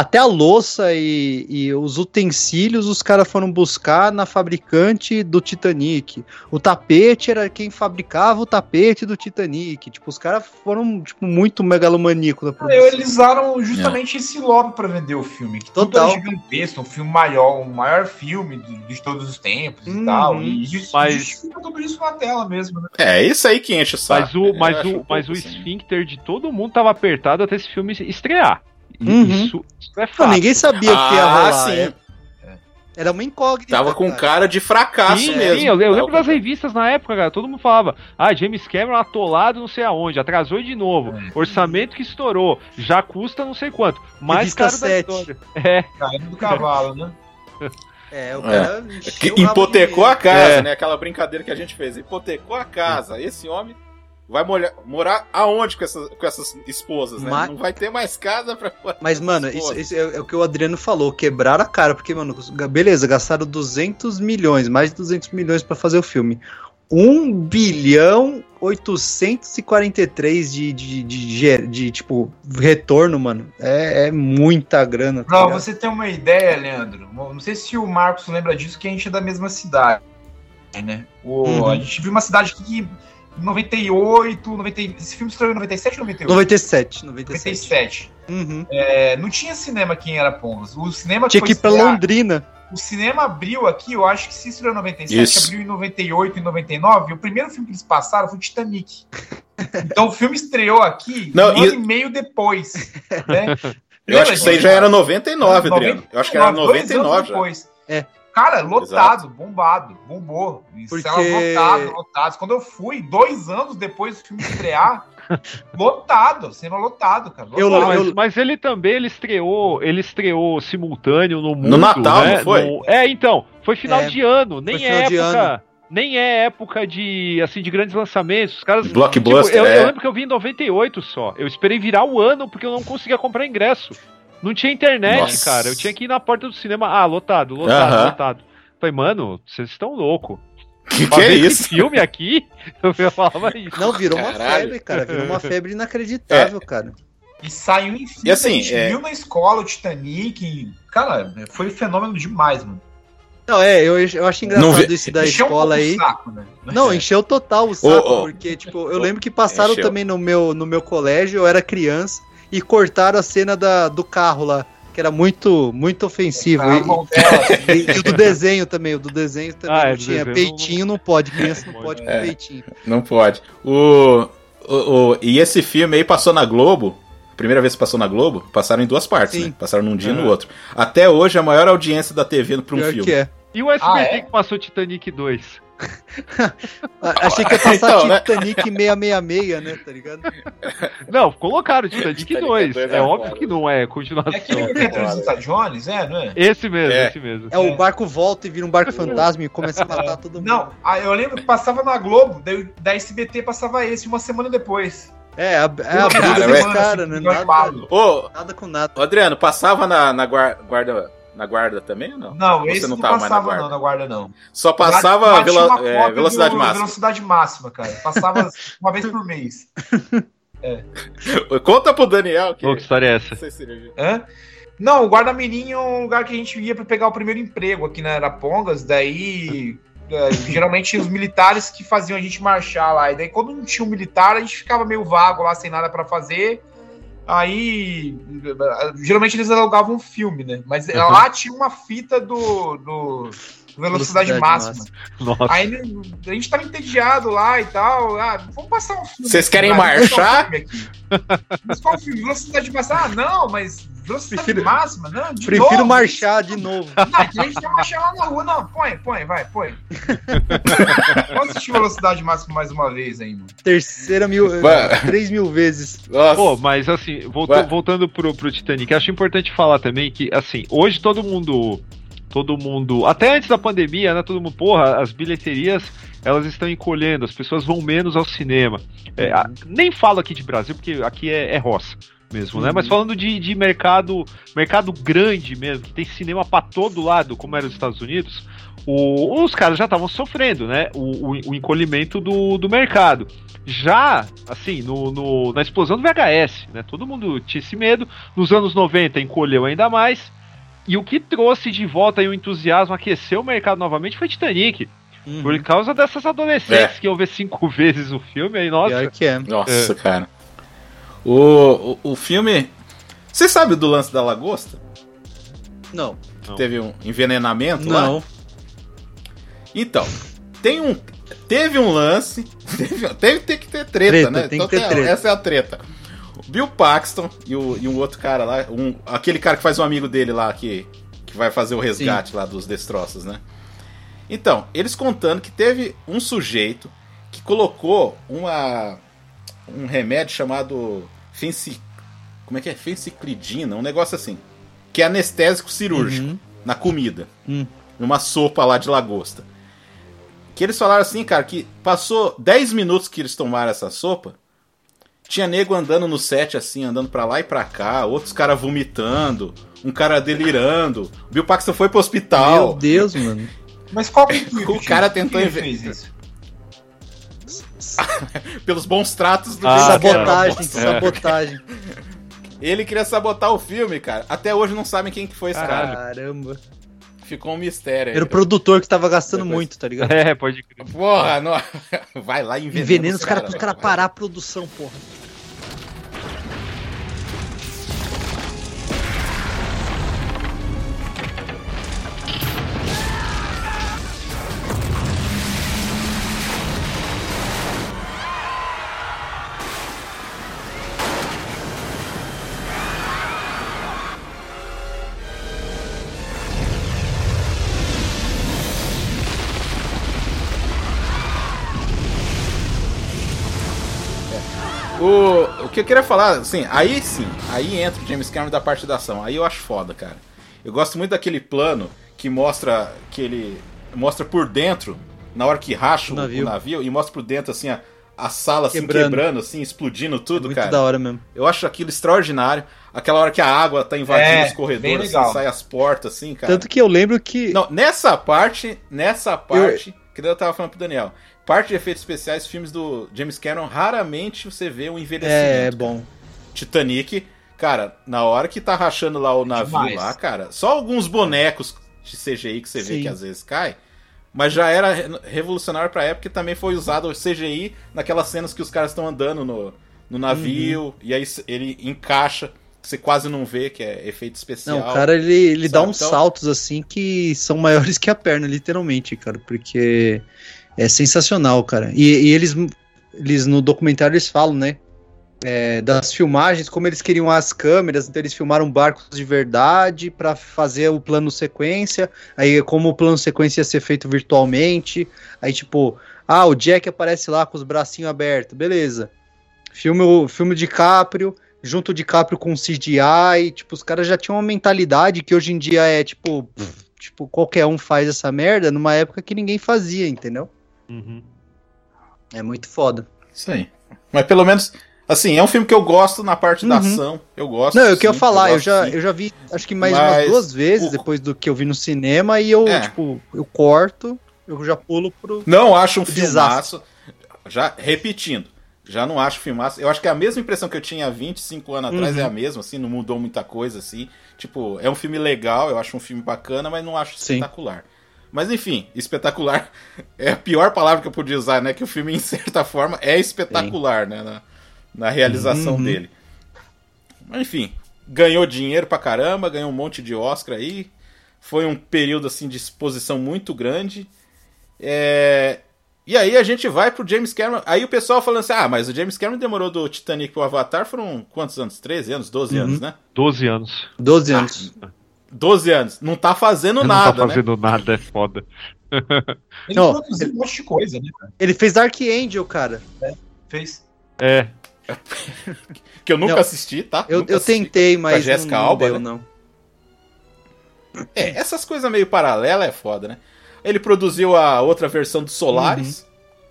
até a louça e, e os utensílios os caras foram buscar na fabricante do Titanic. O tapete era quem fabricava o tapete do Titanic. Tipo, os caras foram tipo, muito megalomaníacos na produção. Eles usaram justamente esse lobby pra vender o filme. Que tudo Total. era gigantesco, um filme maior, um maior filme de, de todos os tempos Uhum. e tal. E justi- Mas- justifica tudo isso na tela mesmo, né? É, isso aí que enche o saco. Mas o, mas acho o, um mas o assim. esfíncter de todo mundo tava apertado até esse filme estrear. Uhum. Isso, isso é Não, fato. ninguém sabia o que ia Ah, rolar. sim. é. Era uma incógnita. Tava com cara de fracasso Sim, mesmo. sim, eu, eu lembro das revistas na época, cara. Todo mundo falava: ah, James Cameron atolado não sei aonde, atrasou de novo, orçamento que estourou, já custa não sei quanto, mais Revista caro da 7. história. É, Caindo do cavalo, né? É, o É. cara Que encheu o hipotecou a casa, É. né? Aquela brincadeira que a gente fez. Hipotecou a casa. Esse homem vai molhar- morar aonde com essas, com essas esposas, né? Mas- Não vai ter mais casa pra morar Mas, mano, isso, isso é, é o que o Adriano falou, quebraram a cara, porque, mano, beleza, gastaram 200 milhões, mais de 200 milhões pra fazer o filme. 1 bilhão 843 de, de, de, de, de, tipo, retorno, mano. É, é muita grana. tá Pra ligado? você ter uma ideia, Leandro, não sei se o Marcos lembra disso, que a gente é da mesma cidade, né? O, Uhum. A gente viu uma cidade que 98, 90, esse filme estreou em 97 ou 98? 97, 97. 97. Uhum. É, não tinha cinema aqui em Arapongas. O cinema Tinha que ir pra estrear- Londrina. O cinema abriu aqui, eu acho que se estreou em 97, Isso. abriu em 98 e 99. E o primeiro filme que eles passaram foi Titanic. Então o filme estreou aqui Não, um e- ano e meio depois. Né? Eu acho que isso aí já era 99, Adriano. Eu acho que era 99, dois anos 99 já. depois. É. Cara, lotado, bombado, bombou. Porque- Porque... lotado, lotado. Quando eu fui, dois anos depois do filme estrear, lotado, cinema lotado, cara. Eu- lotado. mas, mas ele também ele estreou, ele estreou simultâneo no mundo, No Natal, né? não foi? No- é, então, foi final É, de ano, nem é época, nem é época de assim de grandes lançamentos. Os caras Blockbuster, tipo, eu, é. eu lembro que eu vi em 98 só. Eu esperei virar o ano porque eu não conseguia comprar ingresso. Não tinha internet, Nossa. cara. Eu tinha que ir na porta do cinema. Ah, lotado, lotado, Aham. lotado. Falei, mano, vocês estão loucos. Que Pra que é isso? esse filme aqui? Eu falava isso. Não, virou uma Caralho. febre, cara. Virou uma febre inacreditável, cara. E saiu em filme, E assim, a gente é- viu na escola o Titanic. e, Cara, foi fenômeno demais, mano. Não, é, eu, eu acho engraçado vi- isso da Encheu um escola o aí. saco, né? Não, encheu total o saco, ô. porque, tipo, eu lembro que passaram Encheu. também no meu, no meu colégio, eu era criança, e cortaram a cena da, do carro lá, que era muito, muito ofensivo. A E, dela, assim, e- e o do desenho também, o do desenho também Ah, é, não do tinha. Peitinho não pode, criança não pode com É. peitinho. Não pode. O, o, o- e esse filme aí passou na Globo. Primeira vez que passou na Globo, passaram em duas partes, Sim. né? Passaram num dia e no Uhum. outro. Até hoje, a maior audiência da TV para um Pior filme. que é. E o SBT Ah, é? que passou Titanic 2? Achei que ia passar Então, né? Titanic 666, né? Tá ligado? Não, colocaram Titanic Titanic 2. 2 É é óbvio que não é É continuação. aquele que Zita Jones, é, não é? Esse mesmo, É. esse mesmo. É, o barco volta e vira um barco fantasma e começa a matar todo mundo. Não, eu lembro que passava na Globo, daí da SBT passava esse uma semana depois. É, a, é a Cara, briga é- desse cara, né? Nada, Ô, nada com nada. ô, Adriano, passava na, na guar- guarda, na guarda também ou não? Não, Você esse não não, na passava guarda? não na guarda, não. Só passava uma é, velocidade do- máxima. Velocidade máxima, cara. Passava uma vez por mês. Conta pro Daniel que. Ô, que história é essa? Não sei se ele viu. Hã? Não, o Guarda Mirim é um lugar que a gente ia pra pegar o primeiro emprego aqui na Arapongas, daí é, geralmente os militares que faziam a gente marchar lá, e daí quando não tinha um militar, a gente ficava meio vago lá, sem nada pra fazer, aí geralmente eles alugavam um filme, né, mas lá tinha uma fita do, do Velocidade, Velocidade Máxima. Nossa. Aí a gente tava entediado lá e tal. Ah, vamos passar um filme. Vocês querem passar marchar? um filme aqui. Mas qual filme? Velocidade máxima? Ah, não, mas velocidade Prefiro- máxima? Não, de Prefiro novo. marchar de novo. Não, que a gente quer marchar lá na rua. Não, põe, põe, vai, põe. Vamos assistir velocidade máxima mais uma vez aí, mano. Terceira mil. Vai. Três mil vezes. Nossa. Pô, mas assim, voltou- voltando pro, pro Titanic, acho importante falar também que, assim, hoje todo mundo. Todo mundo. Até antes da pandemia, né? Todo mundo, porra, as bilheterias elas estão encolhendo, as pessoas vão menos ao cinema. É, a- nem falo aqui de Brasil, porque aqui é, é roça mesmo, né? Mas falando de, de mercado, mercado grande mesmo, que tem cinema pra todo lado, como era os Estados Unidos, o- os caras já estavam sofrendo, né? O, o- o encolhimento do, do mercado. Já, assim, no, no- na explosão do VHS, né? Todo mundo tinha esse medo. Nos anos 90 encolheu ainda mais. E o que trouxe de volta aí o entusiasmo, aqueceu o mercado novamente, foi Titanic. Uhum. Por causa dessas adolescentes que iam ver cinco vezes o filme aí, nossa. Pior que é. Nossa, cara. O, o, o filme. Você sabe do lance da lagosta? Não. Que Não. teve um envenenamento lá? Não. Então, tem um. Teve um lance. Teve, teve, tem que ter treta, Treta, né? tem que ter treta. Essa é a treta. Bill Paxton e, o, e um outro cara lá. Um, aquele cara que faz um amigo dele lá que, que vai fazer o resgate lá dos destroços, né? Então, eles contando que teve um sujeito que colocou uma um remédio chamado fenci, como é que é? Fenciclidina, um negócio assim, que é anestésico cirúrgico Uhum. na comida, Hum. numa sopa lá de lagosta. Que eles falaram assim, cara, que passou 10 minutos que eles tomaram essa sopa, tinha nego andando no set assim, andando pra lá e pra cá, outros caras vomitando, um cara delirando. O Bill Paxton foi pro Meu hospital. Deus, mano. Mas qual que é o cara tentou Por que inve- ele fez isso? pelos bons tratos do Ah, Cameron. sabotagem, sabotagem. Ele queria sabotar o filme, cara. Até hoje não sabem quem que foi esse cara. Caramba. Ficou um mistério aí. Era o produtor que tava gastando Depois- muito, tá ligado? É, pode crer. Porra, não... vai lá e envenena, Envenena os caras cara, pros caras parar a produção, porra. Queria falar, assim, aí sim, aí entra o James Cameron da parte da ação. Aí eu acho foda, cara. Eu gosto muito daquele plano que mostra que ele mostra por dentro, na hora que racha o navio, o navio e mostra por dentro assim a, a sala assim Quebrando. quebrando, assim, explodindo tudo, Muito cara. da hora mesmo. Eu acho aquilo extraordinário. Aquela hora que a água tá invadindo É, os corredores, assim, sai as portas, assim, cara. Tanto que eu lembro que. Não, nessa parte, nessa parte, que eu tava falando pro Daniel, parte de efeitos especiais, filmes do James Cameron, raramente você vê um envelhecimento. é, cara. bom. Titanic, cara, na hora que tá rachando lá o navio Demais. lá, cara, só alguns bonecos de CGI que você vê Sim. que às vezes cai, mas já era re- revolucionário pra época e também foi usado o CGI naquelas cenas que os caras estão andando no, no navio, Uhum. e aí ele encaixa, que você quase não vê, que é efeito especial. Não, o cara ele, ele dá uns então- saltos assim que são maiores que a perna, literalmente, cara, porque é sensacional, cara. E, e eles, eles no documentário eles falam, né? é, das filmagens, como eles queriam as câmeras, então eles filmaram barcos de verdade para fazer o plano sequência. Aí, como o plano sequência ia ser feito virtualmente, aí tipo, ah, o Jack aparece lá com os bracinhos abertos, beleza. Filme filme DiCaprio, junto o DiCaprio com CGI, tipo, os caras já tinham uma mentalidade que hoje em dia é tipo, tipo, qualquer um faz essa merda, numa época que ninguém fazia, entendeu? Uhum. É muito foda. Aí. Mas pelo menos, assim, é um filme que eu gosto na parte da Uhum. ação. Eu gosto. Não, eu queria sim, falar, eu, gosto, já, sim. eu já vi, acho que mais Mas umas duas vezes o- depois do que eu vi no cinema, e eu, É. tipo, eu corto, eu já pulo pro. Não acho um Desastre. filmaço. Já repetindo, já não acho filmaço. Eu acho que é a mesma impressão que eu tinha há 25 anos atrás Uhum. é a mesma, assim, não mudou muita coisa, assim. Tipo, é um filme legal, eu acho um filme bacana, mas não acho Sim. Espetacular. Mas enfim, espetacular é a pior palavra que eu podia usar, né? Que o filme, em certa forma, é espetacular, né? Na, na realização Uhum. dele. Mas enfim, ganhou dinheiro pra caramba, ganhou um monte de Oscar aí. Foi um período assim de exposição muito grande. É, E aí a gente vai pro James Cameron. Aí o pessoal falando assim: ah, mas o James Cameron demorou do Titanic pro Avatar foram quantos anos? 13 anos? 12 Uhum. anos, né? 12 anos. 12 anos. 12 anos. Não tá fazendo Não nada, tá né? fazendo nada, é foda. Ele Não, produziu um monte de coisa, né, cara? Ele fez Dark Angel, cara. Fez. É. Que eu nunca Não, assisti, tá? Eu, eu assisti. tentei, Com a mas Jessica não, não Alba, deu, né? não. É, essas coisas meio paralelas é foda, né? Ele produziu a outra versão do Solaris.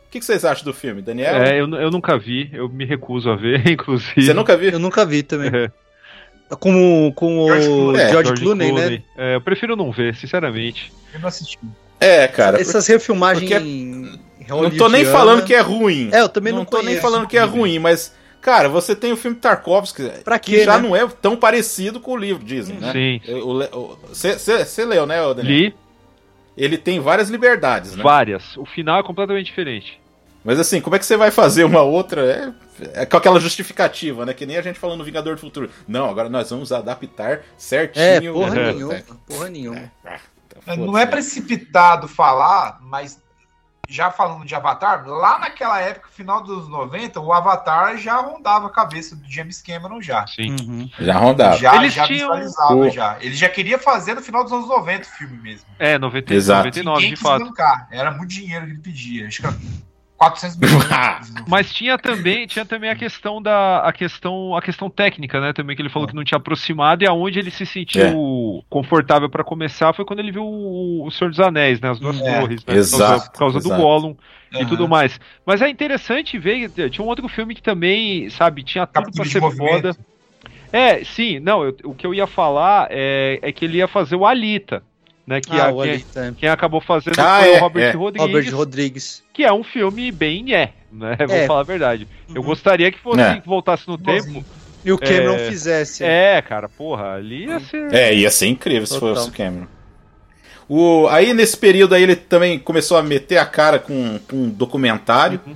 O que, que vocês acham do filme, Daniel? É, eu, eu nunca vi, eu me recuso a ver, inclusive. Você nunca viu? Eu nunca vi também. É. Com, o- com o George Clooney. É, George, Clooney, né? É, eu prefiro não ver, sinceramente. Eu não assisti. É, cara. Essas refilmagens. Porque- Não tô nem falando que é ruim. É, eu também não não tô nem falando que é ruim, mas, cara, você tem o filme Tarkovsky, Pra que quê, já né? não é tão parecido com o livro, dizem, né? Sim. Você leu, né, Daniel? Li Ele tem várias liberdades, né? várias. O final é completamente diferente. Mas assim, como é que você vai fazer uma outra? É, é com aquela justificativa, né? Que nem a gente falando no Vingador do Futuro. Não, agora nós vamos adaptar certinho. É, porra né? nenhuma. Porra nenhuma. Ah, tá Não foda-se, é né? precipitado falar, mas já falando de Avatar, lá naquela época, final dos 90, o Avatar já rondava a cabeça do James Cameron já. Sim. Uhum. Já rondava. Já, Eles já tinham- visualizava O- já. Ele já queria fazer no final dos anos 90 o filme mesmo. É, 90, Exato. 99, Ninguém de fato. bancar. Era muito dinheiro que ele pedia. Acho que era 400 milhões. Mas tinha também, tinha também a questão da a questão a questão técnica, né? Também que ele falou que não tinha aproximado e aonde ele se sentiu confortável pra começar foi quando ele viu o, o Senhor dos Anéis, né? As duas É. torres, né? Exato, por causa, por causa do. Gollum e Aham. tudo mais. Mas é interessante ver, tinha um outro filme que também, sabe, tinha tudo de ser foda. É, sim, não, eu- o que eu ia falar é, é que ele ia fazer o Alita, né? Que, Ah, a- quem, quem acabou fazendo Ah, foi é, o Robert é. Rodrigues, Robert Rodrigues. que é um filme bem nhé, né? Vou É. falar a verdade. Eu Uhum. gostaria que fosse É. que voltasse no tempo. E o Cameron É, fizesse. É, cara, porra, ali ia ser. É, ia ser incrível se Total. fosse o Cameron. O, aí nesse período aí ele também começou a meter a cara com, com um documentário. Uhum.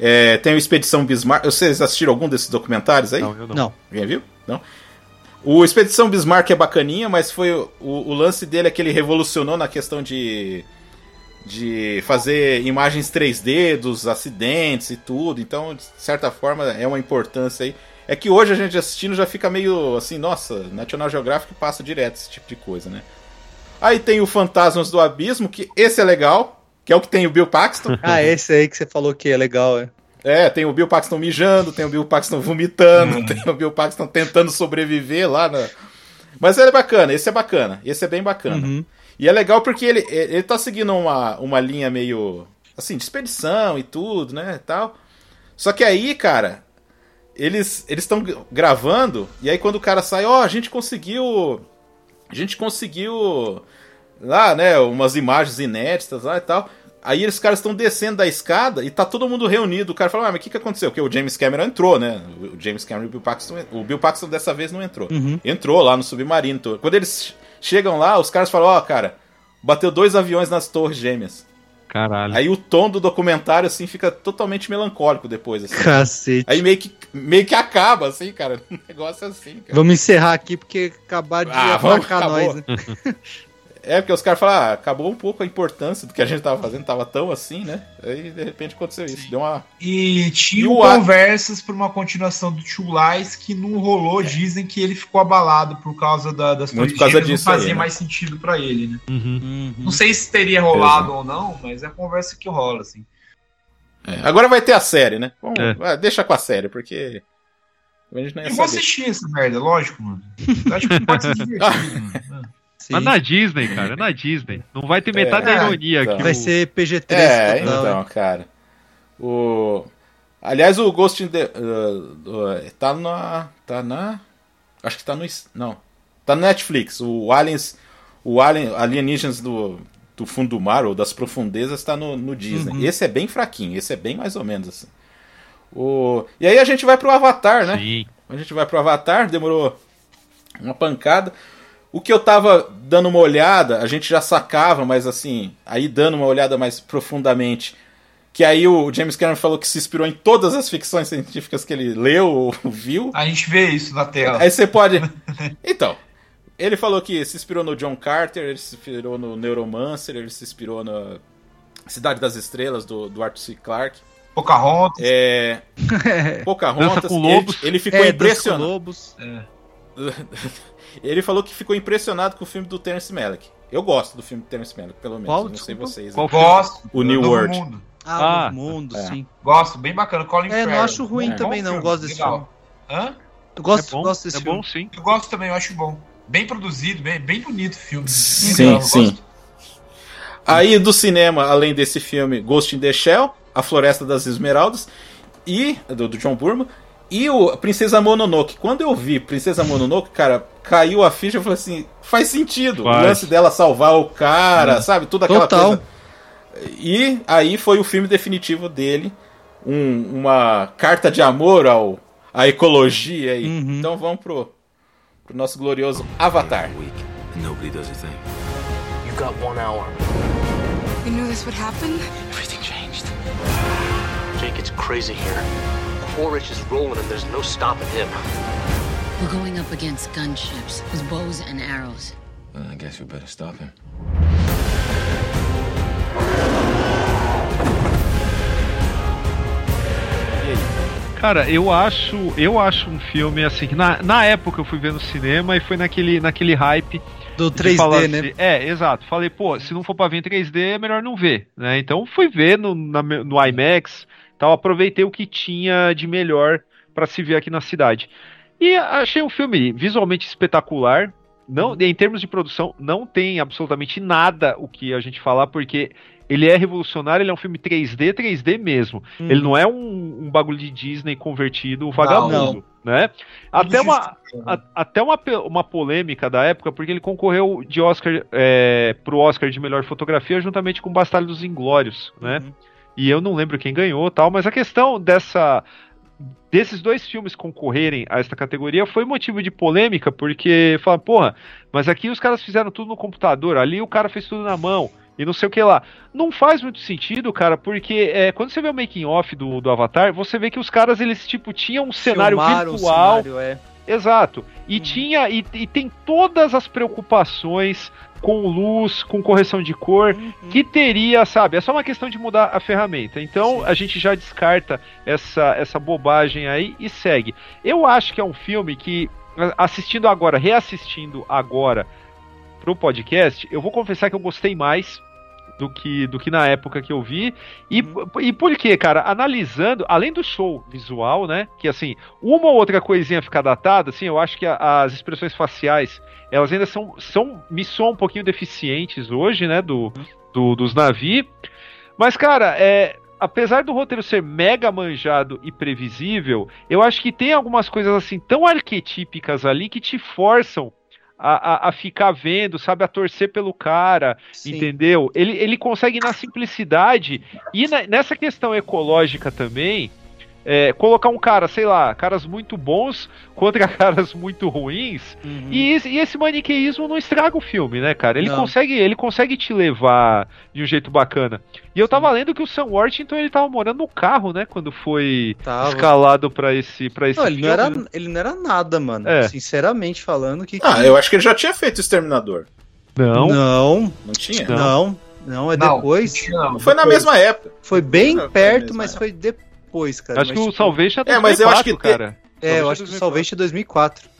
É, tem o Expedição Bismarck. Vocês assistiram algum desses documentários aí? Não, eu não. Não. Alguém viu? Não? O Expedição Bismarck é bacaninha, mas foi o, o lance dele é que ele revolucionou na questão de de fazer imagens 3D dos acidentes e tudo. Então, de certa forma, é uma importância aí. É que hoje a gente assistindo já fica meio assim, nossa, National Geographic passa direto esse tipo de coisa, né? Aí tem o Fantasmas do Abismo, que esse é legal, que é o que tem o Bill Paxton. Ah, esse aí que você falou que é legal, é. É, tem o Bill Paxton mijando, tem o Bill Paxton vomitando, tem o Bill Paxton tentando sobreviver lá na. Mas ele é bacana, esse é bacana, esse é bem bacana. Uhum. E é legal porque ele, ele tá seguindo uma, uma linha meio. assim, de expedição e tudo, né? Tal. Só que aí, cara, eles eles estão gravando, e aí quando o cara sai, ó, a gente conseguiu. A gente conseguiu. Lá, né, umas imagens inéditas lá e tal. Aí eles caras estão descendo da escada e tá todo mundo reunido. O cara fala, ah, mas o que, que aconteceu? Porque o James Cameron entrou, né? O James Cameron e o Bill Paxton. O Bill Paxton dessa vez não entrou. Uhum. Entrou lá no submarino. Então, Quando eles chegam lá, os caras falam, ó, cara, bateu dois aviões nas torres gêmeas. Caralho. Aí o tom do documentário, assim, fica totalmente melancólico depois, assim. Cacete. Aí meio que, meio que acaba, assim, cara. Um negócio assim, cara. Vamos encerrar aqui porque acabar de Ah, vamos, nós, né? É, porque os caras falaram, ah, acabou um pouco a importância do que a gente tava fazendo, tava tão assim, né? Aí de repente aconteceu isso. Deu uma. E tinha E conversas por uma continuação do Two Lies que não rolou. Dizem que ele ficou abalado por causa da, das É. Muito torres por causa gêmeas, disso não fazia aí, né? mais sentido pra ele, né? Uhum. Não sei se teria rolado ou não, mas é a conversa que rola, assim. É, agora vai ter a série, né? Vamos, É. vai, deixa com a série, porque. A gente não ia Eu vou assistir essa merda, lógico, mano. Eu acho que pode ser divertido, mano. Sim. Mas na Disney, cara, é na Disney. Não vai ter metade É, da ironia então. aqui. Vai ser PG-13 É, total. então, cara. O. Aliás, o Ghost in the. uh, uh, tá na. Tá na. Acho que tá no. Não. Tá no Netflix. O Aliens. O Alien, Alienígenas do, do fundo do mar, ou das profundezas, tá no, no Disney. Uhum. Esse é bem fraquinho, esse é bem mais ou menos assim. O... E aí a gente vai pro Avatar, né? Sim. A gente vai pro Avatar, demorou uma pancada. O que eu tava dando uma olhada, a gente já sacava, mas assim, aí dando uma olhada mais profundamente, que aí o James Cameron falou que se inspirou em todas as ficções científicas que ele leu ou viu. A gente vê isso na tela. Aí você pode. Então, ele falou que se inspirou no John Carter, ele se inspirou no Neuromancer, ele se inspirou na Cidade das Estrelas, do, do Arthur C. Clarke. Pocahontas. É. Pocahontas. Dança com ele- lobos. Ele, ficou É, Dança com impressionado. Lobos. ele falou que ficou impressionado com o filme do Terence Malick. Eu gosto do filme do Terence Malick, pelo menos. Qual? Não sei vocês. Qual né? filme? Gosto. O New World. Mundo. Ah, Ah, o mundo, é. sim. Gosto, bem bacana. Colin É, não Farrell. acho ruim Bom também, não. filme, Gosto desse legal. filme. Hã? Eu gosto, é bom, gosto desse é filme. bom sim. Eu gosto também, eu acho bom. Bem produzido, bem, bem bonito o filme. Sim, Legal, eu sim. gosto. Aí do cinema, além desse filme, Ghost in the Shell, A Floresta das Esmeraldas, e do, do John Burman, e o Princesa Mononoke. Quando eu vi Princesa Mononoke, cara, caiu a ficha e falei assim, faz sentido. Faz. O lance dela salvar o cara, sabe? Tudo aquela Total. coisa. E aí foi o filme definitivo dele, um- uma carta de amor ao, à ecologia aí. Uhum. Então vamos pro, pro nosso glorioso Avatar. Nobody does a thing. You got one hour. You knew this would happen? Everything changed. Jake, it's crazy here. Quaritch is rolling and there's no stopping him. We're going up against gunships with bows and arrows. Well, I guess we better stop him. Cara, eu acho, eu acho um filme assim que na, na época eu fui ver no cinema e foi naquele, naquele hype Do de 3D, falar né? assim- é, exato. Falei, pô, se não for pra ver em 3D é melhor não ver, né? Então fui ver no, na- no IMAX, tal, aproveitei o que tinha de melhor pra se ver aqui na cidade. E achei um filme visualmente espetacular. Não, em termos de produção, não tem absolutamente nada o que a gente falar, porque ele é revolucionário, ele é um filme 3D, 3D mesmo. Uhum. Ele não é um, um bagulho de Disney convertido vagabundo, né? Até uma, a- até uma, uma polêmica da época, porque ele concorreu de Oscar é, pro Oscar de melhor fotografia juntamente com Bastardo dos Inglórios, né? Uhum. E eu não lembro quem ganhou tal, mas a questão dessa desses dois filmes concorrerem a esta categoria foi motivo de polêmica, porque fala, porra, mas aqui os caras fizeram tudo no computador, ali o cara fez tudo na mão, e não sei o que lá. Não faz muito sentido, cara, porque é, quando você vê o making off do, do Avatar, você vê que os caras, eles, tipo, tinham um cenário Filmaram virtual. cenário, é. Exato. E tinha e, e tem todas as preocupações com luz, com correção de cor, que teria, sabe? É só uma questão de mudar a ferramenta. Então a gente já descarta essa, essa bobagem aí e segue. Eu acho que é um filme que, assistindo agora, reassistindo agora pro podcast, eu vou confessar que eu gostei mais do que, do que na época que eu vi. E, e por quê, cara? Analisando, além do show visual, né? Que assim, uma ou outra coisinha fica datada, assim, eu acho que a- as expressões faciais, elas ainda são, são me soam um pouquinho deficientes hoje, né? Do, do- dos navios. Mas, cara, é. Apesar do roteiro ser mega manjado e previsível, eu acho que tem algumas coisas assim tão arquetípicas ali que te forçam a, a, a ficar vendo, sabe, a torcer pelo cara, entendeu? Ele, ele consegue na simplicidade e na- nessa questão ecológica também. É, colocar um cara, sei lá, caras muito bons contra caras muito ruins. E, esse, e esse maniqueísmo não estraga o filme, né, cara? Ele Não. consegue, ele consegue te levar de um jeito bacana. E eu tava lendo que o Sam Worthington ele tava morando no carro, né, quando foi Tava. escalado pra esse para esse Não, ele, não filme, era, né? ele não era nada, mano. É. Sinceramente falando, que. Ah, eu acho que ele já tinha feito o Exterminador. Não. Não. Não tinha? Não. Não, é Não, depois. não não. Foi na Depois. mesma época. Foi bem Não, foi perto, mas é. foi depois, cara. Acho que Mas, o tipo, Salvation é É, mas eu acho que 2004, te- cara. É, eu acho que o 2004. Salvation é 2004.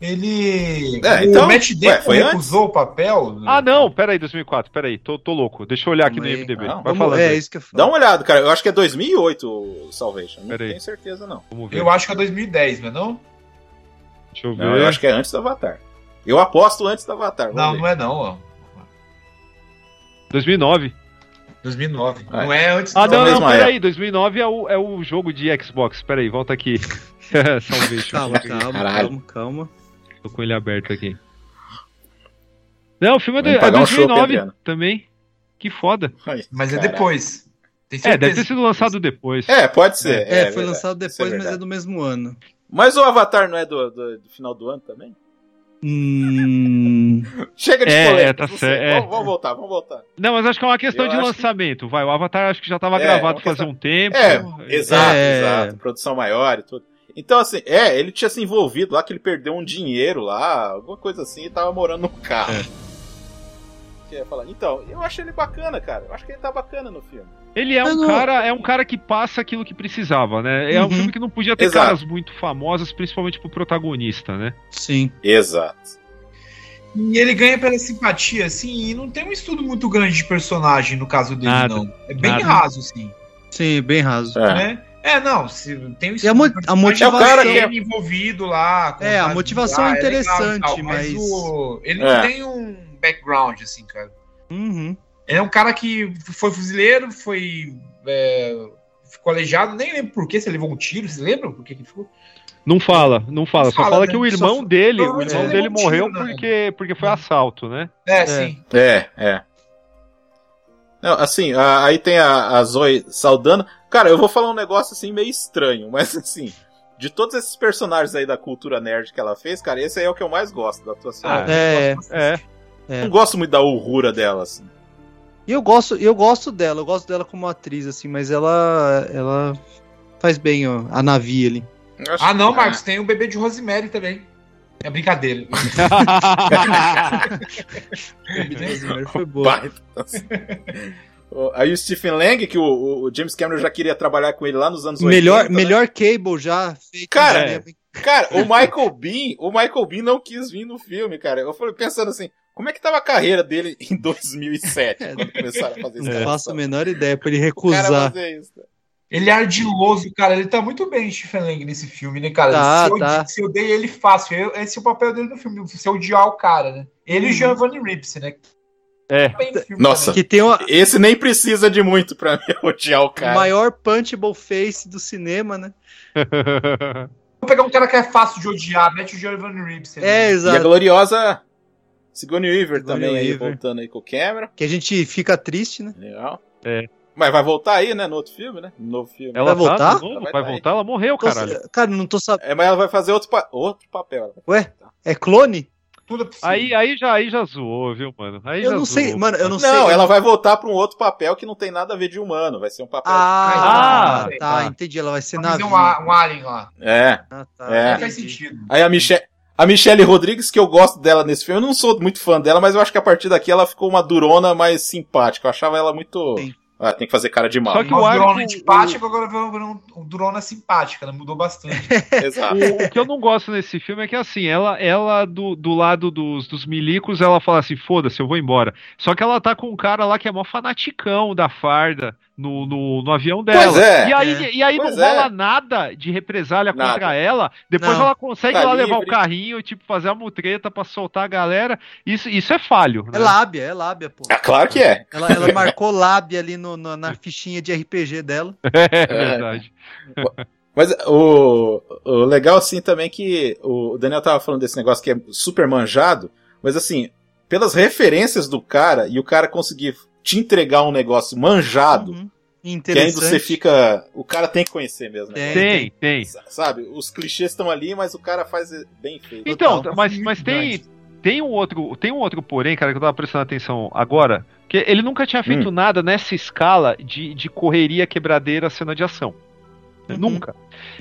Ele. É, o então- Matt Ué, Damon recusou o papel. Ah, não, peraí, 2004, peraí, tô, tô louco. Deixa eu olhar aqui no Calma aí. IMDB. Não, Vai falando é aí. isso que eu falo. Dá uma olhada, cara. Eu acho que é 2008 o Salvation. Não tenho certeza, não. Vamos ver. Eu acho que é 2010, não é não? Deixa eu ver. Não, eu acho que é antes do Avatar. Eu aposto antes do Avatar. vamos Não, ver. não é não, ó. 2009. 2009. Ah, Não é antes Ah, não. não, não, peraí. 2009 é o, é o jogo de Xbox. Peraí, volta aqui. Salvation. Calma, calma, Caralho. calma, calma. Tô com ele aberto aqui. Não, o filme é, de, é pagar um chopp, 2009 Adriano. também. Que foda. Ai, Mas é caralho. depois. Tem É, deve ter sido lançado depois. É, pode ser. É, foi verdade. lançado é depois, mas é do mesmo ano. Mas o Avatar não é do, do- do final do ano também? Hum. Chega de É, polêmica, tá certo, é. Vamos, vamos voltar, vamos voltar. Não, mas acho que é uma questão Eu de lançamento. Vai, o Avatar acho que já tava É, gravado fazia questão- um tempo. É, exato, É. exato. Produção maior e tudo. Então, assim, é, ele tinha se envolvido lá, que ele perdeu um dinheiro lá, alguma coisa assim, e tava morando num carro. É. Que ia falar. Então, eu acho ele bacana, cara. Eu acho que ele tá bacana no filme. Ele é Eu um não- cara, é um cara que passa aquilo que precisava, né? É um Uhum. filme que não podia ter Exato. caras muito famosas, principalmente pro protagonista, né? Sim. Exato. E ele ganha pela simpatia, assim, e não tem um estudo muito grande de personagem no caso dele, Nada, não. É bem nada. raso, assim. Sim, bem raso. É. Né? É, não, se tem um E a mo- a motivação- é o cara É que cara é envolvido lá. com É, a motivação é ah, legal e interessante, tal, mas- o- ele É. não tem um background, assim, cara. Uhum. Ele é um cara que foi fuzileiro, foi. É, ficou aleijado, nem lembro por que, se ele levou um tiro, vocês lembram por que que ficou? Não fala, não fala. Não Só fala, fala né? que o Só irmão fa- dele, o irmão ele dele um morreu né? porque, porque foi assalto, né? É, sim. É, é. Não, assim, a- aí tem a, a Zoe Saldana. Cara, eu vou falar um negócio assim meio estranho, mas assim, de todos esses personagens aí da cultura nerd que ela fez, cara, esse aí é o que eu mais gosto da atuação. Ah, É. É. É. Não gosto muito da urrura dela, assim. E eu gosto, eu gosto dela, eu gosto dela como atriz, assim, mas ela. ela faz bem ó, a Navi ali. Ah, não, é. Marcos, tem o bebê de Rosemary também. É brincadeira. Foi boa. Aí o Stephen Lang, que o, o James Cameron já queria trabalhar com ele lá nos anos Melhor, 80. né? melhor Cable já feito. Cara. Cara, o Michael Bean, o Michael Bean não quis vir no filme, cara. Eu falei pensando assim, como é que tava a carreira dele em 2007, quando começaram a fazer isso? não faço a menor ideia pra ele O cara recusar. fazer isso. Ele é ardiloso, cara. Ele tá muito bem, Stephen Lang, nesse filme, né, cara? Tá, se, eu, tá. se eu dei ele fácil, eu- esse é o papel dele no filme, se eu odiar o cara, né? Ele e o Giovanni Ripps, né? É. No filme Nossa, Que tem uma, esse nem precisa de muito pra me odiar o o cara. maior punchable face do cinema, né? Vou pegar um cara que é fácil de odiar, mete o Giovanni Ripps. ali. É, E a exato. gloriosa Sigourney Weaver Sigourney também, aí, Weaver. voltando aí com o Cameron. Que a gente fica triste, né? Legal. É. Mas vai voltar aí, né, no outro filme, né? No novo filme. Ela Vai voltar? Tá, de novo? Ela vai vai tá aí. voltar? Ela morreu, Tô- caralho. cara, não tô sabendo. É, mas ela vai fazer outro, pa- outro papel. Ué? É clone? Tudo é. Aí, aí, já, aí já zoou, viu, mano? Aí Eu já não sei, zoou. mano, eu não, Não, sei. ela vai voltar pra um outro papel que não tem nada a ver de humano. Vai ser um papel. Ah, Ah, tá, tá. entendi. Ela vai ser Vai fazer navio. um, um alien lá. É. Ah, tá. É. Não faz sentido. Aí a Michelle. A Michelle Rodrigues, que eu gosto dela nesse filme, eu não sou muito fã dela, mas eu acho que a partir daqui ela ficou uma durona mais simpática. Eu achava ela muito. Sim. Ah, tem que fazer cara de mal. Só que Uma o arco- durona antipática, agora virou virou um durona simpática, né? Mudou bastante. Exato. O, o que eu não gosto nesse filme é que, assim, ela, ela do, do lado dos, dos milicos, ela fala assim, foda-se, eu vou embora. Só que ela tá com um cara lá que é mó fanaticão da farda no, no, no avião dela. Pois é. E aí, e aí não Pois rola é. nada de represália Nada. contra ela. Depois Não. ela consegue Tá lá levar o carrinho, tipo, fazer a mutreta pra soltar a galera. Isso, isso é falho. É né? lábia, é lábia, pô. Ah, claro que é. Ela, ela marcou lábia ali no- no- na fichinha de RPG dela. É verdade. Mas o, o legal, assim, também é que o Daniel tava falando desse negócio que é super manjado, mas assim, pelas referências do cara e o cara conseguir te entregar um negócio manjado, Uhum. que ainda você fica. O cara tem que conhecer mesmo, né? Tem. Tem. Sabe? Os clichês estão ali, mas o cara faz bem feito. Então, mas, mas tem, tem um outro, tem um outro porém, cara, que eu tava prestando atenção agora, que ele nunca tinha feito Hum. nada nessa escala de, de correria, quebradeira, cena de ação. Né? Nunca.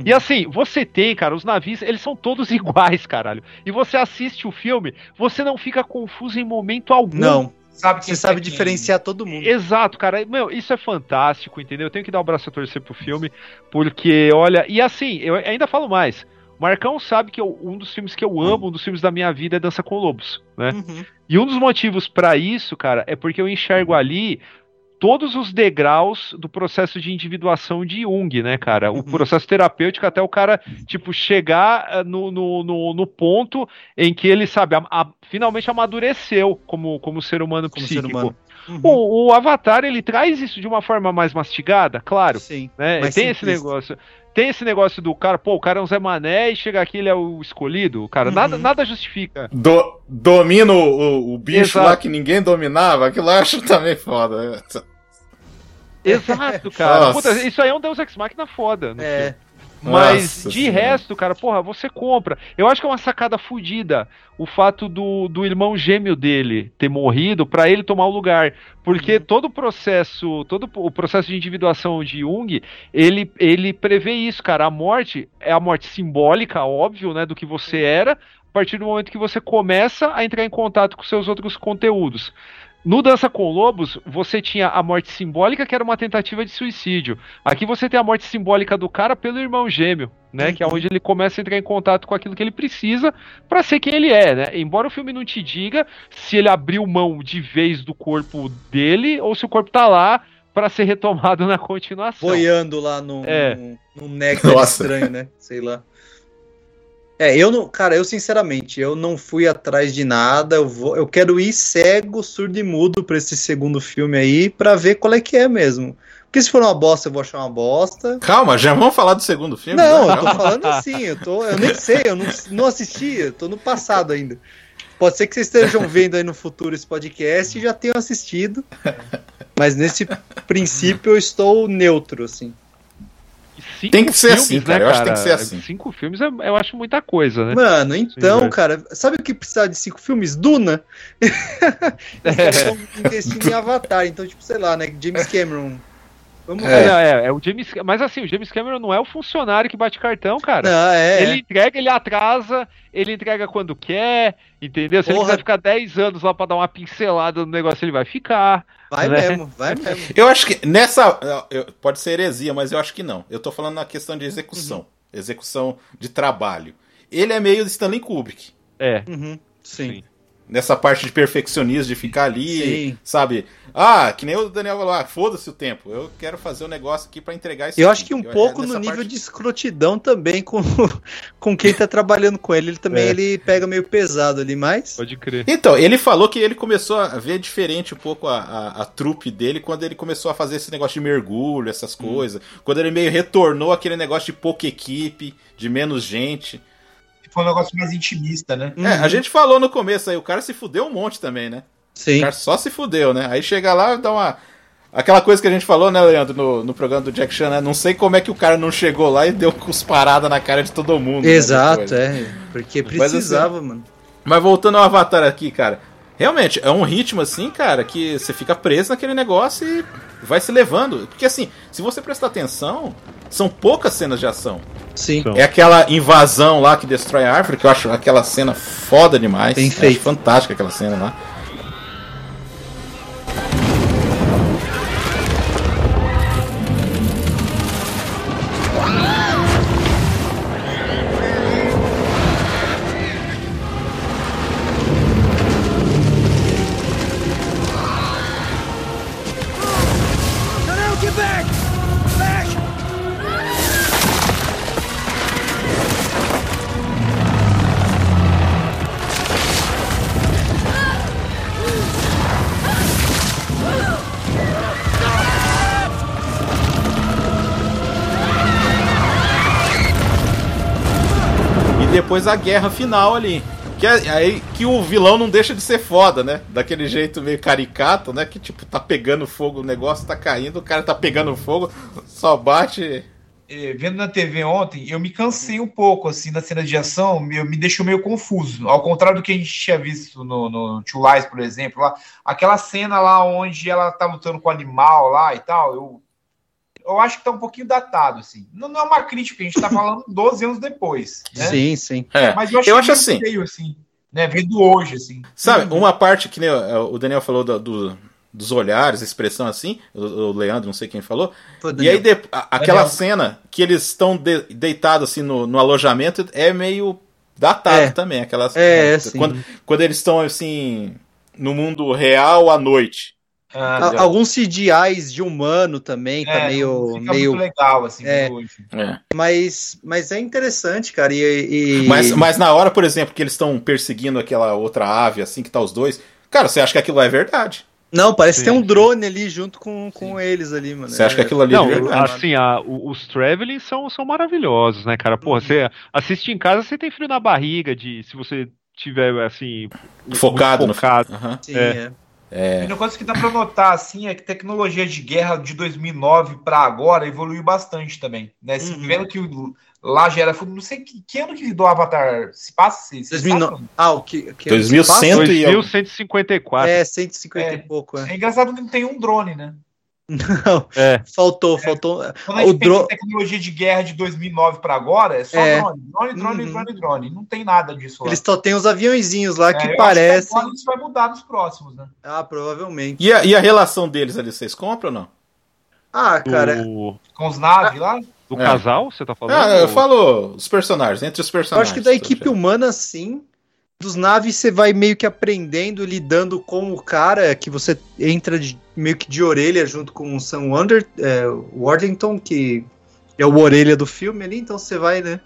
E assim, você tem, cara, os navios, eles são todos iguais, caralho. E você assiste o filme, você não fica confuso em momento algum. Não. Sabe Você sabe diferenciar todo mundo. Exato, cara. Meu, isso é fantástico, entendeu? Eu tenho que dar o um braço a torcer pro filme, porque, olha, e assim, eu ainda falo mais. Marcão sabe que eu, um dos filmes que eu amo, um dos filmes da minha vida é Dança com Lobos, né? Uhum. E um dos motivos para isso, cara, é porque eu enxergo ali todos os degraus do processo de individuação de Jung, né, cara? O Uhum. processo terapêutico até o cara, tipo, chegar eh, no, no, no, no ponto em que ele, sabe, a- a- finalmente amadureceu como, como ser humano Como ser psíquico. humano. Uhum. O, o Avatar, ele traz isso de uma forma mais mastigada, claro. Sim. Né? mais Tem esse negócio. Tem esse negócio do cara, pô, o cara é um Zé Mané e chega aqui ele é o escolhido. Cara, nada, Uhum. nada justifica. Do, domina o, o- o bicho Exato. lá que ninguém dominava, aquilo eu acho também foda. Exato, cara. Puta, isso aí é um Deus Ex Machina foda. no É. filme. Mas Nossa de Senhora. resto, cara, porra, você compra. Eu acho que é uma sacada fodida o fato do, do irmão gêmeo dele ter morrido pra ele tomar o lugar. Porque Uhum. todo o processo, todo o processo de individuação de Jung, ele, ele prevê isso, cara. A morte é a morte simbólica, óbvio, né, do que você era, a partir do momento que você começa a entrar em contato com seus outros conteúdos. No Dança com Lobos, você tinha a morte simbólica, que era uma tentativa de suicídio. Aqui você tem a morte simbólica do cara pelo irmão gêmeo, né? Que é onde ele começa a entrar em contato com aquilo que ele precisa pra ser quem ele é, né? Embora o filme não te diga se ele abriu mão de vez do corpo dele ou se o corpo tá lá pra ser retomado na continuação. Boiando lá no, É. num, num estranho, né? Sei lá. É, eu não, cara, eu sinceramente, eu não fui atrás de nada. Eu, vou, eu quero ir cego, surdo e mudo pra esse segundo filme aí, pra ver qual é que é mesmo. Porque se for uma bosta, eu vou achar uma bosta. Calma, já vamos falar do segundo filme? Não, né? eu tô falando assim, eu, tô, eu nem sei, eu não, não assisti, eu tô no passado ainda. Pode ser que vocês estejam vendo aí no futuro esse podcast e já tenham assistido. Mas nesse princípio eu estou neutro, assim. Cinco Tem que ser filmes, assim, cara, eu acho que tem que ser assim. Cinco filmes é- eu acho muita coisa, né? Mano, então, Sim, é. cara, sabe o que precisava de cinco filmes? Duna? Estão investindo em Avatar, então, tipo, sei lá, né? James Cameron. Vamos É. ver. é, é o James, mas assim, o James Cameron não é o funcionário que bate cartão, cara. Não, é, ele é. entrega, ele atrasa, ele entrega quando quer, entendeu? Se ele Porra. quiser ficar 10 anos lá pra dar uma pincelada no negócio, ele vai ficar. Vai né? mesmo, vai mesmo. Eu acho que nessa. Pode ser heresia, mas eu acho que não. Eu tô falando na questão de execução. Execução de trabalho. Ele é meio de Stanley Kubrick. É. Uhum, sim. Nessa parte de perfeccionismo, de ficar ali, Sim. sabe? Ah, que nem o Daniel falou, ah, foda-se o tempo. Eu quero fazer o negócio aqui pra entregar isso Eu aqui. acho que um Eu- pouco nessa no nível parte- de escrotidão também com, com quem tá trabalhando com ele. Ele também É. ele pega meio pesado ali, mas. Pode crer. Então, ele falou que ele começou a ver diferente um pouco a, a, a trupe dele quando ele começou a fazer esse negócio de mergulho, essas Hum. coisas. Quando ele meio retornou aquele negócio de pouca equipe, de menos gente. Foi um negócio mais intimista, né? É, a gente falou no começo aí, o cara se fudeu um monte também, né? Sim. O cara só se fudeu, né? Aí chega lá e dá uma. Aquela coisa que a gente falou, né, Leandro, no, no programa do Jack Chan, né? Não sei como é que o cara não chegou lá e deu cusparada na cara de todo mundo. né, Exato, depois. é. Porque Mas, assim, precisava, mano. Mas voltando ao Avatar aqui, cara. Realmente, é um ritmo assim, cara, que você fica preso naquele negócio e vai se levando. Porque assim, se você prestar atenção, são poucas cenas de ação. Sim. É aquela invasão lá que destrói a árvore, que eu acho aquela cena foda demais. Bem Eu acho feito. fantástica aquela cena lá. Depois a guerra final ali. Que é aí que o vilão não deixa de ser foda, né? Daquele jeito meio caricato, né? Que tipo, tá pegando fogo, o negócio tá caindo, o cara tá pegando fogo, só bate. Eh, vendo na TV ontem, eu me cansei um pouco, assim, da cena de ação, me, me deixou meio confuso. Ao contrário do que a gente tinha visto no, no Two Lies, por exemplo, lá, aquela cena lá onde ela tá lutando com o animal lá e tal, eu, eu acho que tá um pouquinho datado, assim. Não, não é uma crítica, a gente tá falando 12 anos depois. Né? Sim, sim. É, Mas eu acho, eu que acho é assim. meio assim, né? Vendo hoje, assim. Sabe, uma parte que nem o Daniel falou do, do- dos olhares, expressão assim, o, o Leandro, não sei quem falou. O E aí, de- a- aquela Daniel. cena que eles estão de- deitados assim no, no alojamento é meio datado É. também. Aquelas, É, é, sim. quando, quando eles estão assim no mundo real à noite. Ah, A- Alguns CGIs de humano também, tá É, meio. fica meio muito legal, assim, é. É. mas, mas é interessante, cara. E, e- Mas, mas na hora, por exemplo, que eles estão perseguindo aquela outra ave, assim, que tá os dois, cara, você acha que aquilo é verdade? Não, parece que Sim, tem um sim. drone ali junto com, com eles ali, mano. Você acha que aquilo ali Não, é verdade? assim, a- o- os traveling são, são maravilhosos, né, cara? Porra, você assiste em casa, você tem frio na barriga de se você tiver assim Focado no- focado. Aham. Sim, É. é. É. E uma coisa que dá pra notar, assim, é que tecnologia de guerra de 2009 pra agora evoluiu bastante também, né? Assim, Uhum. Vendo que o- lá já era... Não sei que, que ano que do Avatar se passa, se, se 2009. sabe? Ah, o que. que 2100 passa? e- 2154. É, 150 É. e pouco. É. É engraçado que não tem um drone, né? Não, É. faltou, faltou. Quando a gente O dro... tecnologia de guerra de 2009 pra agora, é só É. drone. Drone, drone, Uhum. drone, drone. Não tem nada disso lá. Eles só tem os aviãozinhos lá É, que eu acho parecem. isso vai mudar nos próximos, né? Ah, provavelmente. E a, e a relação deles ali, vocês compram ou não? Ah, cara. Do, Com os naves lá. do É. casal, você tá falando? Ah, eu Ou- falo os personagens, entre os Eu personagens. acho que da equipe humana, sim. Dos naves você vai meio que aprendendo, lidando com o cara que você entra de- meio que de orelha junto com o Sam Wander, é, Worthington, que é o orelha do filme ali, então você vai, né?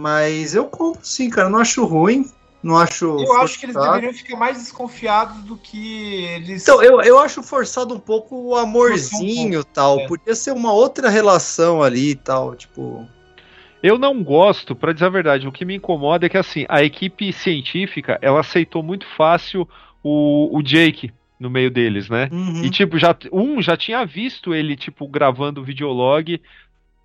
Mas eu compro sim, cara. Não acho ruim. Não acho. Eu acho que eles forçado. deveriam ficar mais desconfiados do que eles. Então, eu, eu acho forçado um pouco o amorzinho e tal. é. Podia ser uma outra relação ali e tal. Tipo. Eu não gosto, pra dizer a verdade, o que me incomoda é que assim, a equipe científica, ela aceitou muito fácil o, o Jake no meio deles, né? uhum. E tipo, já um já tinha visto ele tipo gravando o videolog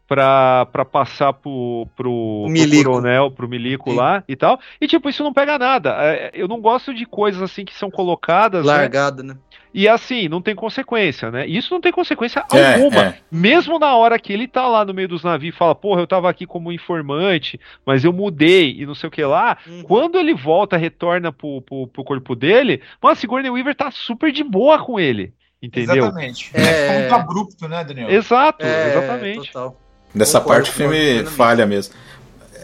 pra, pra passar pro, pro, pro coronel, pro milico Sim. lá e tal. E tipo, isso não pega nada. É, Eu não gosto de coisas assim que são colocadas, né? largada, né? E assim, não tem consequência, né? Isso não tem consequência É, alguma. é. Mesmo na hora que ele tá lá no meio dos navios e fala, porra, eu tava aqui como informante, mas eu mudei e não sei o que lá. Uhum. Quando ele volta, retorna pro, pro, pro corpo dele, mano, a Sigourney Weaver tá super de boa com ele. Entendeu? Exatamente. É. É muito abrupto, né, Daniel? Exato, É, exatamente. Total. Nessa Concordo, parte o filme concordo falha mesmo.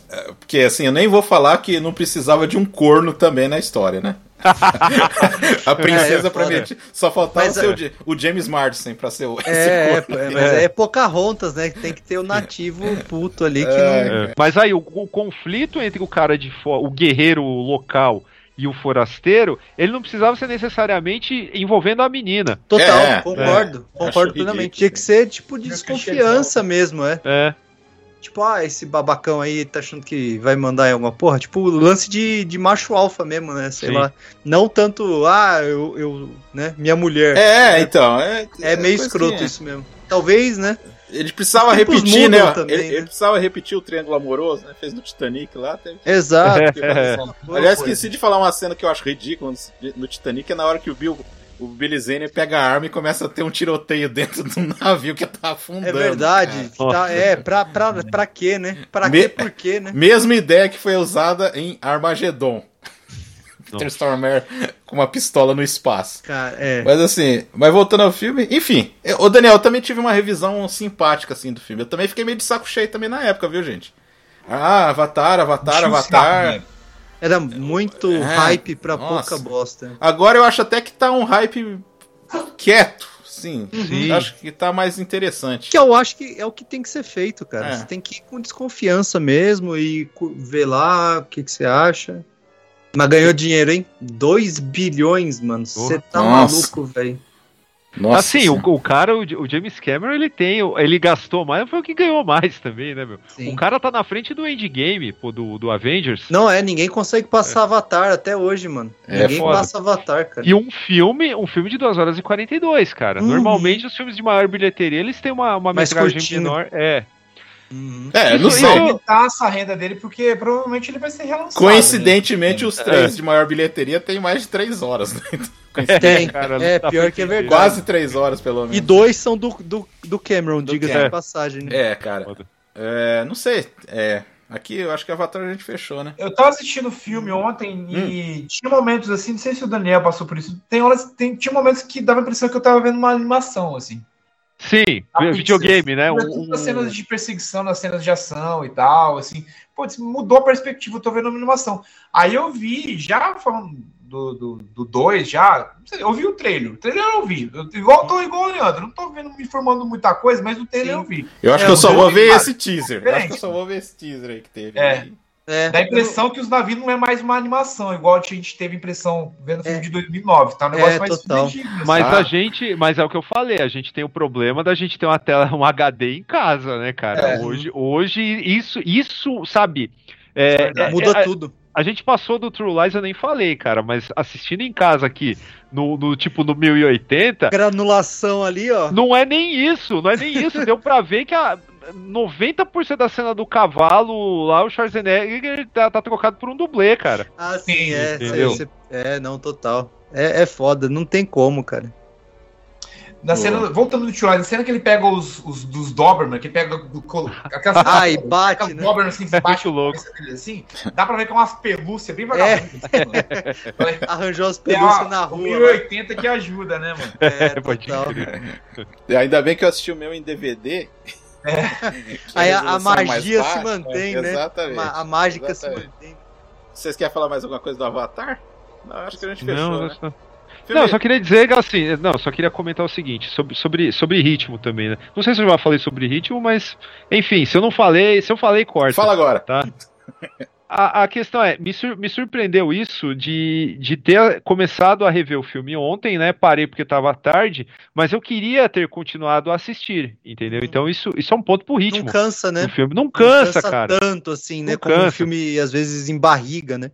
É, Porque assim, eu nem vou falar que não precisava de um corno também na história, né? a princesa É, é pra foda. mim só faltava Mas, ser é- o, o James Marsden pra ser o esse É, é, corno. é, mas é, Pocahontas, né? Tem que ter o nativo puto ali que É. não. É. Mas aí, o, o conflito entre o cara de fora, o guerreiro local e o forasteiro, ele não precisava ser necessariamente envolvendo a menina. Total, É, concordo. é. Concordo Acho plenamente. ridículo. Tinha que ser tipo de desconfiança mesmo, é. É. Tipo, ah, esse babacão aí tá achando que vai mandar em alguma porra. Tipo, o lance de, de macho alfa mesmo, né? Sei Sim. lá. Não tanto, ah, eu, eu né? Minha mulher. É, então. É, É meio coisa escroto que- isso mesmo. Talvez, né? Ele precisava tempos repetir, né? também, ele, ele né? precisava repetir o triângulo amoroso, né? Fez no Titanic lá. Teve... Exato. É. Aliás, esqueci de falar uma cena que eu acho ridícula no, no Titanic, é na hora que o Bill, o Billy Zane pega a arma e começa a ter um tiroteio dentro do navio que tá afundando. É verdade. Tá, é, pra, pra, pra quê, né? Pra Me- quê, por quê, né? Mesma ideia que foi usada em Armageddon. Peter. Stormare com uma pistola no espaço. Cara, é. Mas assim, mas voltando ao filme, enfim, ô Daniel, eu também tive uma revisão simpática assim do filme. Eu também fiquei meio de saco cheio também na época, viu, gente? Ah, Avatar, Avatar, o Avatar. saco, né? Era muito É, hype pra nossa. pouca bosta. Agora eu acho até que tá um hype quieto, sim. Eu Acho que tá mais interessante. Que eu acho que é o que tem que ser feito, cara. É. Você tem que ir com desconfiança mesmo e ver lá o que, que você acha. Mas ganhou dinheiro, hein? 2 bilhões, mano. Você tá Nossa. maluco, velho. Nossa assim, o, o cara, o, o James Cameron, ele tem, ele gastou mais, foi o que ganhou mais também, né, meu? Sim. O cara tá na frente do Endgame, pô, do, do Avengers. Não é, ninguém consegue passar Avatar até hoje, mano. É ninguém foda. passa Avatar, cara. E um filme, um filme de 2 horas e 42, cara. Uhum. Normalmente os filmes de maior bilheteria, eles têm uma, uma Mais metragem curtinho. menor. É. É, não sei. aumentar essa renda dele, porque provavelmente ele vai ser relançado. Coincidentemente, né? os três de maior bilheteria tem mais de três horas, né? Tem. cara, é, tá pior que é verdade. Quase três horas, pelo menos. E dois são do, do, do Cameron, diga-se de passagem. Né? É, cara. É, não sei. É, aqui eu acho que Avatar a gente fechou, né? Eu tava assistindo o filme ontem e tinha momentos assim, não sei se o Daniel passou por isso. Tem horas, tem, tinha momentos que dava a impressão que eu tava vendo uma animação, assim. Sim, A videogame, né? Um- nas cenas de perseguição, nas cenas de ação e tal, assim. Putz, mudou a perspectiva, eu tô vendo uma animação. Aí eu vi, já falando do 2, do, dois, já. sei, Eu vi o trailer. O trailer eu vi. Eu, igual, tô igual o Leandro. Não tô vendo, me informando muita coisa, mas o trailer eu vi. Eu acho É, que eu só vou ver cara, esse teaser. Eu acho que eu só vou ver esse teaser aí que teve. É. É. Dá a impressão que os navios não é mais uma animação, igual a gente teve impressão vendo o filme de 2009. Tá um negócio É, mais total. assim. Mas a gente, mas é o que eu falei, a gente tem o problema da gente ter uma tela, um HD em casa, né, cara? É. Hoje, hoje isso, isso, sabe? é, é, Muda é, tudo. A gente passou do True Lies, eu nem falei, cara, mas assistindo em casa aqui, no, no tipo no 1080, Granulação ali, ó. não é nem isso, não é nem isso. Deu pra ver que a 90% da cena do cavalo lá, o Schwarzenegger tá, tá trocado por um dublê, cara. Ah, sim, é. Entendeu? cê- É, não, total. É, é foda, não tem como, cara. Na cena, voltando no Tio na cena que ele pega os, os dos Doberman, que ele pega do, colo- aquelas, Ai, bate, aquelas né? Doberman assim, que bate louco. assim, dá pra ver que é umas pelúcias bem vagabundas. assim, mano. Arranjou as É pelúcias na rua. 1080 que ajuda, né, mano? É, Pode total. crer. Ainda bem que eu assisti o meu em DVD. Que Aí a, a é magia se mantém, É, né? Exatamente. Ma- A mágica Exatamente. se mantém. Vocês querem falar mais alguma coisa do Avatar? Não, acho que a gente fechou, Não, né? eu só- Filme- Não, só queria dizer assim, não, só queria comentar o seguinte, sobre, sobre, sobre ritmo também, né? Não sei se eu já falei sobre ritmo, mas, enfim, se eu não falei, se eu falei, corta. Fala agora. Tá? A, a questão é, me, sur- me surpreendeu isso de, de ter começado a rever o filme ontem, né? Parei porque estava tarde, mas eu queria ter continuado a assistir, entendeu? Então isso, isso é um ponto pro ritmo. Não cansa, né? do filme. Não cansa, cara. tanto assim, né? Não Como um cansa. filme, às vezes, em barriga, né?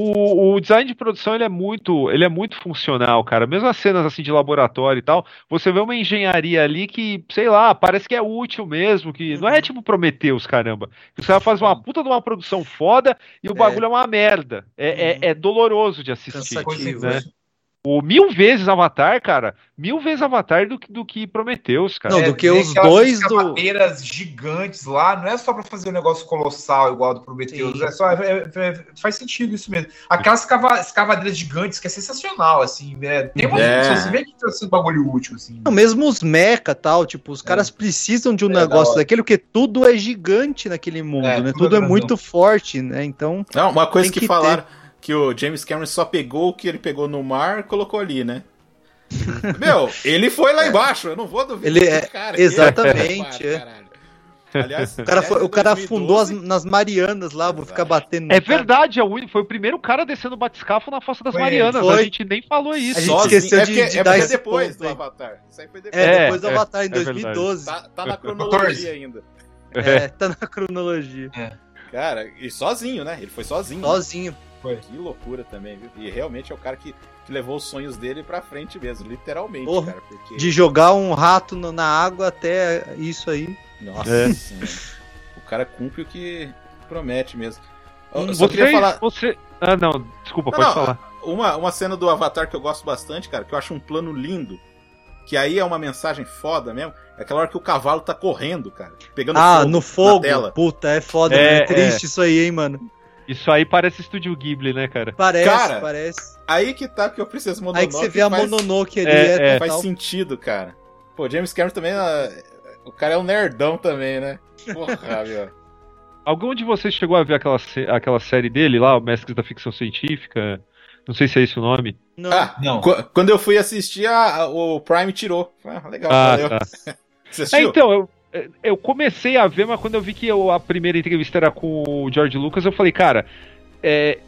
O, o design de produção ele é muito ele é muito funcional, cara. Mesmo as cenas assim de laboratório e tal, você vê uma engenharia ali que, sei lá, parece que é útil mesmo, que não é tipo Prometheus, caramba. Que você vai fazer uma puta de uma produção foda e o bagulho é uma merda. É, é, é doloroso de assistir. Cansativo, né? Né? O mil vezes Avatar, cara, mil vezes Avatar do, que- do que Prometheus, cara. Não, do que ver os dois do- gigantes lá, não é só pra fazer um negócio colossal igual do Prometheus, Sim. é só, é- é- faz sentido isso mesmo. Aquelas escava- escavadeiras gigantes que é sensacional, assim, né? Tem uma É. você vê que tá sendo um bagulho útil, assim. Não, mesmo os mecha tal, tipo, os caras precisam de um É, da negócio hora. daquele, porque tudo é gigante naquele mundo, É, né? tudo Tudo é é muito forte, né? Então, Não, uma coisa que, que falaram que o James Cameron só pegou o que ele pegou no mar e colocou ali, né? Meu, ele foi lá embaixo, eu não vou duvidar. Ele é- cara, exatamente, ele é. caralho. Aliás, o cara, foi- o cara 2012, afundou as- nas Marianas lá, vou ficar batendo no É cara. verdade, é foi o primeiro cara descendo o batiscafo na Fossa das Foi, Marianas. foi. A gente nem falou isso. A gente sozinho. esqueceu é de- porque, de é dar esse depois ponto do aí. Avatar. Isso aí foi depois. É, É, depois do é, Avatar em é verdade. 2012. Tá, tá na cronologia ainda. É, tá na cronologia. Cara, e sozinho, né? Ele foi sozinho. Sozinho. Que loucura também, viu? E realmente é o cara que, que levou os sonhos dele pra frente mesmo, literalmente, Porra, cara. Porque... De jogar um rato no- na água até isso aí. Nossa É. senhora. O cara cumpre o que promete mesmo. Eu só Você, queria falar. você... Ah, não, desculpa, Não, pode não, falar. Uma, uma cena do Avatar que eu gosto bastante, cara, que eu acho um plano lindo. Que aí é uma mensagem foda mesmo. É aquela hora que o cavalo tá correndo, cara. Pegando ah, fogo no fogo. na tela. Puta, é foda, É, é, triste isso aí, hein, mano. Isso aí parece Estúdio Ghibli, né, cara? Parece, Cara, parece. Aí que tá que eu preciso Mononoke. Aí que você vê a faz, Mononoke ali, É, é, é. Faz sentido, cara. Pô, James Cameron também. ah, O cara é um nerdão também, né? Porra, meu. Algum de vocês chegou a ver aquela, aquela série dele lá, o Mestres da Ficção Científica? Não sei se é esse o nome. Não. Ah, Não. qu- quando eu fui assistir, a- a- o Prime tirou. Ah, legal, Ah, valeu. tá. Você É, assistiu? então, eu, eu comecei a ver, mas quando eu vi que eu- a primeira entrevista era com o George Lucas, eu falei, cara, é,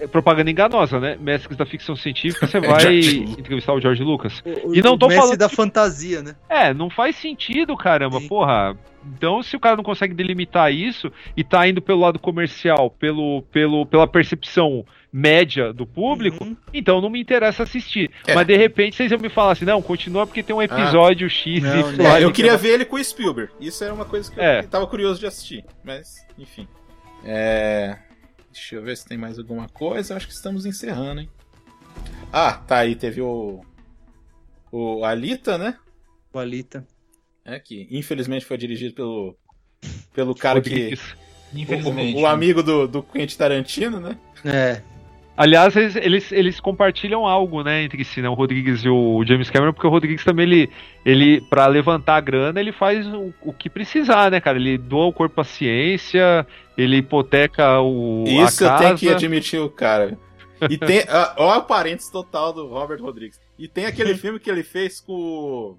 é propaganda enganosa, né? Mestres da ficção científica, você vai entrevistar o George Lucas. O- E não tô falando da de- fantasia, né? É, não faz sentido, caramba, Sim. porra. Então, se o cara não consegue delimitar isso e tá indo pelo lado comercial, pelo, pelo, pela percepção média do público, Uhum. então não me interessa assistir. É. Mas de repente vocês iam me falar assim, não, continua porque tem um episódio X Não, e não. É, eu que queria é- ver ele com o Spielberg. Isso era uma coisa que É. eu tava curioso de assistir. Mas, enfim. É... Deixa eu ver se tem mais alguma coisa. Acho que estamos encerrando, hein? Ah, tá aí. Teve o. O Alita, né? O Alita. É que infelizmente foi dirigido pelo. Pelo cara que. Infelizmente. O, o amigo do, do Quentin Tarantino, né? É. Aliás, eles, eles, eles compartilham algo, né, entre si, né, o Rodrigues e o James Cameron, porque o Rodrigues também, ele, ele para levantar a grana, ele faz o, o que precisar, né, cara? Ele doa o corpo à ciência, ele hipoteca o, Isso a eu tenho que admitir o cara. E tem. Olha o parênteses total do Robert Rodrigues. E tem aquele filme que ele fez com. o-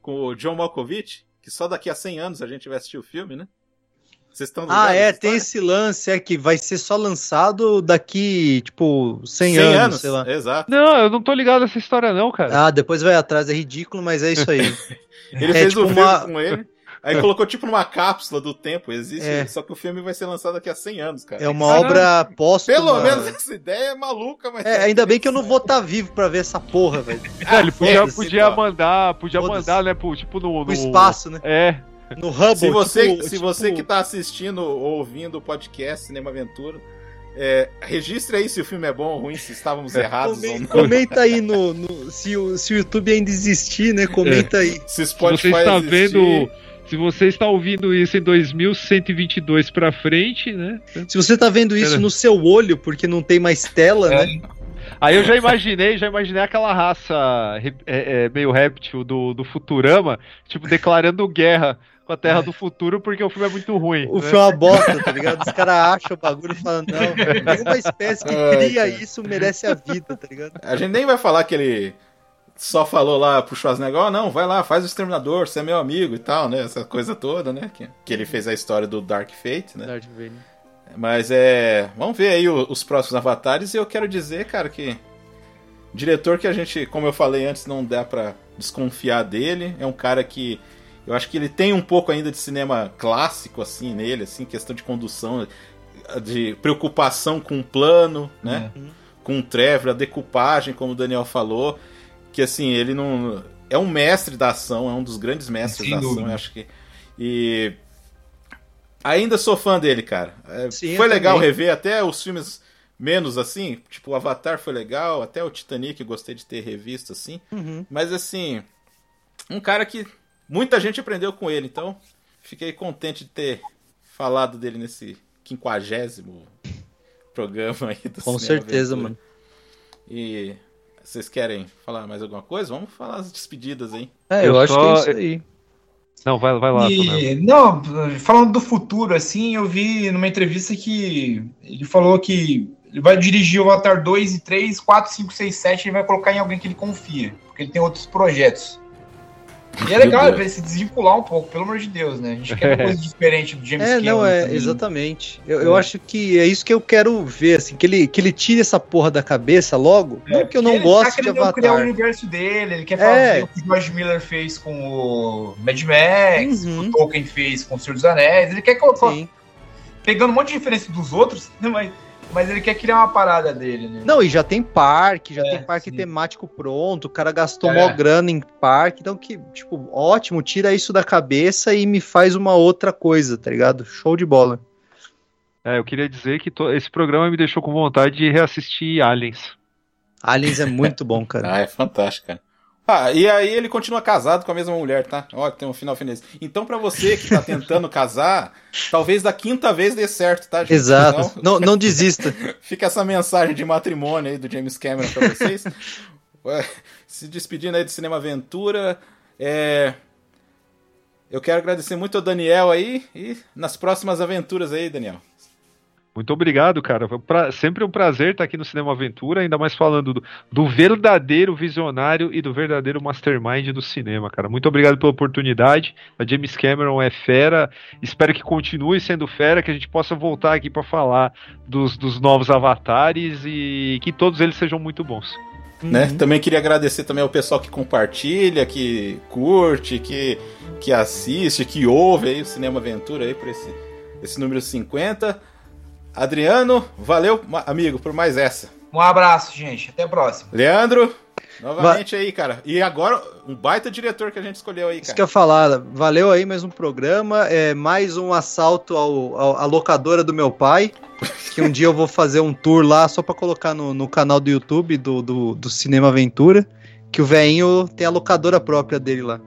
Com o John Malkovich, que só daqui a 100 anos a gente vai assistir o filme, né? Vocês estão Ah, é, tem esse lance, é que vai ser só lançado daqui, tipo, 100, 100 anos, anos, sei lá. exato. Não, eu não tô ligado nessa história não, cara. Ah, depois vai atrás, é ridículo, mas é isso aí. Ele É fez tipo o filme uma- com ele. Aí colocou tipo numa cápsula do tempo, existe, É. só que o filme vai ser lançado daqui a 100 anos, cara. É uma obra póstuma. Pelo menos essa ideia é maluca, mas. É, ainda bem que eu não vou estar vivo pra ver essa porra, velho. Não, ele podia, podia pô. mandar, podia mandar, né, pro, tipo no, no... No espaço, né? É. No Hubble. Se você, tipo- se tipo- você que tá assistindo ou ouvindo o podcast Cinema Aventura, é, registre aí se o filme é bom ou ruim, se estávamos errados ou Comenta, não. comenta aí no, no- se, o, se o YouTube ainda existir, né? Comenta aí. Se Se você está vendo... Se você está ouvindo isso em 2122 pra frente, né? Se você tá vendo isso Pera. no seu olho, porque não tem mais tela, né? Aí eu já imaginei, já imaginei aquela raça é, é, meio réptil do, do Futurama, tipo, declarando guerra com a Terra do Futuro porque o filme é muito ruim. O né? filme é uma bosta, tá ligado? Os caras acham o bagulho e falam, não, nenhuma espécie que cria isso merece a vida, tá ligado? A gente nem vai falar que ele só falou lá pro Schwarzenegger, ó, não, vai lá, faz o Exterminador, você é meu amigo e tal, né? Essa coisa toda, né? Que, que ele fez a história do Dark Fate, né? Mas é. Vamos ver aí os próximos avatares e eu quero dizer, cara, que. Diretor que a gente, como eu falei antes, não dá pra desconfiar dele. É um cara que. Eu acho que ele tem um pouco ainda de cinema clássico, assim, nele, assim, questão de condução, de preocupação com o plano, né? Com o Trevor, a decupagem, como o Daniel falou. Que assim, ele não. É um mestre da ação, é um dos grandes mestres Sem da ação, eu acho que. E. Ainda sou fã dele, cara. É, Sim, foi legal também. rever até os filmes menos assim, tipo o Avatar foi legal, até o Titanic eu gostei de ter revisto assim. Uhum. Mas assim, um cara que muita gente aprendeu com ele, então fiquei contente de ter falado dele nesse quinquagésimo programa aí do Com Cinema certeza, Aventura. mano. E vocês querem falar mais alguma coisa? Vamos falar as despedidas aí. É, eu, Eu acho só- que é isso aí. Não, vai, vai lá. E, não, falando do futuro, assim, eu vi numa entrevista que ele falou que ele vai dirigir o Avatar 2 e 3, 4, 5, 6, 7, ele vai colocar em alguém que ele confia, porque ele tem outros projetos. E é legal pra ele se desvincular um pouco, pelo amor de Deus, né? A gente quer uma coisa diferente do James É, Cameron. não, é, também. exatamente. Eu, eu acho que é isso que eu quero ver, assim, que ele, que ele tire essa porra da cabeça logo. não que eu não ele gosto tá de querendo criar o Avatar. universo dele, ele quer É. fazer o que o George Miller fez com o Mad Max, Uhum. o que o Tolkien fez com o Senhor dos Anéis, ele quer colocar, pegando um monte de referência dos outros, né, mas, mas ele quer criar uma parada dele, né? Não, e já tem parque, já É, tem parque sim. temático pronto, o cara gastou É. mó grana em parque, então que, tipo, ótimo, tira isso da cabeça e me faz uma outra coisa, tá ligado? Show de bola. É, eu queria dizer que to- esse programa me deixou com vontade de reassistir Aliens. Aliens é muito bom, cara. Ah, é fantástico, cara. Ah, e aí ele continua casado com a mesma mulher, tá? Ó, tem um final feliz. Então, pra você que tá tentando casar, talvez da quinta vez dê certo, tá, gente? Exato. Então, Não, não desista. fica essa mensagem de matrimônio aí do James Cameron pra vocês. Se despedindo aí do Cinema Aventura. É... Eu quero agradecer muito ao Daniel aí e nas próximas aventuras aí, Daniel. Muito obrigado, cara. Pra- sempre um prazer estar aqui no Cinema Aventura, ainda mais falando do, do verdadeiro visionário e do verdadeiro mastermind do cinema, cara. Muito obrigado pela oportunidade. A James Cameron é fera. Espero que continue sendo fera, que a gente possa voltar aqui para falar dos, dos novos avatares e que todos eles sejam muito bons. né? Também queria agradecer também ao pessoal que compartilha, que curte, que, que assiste, que ouve aí o Cinema Aventura aí por esse, esse número 50. Adriano, valeu, amigo, por mais essa. Um abraço, gente. Até a próxima. Leandro, novamente Va aí, cara. E agora, um baita diretor que a gente escolheu aí, cara. Isso que eu ia falar. Valeu aí mais um programa. É mais um assalto ao, ao, à locadora do meu pai. Que um dia eu vou fazer um tour lá só pra colocar no, no canal do YouTube do, do, do Cinema Aventura. Que o velhinho tem a locadora própria dele lá.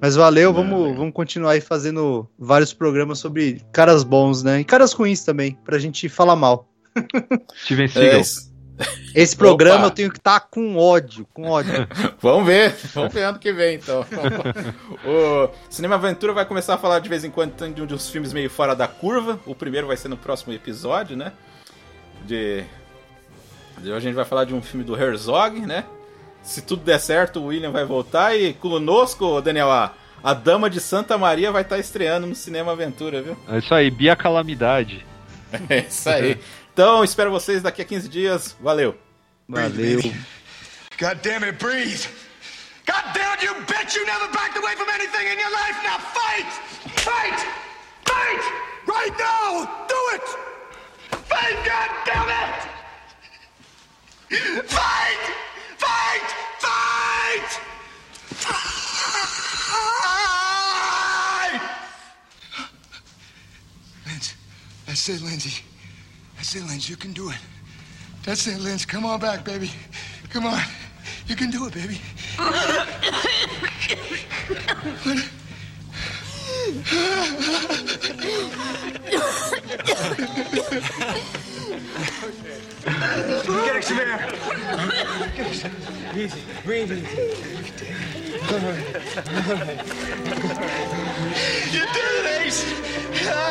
Mas valeu, vamos, vamos continuar aí fazendo vários programas sobre caras bons, né? E caras ruins também, pra gente falar mal. Steven Seagal. É, esse programa Opa. eu tenho que estar tá com ódio, com ódio. vamos ver, vamos ver ano que vem, então. o Cinema Aventura vai começar a falar de vez em quando de um dos filmes meio fora da curva. O primeiro vai ser no próximo episódio, né? De... Hoje a gente vai falar de um filme do Herzog, né? Se tudo der certo, o William vai voltar e conosco, Daniel, a, a Dama de Santa Maria vai estar tá estreando no Cinema Aventura, viu? É isso aí, Bia Calamidade. É isso aí. Então, espero vocês daqui a 15 dias. Valeu. Valeu. God damn it, breathe. God damn it, you bitch! You never backed away from anything in your life. Now fight! Fight! Fight! Right now! Do it! Fight! God damn it! Fight! Fight! Fight! Fight! Lindsay, that's it, Lindsay. That's it, Lynch. You can do it. That's it, Lynch. Come on back, baby. Come on. You can do it, baby. Kijk ze weer. Breathe, breathe. Je doet het eens. Ja.